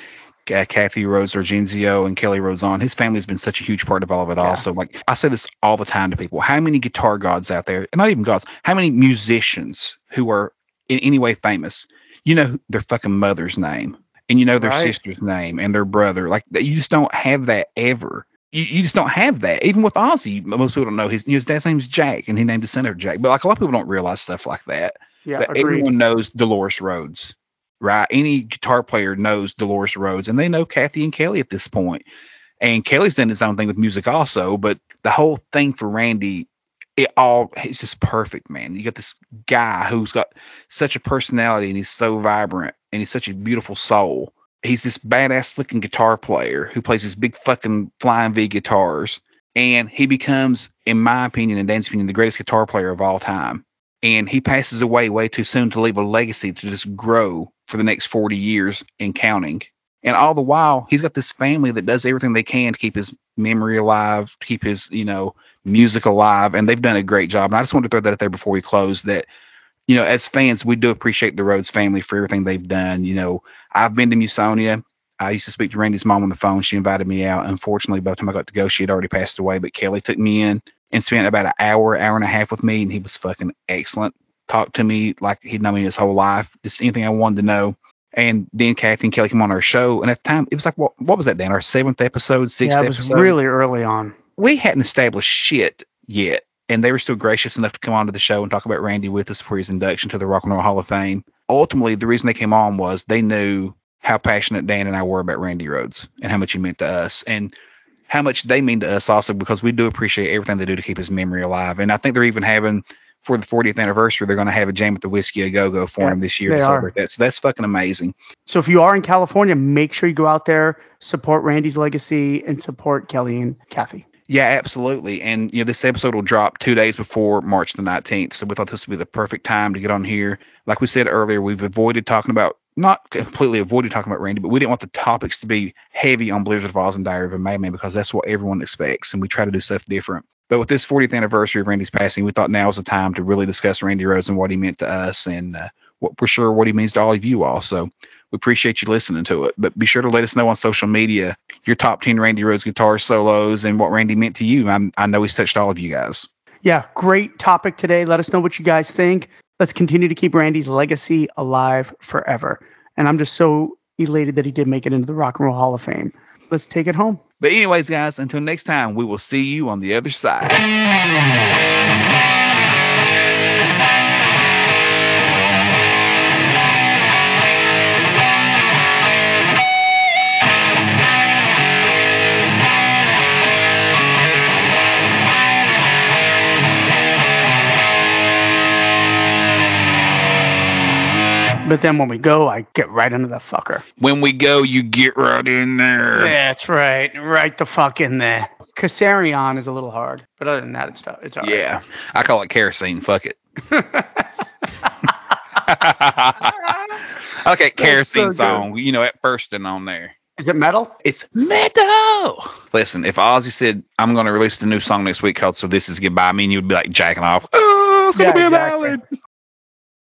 uh, Kathy Rhoads Argenzio and Kelly Rhoads on, his family has been such a huge part of all of it. Yeah. Also, like I say this all the time to people: how many guitar gods out there? and Not even gods. How many musicians who are in any way famous? You know their fucking mother's name, and you know their Right. sister's name and their brother. Like you just don't have that ever. You, you just don't have that. Even with Ozzy, most people don't know his, his dad's name's Jack, and he named his son after Jack. But like a lot of people don't realize stuff like that Yeah, that everyone knows Dolores Rhoads, right? Any guitar player knows Dolores Rhoads, and they know Kathy and Kelly at this point. And Kelly's done his own thing with music also, but the whole thing for Randy, it all it's just perfect, man. You got this guy who's got such a personality and he's so vibrant and he's such a beautiful soul. He's this badass looking guitar player who plays these big fucking flying V guitars. And he becomes, in my opinion and Dan's opinion, the greatest guitar player of all time and he passes away way too soon to leave a legacy to just grow for the next 40 years and counting. And all the while, he's got this family that does everything they can to keep his memory alive, to keep his, you know, music alive. And they've done a great job. And I just wanted to throw that out there before we close that, you know, as fans, we do appreciate the Rhoads family for everything they've done. You know, I've been to Musonia. I used to speak to Randy's mom on the phone. She invited me out. Unfortunately, by the time I got to go, she had already passed away. But Kelly took me in and spent about an hour, hour and a half with me, and he was fucking excellent. Talked to me like he'd known me his whole life. Just anything I wanted to know. And then Kathy and Kelly came on our show, and at the time it was like, what, what was that, Dan? Our seventh episode, sixth yeah, it was episode. really early on. we hadn't established shit yet, and they were still gracious enough to come onto the show and talk about Randy with us for his induction to the Rock and Roll Hall of Fame. Ultimately, the reason they came on was they knew how passionate Dan and I were about Randy Rhoads and how much he meant to us, and how much they mean to us also because we do appreciate everything they do to keep his memory alive. And I think they're even having for the 40th anniversary, they're going to have a jam with the Whisky a Go Go for Yeah, him this year to are. that. So that's fucking amazing. So if you are in California, make sure you go out there, support Randy's legacy, and support Kelly and Kathy. Yeah, absolutely. And you know, this episode will drop two days before March the nineteenth. So we thought this would be the perfect time to get on here. Like we said earlier, we've avoided talking about not completely avoided talking about Randy, but we didn't want the topics to be heavy on Blizzard of Ozz and Diary of a Madman because that's what everyone expects, and we try to do stuff different. But with this 40th anniversary of Randy's passing, we thought now was the time to really discuss Randy Rhoads and what he meant to us, and uh, what we're sure what he means to all of you all. So we appreciate you listening to it. But be sure to let us know on social media your top 10 Randy Rhoads guitar solos and what Randy meant to you. I'm, I know he's touched all of you guys. Yeah, great topic today. Let us know what you guys think. Let's continue to keep Randy's legacy alive forever. And I'm just so elated that he did make it into the Rock and Roll Hall of Fame. Let's take it home. But, anyways, guys, until next time, we will see you on the other side. But then when we go, I get right into the fucker. When we go, you get right in there. That's right. Right the fuck in there. Kaisarion is a little hard. But other than that, it's, it's all right. Yeah. I call it kerosene. Fuck it. [LAUGHS] [LAUGHS] okay, kerosene so song. You know, at first and on there. Is it metal? It's metal. Listen, if Ozzy said, I'm going to release the new song next week called So This Is Goodbye, I mean, you would be like jacking off. Oh, it's going to be a exactly. ballad.